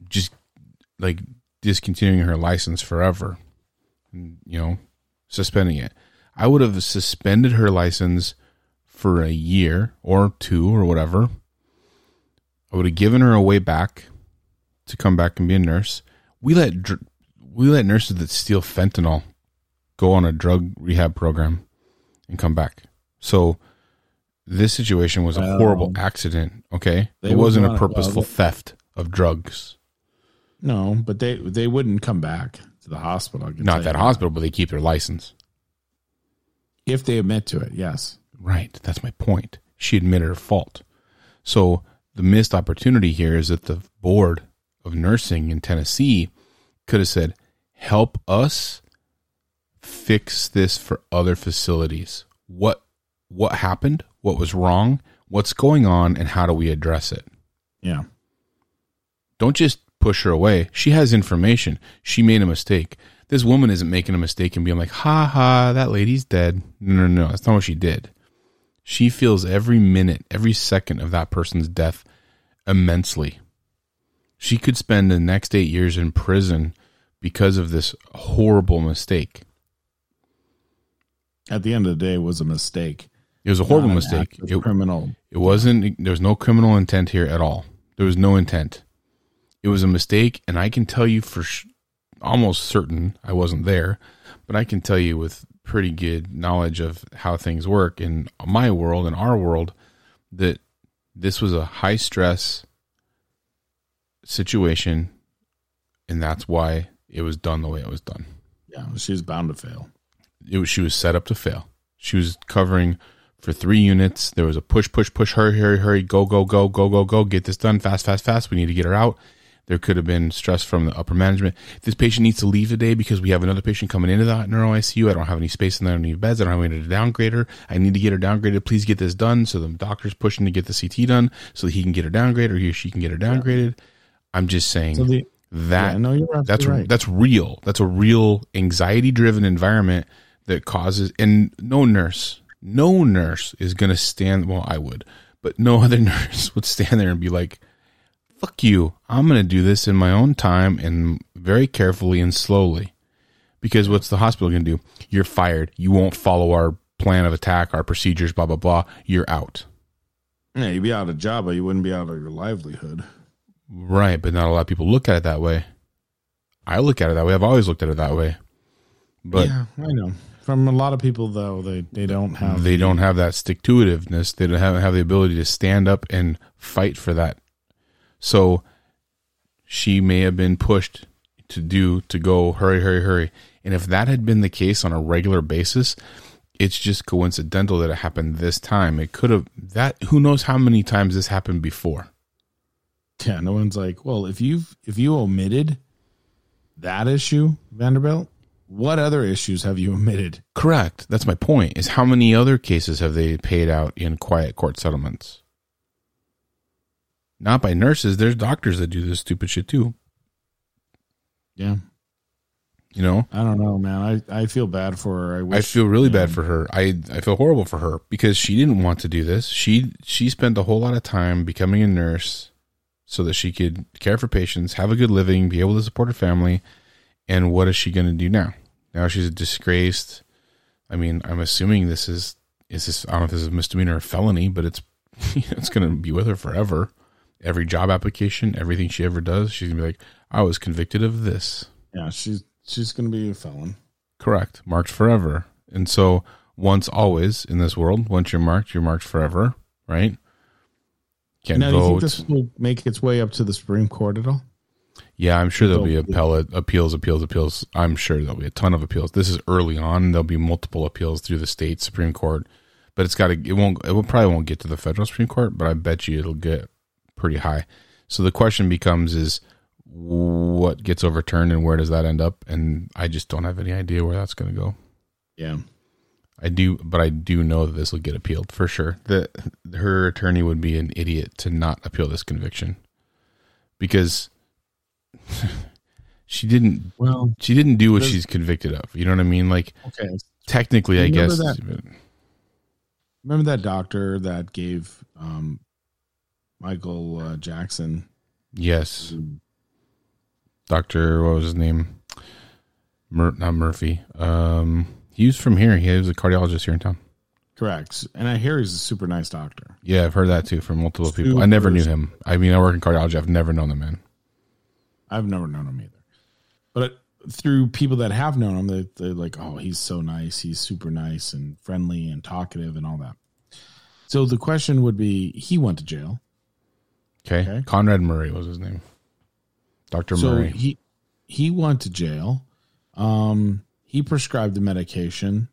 just like discontinuing her license forever, you know, suspending it. I would have suspended her license for a year or two or whatever. I would have given her a way back to come back and be a nurse. We let we let nurses that steal fentanyl go on a drug rehab program and come back. So this situation was a horrible accident. Okay, it wasn't a purposeful theft of drugs. No, but they they wouldn't come back to the hospital. Not that hospital, but they keep their license if they admit to it. Yes, right. That's my point. She admitted her fault. So the missed opportunity here is that the board of nursing in Tennessee could have said, "Help us fix this for other facilities. What what happened? What was wrong? What's going on? And how do we address it?" Yeah. Don't just push her away. She has information. She made a mistake. This woman isn't making a mistake and being like, ha ha, that lady's dead. No, no, no. That's not what she did. She feels every minute, every second of that person's death immensely. She could spend the next eight years in prison because of this horrible mistake. At the end of the day, it was a mistake. It was a horrible mistake. It, criminal. It wasn't. There was no criminal intent here at all. There was no intent. It was a mistake, and I can tell you for sh- almost certain I wasn't there, but I can tell you with pretty good knowledge of how things work in my world and our world that this was a high stress situation, and that's why it was done the way it was done. Yeah, she's bound to fail. it was she was set up to fail. She was covering for three units. There was a push, push, push, hurry, hurry, hurry, go, go, go, go, go, go, get this done fast, fast, fast. We need to get her out. There could have been stress from the upper management. This patient needs to leave today because we have another patient coming into the neuro ICU. I don't have any space in there, any beds. I don't have any to downgrade her. I need to get her downgraded. Please get this done. So the doctor's pushing to get the CT done so that he can get her downgraded or he or she can get her downgraded. I'm just saying So the that Yeah, no, you're that's right. that's real. That's a real anxiety driven environment that causes and no nurse, no nurse is going to stand well I would, but no other nurse would stand there and be like fuck you. I'm going to do this in my own time and very carefully and slowly. Because what's the hospital going to do? You're fired. You won't follow our plan of attack, our procedures, blah blah blah. You're out. yeah, you'd be out of job, but you wouldn't be out of your livelihood. Right, but not a lot of people look at it that way. I look at it that way. I've always looked at it that way. But yeah, I know. From a lot of people, though, they they don't have they don't have that stick to itiveness. They don't have, have the ability to stand up and fight for that. So she may have been pushed to do to go hurry, hurry, hurry. And if that had been the case on a regular basis, it's just coincidental that it happened this time. It could have that who knows how many times this happened before. Yeah, no one's like, well, if you've if you omitted that issue, Vanderbilt, what other issues have you omitted? Correct. That's my point. Is how many other cases have they paid out in quiet court settlements? Not by nurses. There's doctors that do this stupid shit too. Yeah, You know, I don't know, man. I, I feel bad for her. I wish. I feel really bad for her. I I feel horrible for her because she didn't want to do this. She she spent a whole lot of time becoming a nurse so that she could care for patients, have a good living, be able to support her family. And what is she going to do now? Now she's a disgraced. I mean, I'm assuming this is is this I don't know if this is a misdemeanor or felony, but it's it's going to be with her forever. Every job application, everything she ever does, she's gonna be like, "I was convicted of this." Yeah, she's she's gonna be a felon. Correct. Marked forever. And so once always in this world, once you're marked, you're marked forever, right? Can't now, do you think this will make its way up to the Supreme Court at all? yeah, I'm sure there'll be appellate appeals, appeals, appeals. I'm sure there'll be a ton of appeals. This is early on. There'll be multiple appeals through the state Supreme Court, but it's got to. It won't. It will probably won't get to the federal Supreme Court, but I bet you it'll get pretty high. So the question becomes: is what gets overturned and where does that end up? And I just don't have any idea where that's going to go. Yeah, I do, but I do know that this will get appealed for sure. That her attorney would be an idiot to not appeal this conviction because she didn't. well, She didn't do what she's convicted of. You know what I mean? Like okay. technically, I guess. that- Remember that doctor that gave um, Michael uh, Jackson? Yes, Doctor. What was his name? Mur- not Murphy. Um, he was from here. He was a cardiologist here in town. Correct. And I hear he's a super nice doctor. Yeah, I've heard that too from multiple people. I never knew him. I mean, I work in cardiology. I've never known the man. I've never known him either. But through people that have known him, they, they're like, oh, he's so nice. He's super nice and friendly and talkative and all that. So the question would be he went to jail. Okay. Okay. Conrad Murray was his name. Dr. So Murray. he he went to jail. Um, he prescribed the medication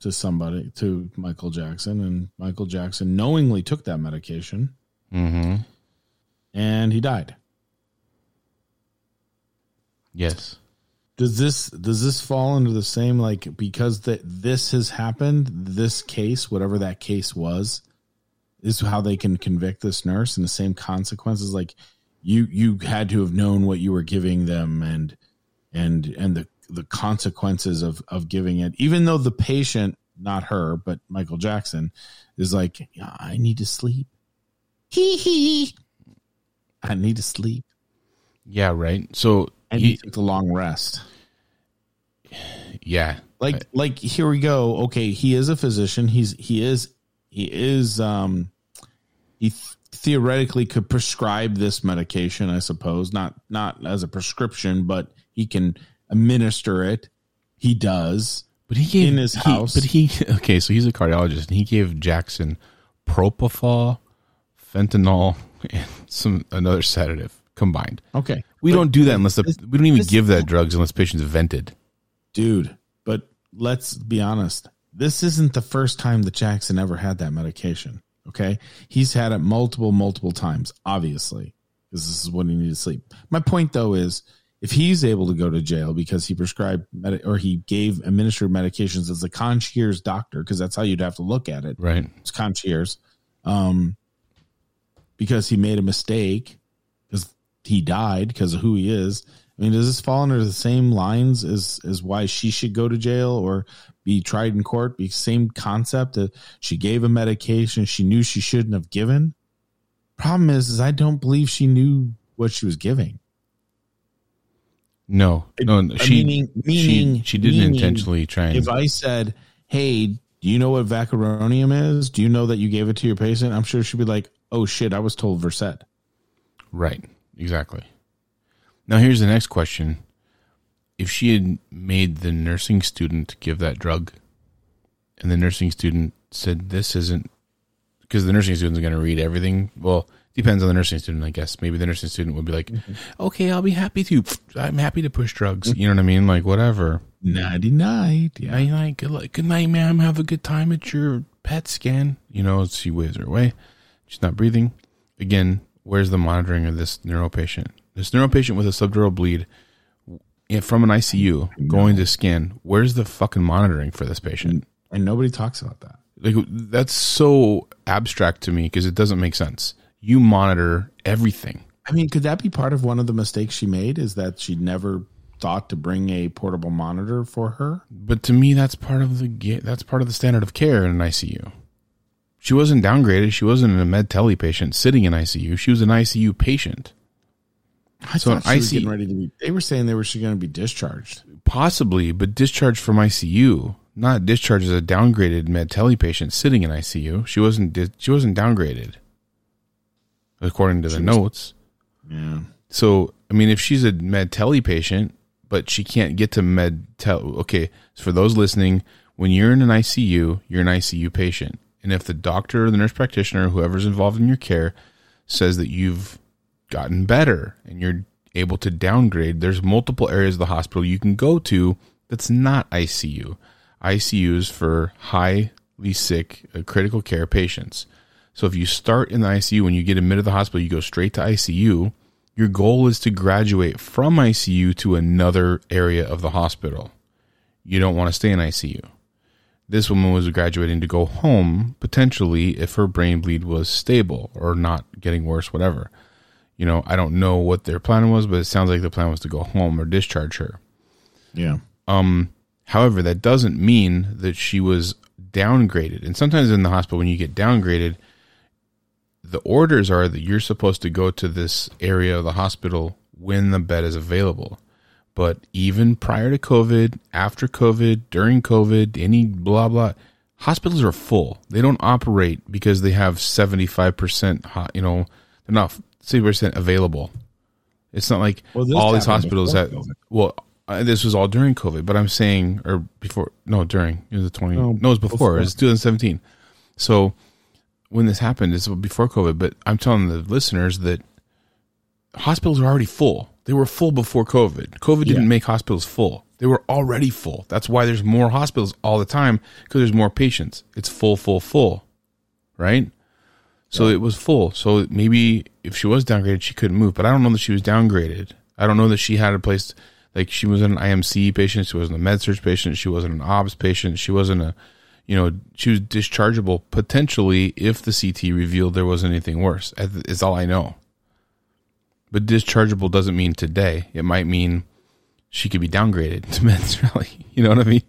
to somebody to Michael Jackson, and Michael Jackson knowingly took that medication, mm-hmm. and he died. Yes. Does this does this fall into the same like because that this has happened, this case, whatever that case was, is how they can convict this nurse and the same consequences? Like you you had to have known what you were giving them and and and the the consequences of of giving it, even though the patient, not her, but Michael Jackson, is like, "Yeah, I need to sleep. Hee hee. I need to sleep. Yeah, right. So And he he, took a long rest. yeah. like like here we go okay he is a physician he's he is he is um he th- theoretically could prescribe this medication i suppose not not as a prescription but he can administer it he does But he gave in his he- house. But he okay, so he's a cardiologist and he gave Jackson propofol, fentanyl, and some another sedative combined. okay We But- don't do that unless the, this- we don't even give that drugs unless patients vented. dude but let's be honest. This isn't the first time that Jackson ever had that medication. Okay. He's had it multiple, multiple times, obviously, because this is when he needed to sleep. My point, though, is if he's able to go to jail because he prescribed med- or he gave administered medications as a concierge doctor, because that's how you'd have to look at it. Right. It's concierge. Um, because he made a mistake because he died because of who he is. I mean, does this fall under the same lines as as why she should go to jail or be tried in court? Be same concept that she gave a medication she knew she shouldn't have given. Problem is, is I don't believe she knew what she was giving. No, no, Uh, she, meaning- meaning- she, she didn't meaning intentionally try and. If I said, "Hey, do you know what vecuronium is? Do you know that you gave it to your patient?" I'm sure she'd be like, "Oh shit, I was told Versed." Right. Exactly. Now here's the next question. If she had made the nursing student give that drug and the nursing student said this isn't because the nursing student's going to read everything. Well, depends on the nursing student, I guess. Maybe the nursing student would be like, "Okay, I'll be happy to. I'm happy to push drugs." You know what I mean? Like whatever. Nighty night. Yeah. I like good, good night, ma'am. Have a good time at your PET scan. You know, she waves her away. She's not breathing. Again, where's the monitoring of this neuro patient? This neuro patient with a subdural bleed eh, from an ICU going to scan. Where's the fucking monitoring for this patient? and nobody talks about that. Like that's so abstract to me because it doesn't make sense. You monitor everything. I mean, could that be part of one of the mistakes she made? Is that she never thought to bring a portable monitor for her? But to me, that's part of the that's part of the standard of care in an ICU. She wasn't downgraded. She wasn't a med tele patient sitting in ICU. She was an ICU patient. I So thought she was getting ready to be. They were saying they were she going to be discharged. Possibly, but discharged from ICU, not discharged as a downgraded med tele patient sitting in ICU. She wasn't. She wasn't downgraded, according to the notes. Yeah. So, I mean, if she's a med tele patient, but she can't get to med tel, okay. So for those listening, when you're in an ICU, you're an ICU patient, and if the doctor or the nurse practitioner, whoever's involved in your care, says that you've gotten better and you're able to downgrade, there's multiple areas of the hospital you can go to that's not ICU. ICU is for highly sick, uh, critical care patients. So if you start in the ICU, when you get admitted to the hospital, you go straight to ICU. Your goal is to graduate from ICU to another area of the hospital. You don't want to stay in ICU. This woman was graduating to go home potentially if her brain bleed was stable or not getting worse, whatever. You know, I don't know what their plan was, but it sounds like the plan was to go home or discharge her. Yeah. Um, however, that doesn't mean that she was downgraded. And sometimes in the hospital, when you get downgraded, the orders are that you're supposed to go to this area of the hospital when the bed is available. But even prior to COVID, after COVID, during COVID, any blah blah, hospitals are full. They don't operate because they have seventy five percent. You know, they're not seventy percent available. It's not like Well, all these hospitals that COVID. well, uh, this was all during COVID, but I'm saying or before no during it was the twenty no, No, it was before, before. it was 2017. So when this happened, it's before COVID, but I'm telling the listeners that hospitals are already full. They were full before COVID. COVID didn't Yeah. make hospitals full. They were already full. That's why there's more hospitals all the time because there's more patients. It's full, full, full, right? So it was full. So maybe if she was downgraded, she couldn't move. But I don't know that she was downgraded. I don't know that she had a place like she wasn't an IMC patient. She wasn't a med surg patient. She wasn't an OBS patient. She wasn't a, you know, she was dischargeable potentially if the CT revealed there was anything worse. Is all I know. But dischargeable doesn't mean today. It might mean she could be downgraded to meds, really. You know what I mean?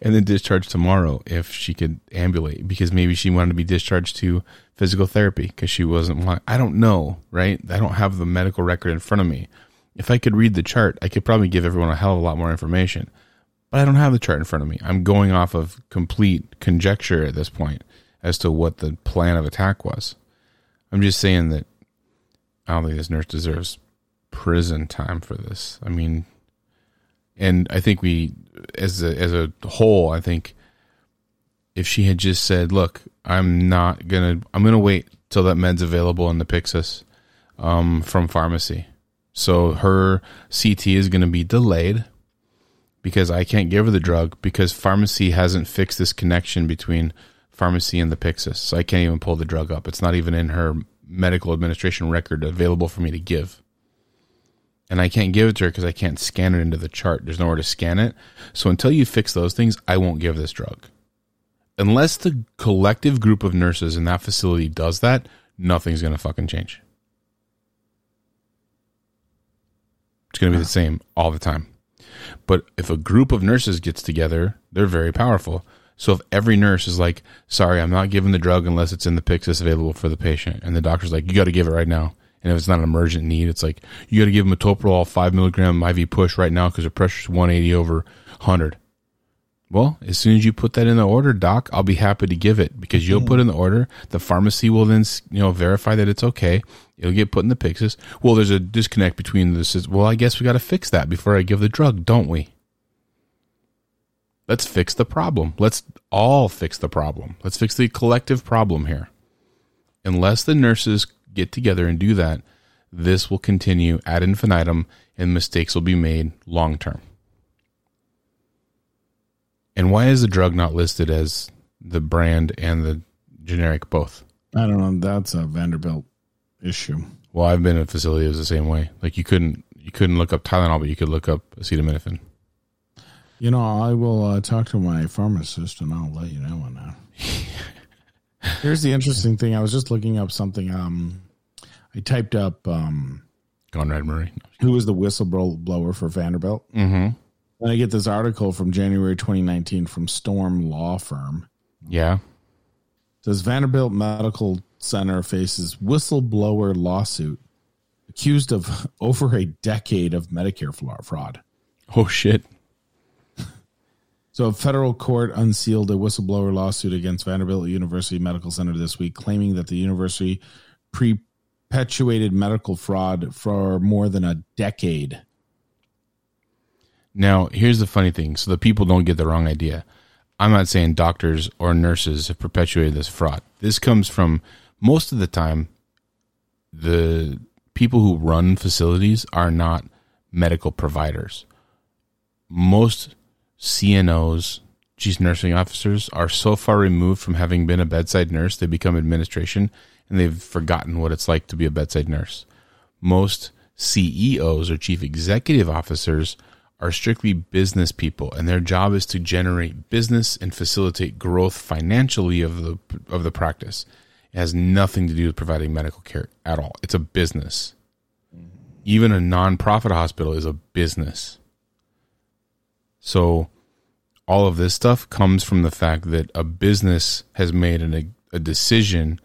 and then discharged tomorrow if she could ambulate because maybe she wanted to be discharged to physical therapy because she wasn't. I don't know, right? I don't have the medical record in front of me. If I could read the chart, I could probably give everyone a hell of a lot more information. But I don't have the chart in front of me. I'm going off of complete conjecture at this point as to what the plan of attack was. I'm just saying that I don't think this nurse deserves prison time for this. I mean, and I think we, as a as a whole, I think if she had just said, "Look, I'm not gonna, I'm gonna wait till that med's available in the Pyxis um, from pharmacy," so her CT is gonna be delayed, because I can't give her the drug because pharmacy hasn't fixed this connection between pharmacy and the Pyxis. So I can't even pull the drug up. It's not even in her medical administration record available for me to give. And I can't give it to her because I can't scan it into the chart. There's nowhere to scan it. So until you fix those things, I won't give this drug. Unless the collective group of nurses in that facility does that, nothing's going to fucking change. It's going to be the same all the time. But if a group of nurses gets together, they're very powerful. So if every nurse is like, "Sorry, I'm not giving the drug unless it's in the Pyxis available for the patient," and the doctor's like, "You got to give it right now," and if it's not an emergent need, it's like, "You got to give them a toprol five milligram IV push right now because the pressure's 180 over 100." Well, as soon as you put that in the order, doc, I'll be happy to give it because you'll put in the order. The pharmacy will then, you know, verify that it's okay. It'll get put in the Pyxis. Well, there's a disconnect between this. Well, I guess we got to fix that before I give the drug, don't we? Let's fix the problem. Let's all fix the problem. Let's fix the collective problem here. Unless the nurses get together and do that, this will continue ad infinitum and mistakes will be made long term. And why is the drug not listed as the brand and the generic both? I don't know. That's a Vanderbilt issue. Well, I've been in a facility that was the same way. Like you couldn't you couldn't look up Tylenol, but you could look up acetaminophen. You know, I will uh, talk to my pharmacist and I'll let you know on that. Here's the interesting thing. I was just looking up something. Um, I typed up um, Conrad Murray. who was the whistleblower for Vanderbilt. Mm-hmm. And I get this article from January 2019 from Storm Law Firm. Yeah. It says Vanderbilt Medical Center faces whistleblower lawsuit accused of over a decade of Medicare fraud. Oh shit. So, a federal court unsealed a whistleblower lawsuit against Vanderbilt University Medical Center this week, claiming that the university perpetuated medical fraud for more than a decade. Now, here's the funny thing. So the people don't get the wrong idea. I'm not saying doctors or nurses have perpetuated this fraud. This comes from most of the time the people who run facilities are not medical providers. Most CNOs, chief nursing officers, are so far removed from having been a bedside nurse, they become administration and they've forgotten what it's like to be a bedside nurse. Most CEOs or chief executive officers are strictly business people and their job is to generate business and facilitate growth financially of the of the practice. It has nothing to do with providing medical care at all. It's a business. Mm-hmm. Even a nonprofit hospital is a business. So all of this stuff comes from the fact that a business has made an, a, a decision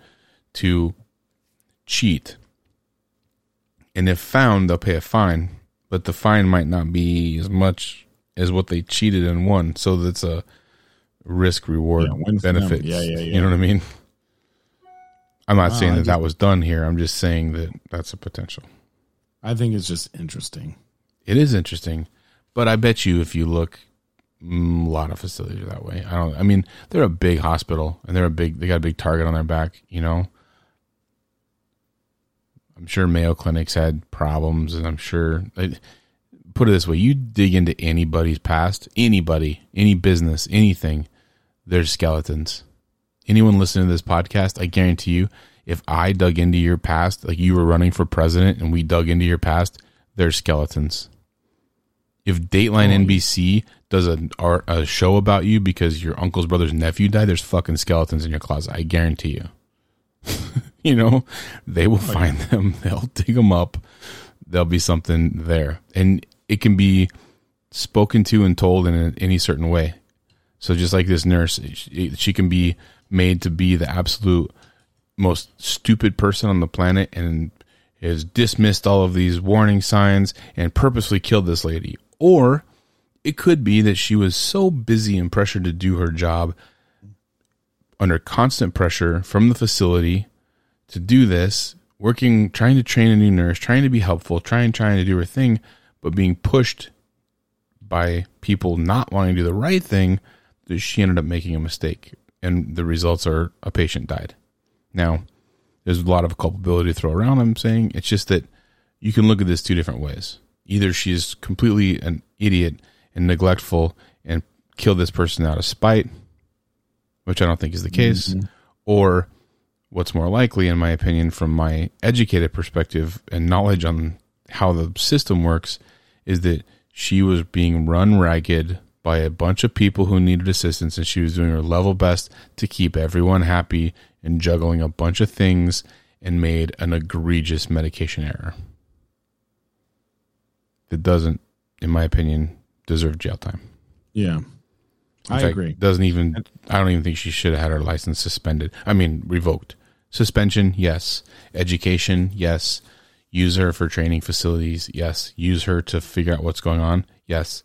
to cheat. And if found, they'll pay a fine, but the fine might not be as much as what they cheated and won. So that's a risk reward Yeah, win for them. benefit. Yeah, yeah, yeah. You know what I mean? I'm not Wow, saying that just- that was done here. I'm just saying that that's a potential. I think it's just interesting. It is interesting, but I bet you if you look, mm, a lot of facilities are that way. I don't. I mean, they're a big hospital and they're a big. They got a big target on their back. You know. I'm sure Mayo Clinic's had problems, and I'm sure. I- Put it this way: you dig into anybody's past, anybody, any business, anything. There's skeletons. Anyone listening to this podcast, I guarantee you, if I dug into your past, like you were running for president, and we dug into your past, there's skeletons if Dateline oh, NBC does a a show about you because your uncle's brother's nephew died, there's fucking skeletons in your closet. I guarantee you. you know, they will oh, find them. They'll dig them up. There'll be something there, and it can be spoken to and told in any certain way. So just like this nurse, she, she can be made to be the absolute most stupid person on the planet and has dismissed all of these warning signs and purposely killed this lady. Or it could be that she was so busy and pressured to do her job under constant pressure from the facility to do this, working, trying to train a new nurse, trying to be helpful, trying, trying to do her thing, but being pushed by people not wanting to do the right thing, that she ended up making a mistake. And the results are a patient died. Now, there's a lot of culpability to throw around. I'm saying it's just that you can look at this two different ways. Either she's completely an idiot and neglectful and killed this person out of spite, which I don't think is the case, Mm-hmm. or what's more likely, in my opinion, from my educated perspective and knowledge on how the system works, is that she was being run ragged by a bunch of people who needed assistance and she was doing her level best to keep everyone happy and juggling a bunch of things and made an egregious medication error that doesn't in my opinion deserve jail time Yeah. In I fact, agree. doesn't even i don't even think she should have had her license suspended i mean revoked suspension yes education yes use her for training facilities yes use her to figure out what's going on yes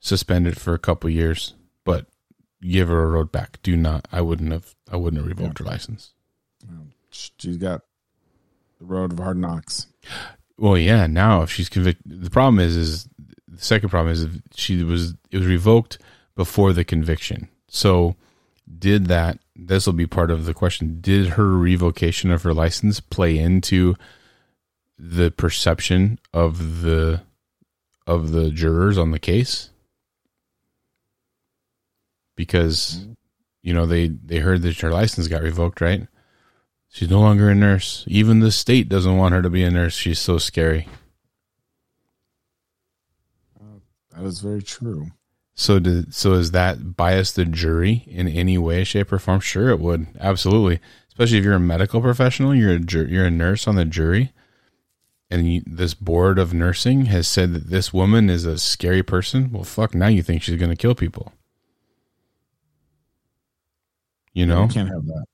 suspended for a couple years but give her a road back do not i wouldn't have i wouldn't have revoked her license She's got the road of hard knocks. Well, yeah. Now, if she's convicted, the problem is, is the second problem is if she was it was revoked before the conviction. So, did that? This will be part of the question. Did her revocation of her license play into the perception of the of the jurors on the case? Because mm-hmm. you know they they heard that her license got revoked, right? She's no longer a nurse. Even the state doesn't want her to be a nurse. She's so scary. That is very true. So did so is that bias the jury in any way, shape, or form? Sure, it would. Absolutely. Especially if you're a medical professional, you're a you're a nurse on the jury, and you, this board of nursing has said that this woman is a scary person. Well, fuck. Now you think she's going to kill people. You know, You can't have that.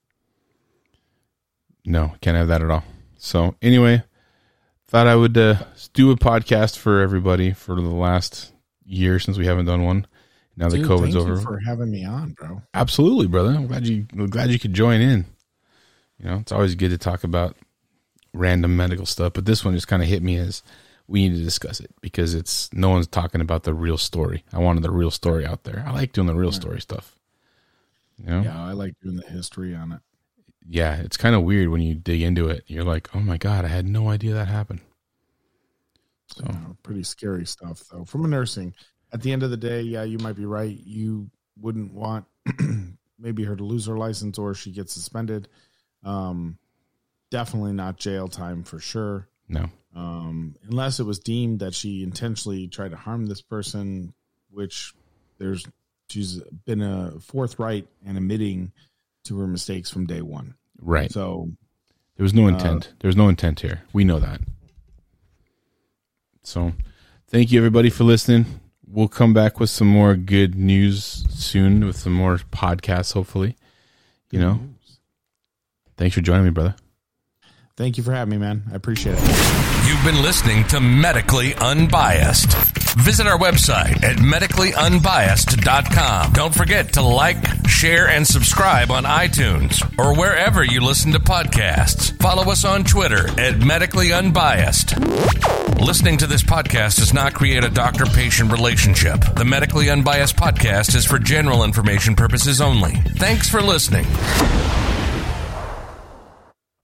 No, can't have that at all. So anyway, thought I would uh, do a podcast for everybody for the last year since we haven't done one. Now that Dude, COVID's thank over, you for having me on, bro. absolutely, brother. I'm glad you I'm glad you could join in. You know, it's always good to talk about random medical stuff, but this one just kind of hit me as we need to discuss it because it's no one's talking about the real story. I wanted the real story out there. I like doing the real story stuff. You know? Yeah, I like doing the history on it. yeah, it's kind of weird when you dig into it. You're like, oh my god, I had no idea that happened. So pretty scary stuff, though. From a nursing, at the end of the day, yeah, you might be right. You wouldn't want maybe her to lose her license or she gets suspended. Um, definitely not jail time for sure. no, Um, unless it was deemed that she intentionally tried to harm this person, which there's she's been a forthright and admitting to her mistakes from day one. right. So There was no intent. there was no intent here. We know that. So, thank you everybody for listening. We'll come back with some more good news soon with some more podcasts. Hopefully, you know. Thanks for joining me, brother. thank you for having me, man. I appreciate it. You've been listening to Medically Unbiased. Visit our website at medicallyunbiased.com. Don't forget to like, share, and subscribe on iTunes or wherever you listen to podcasts. Follow us on Twitter at medicallyunbiased. Listening to this podcast does not create a doctor patient relationship. The Medically Unbiased podcast is for general information purposes only. Thanks for listening.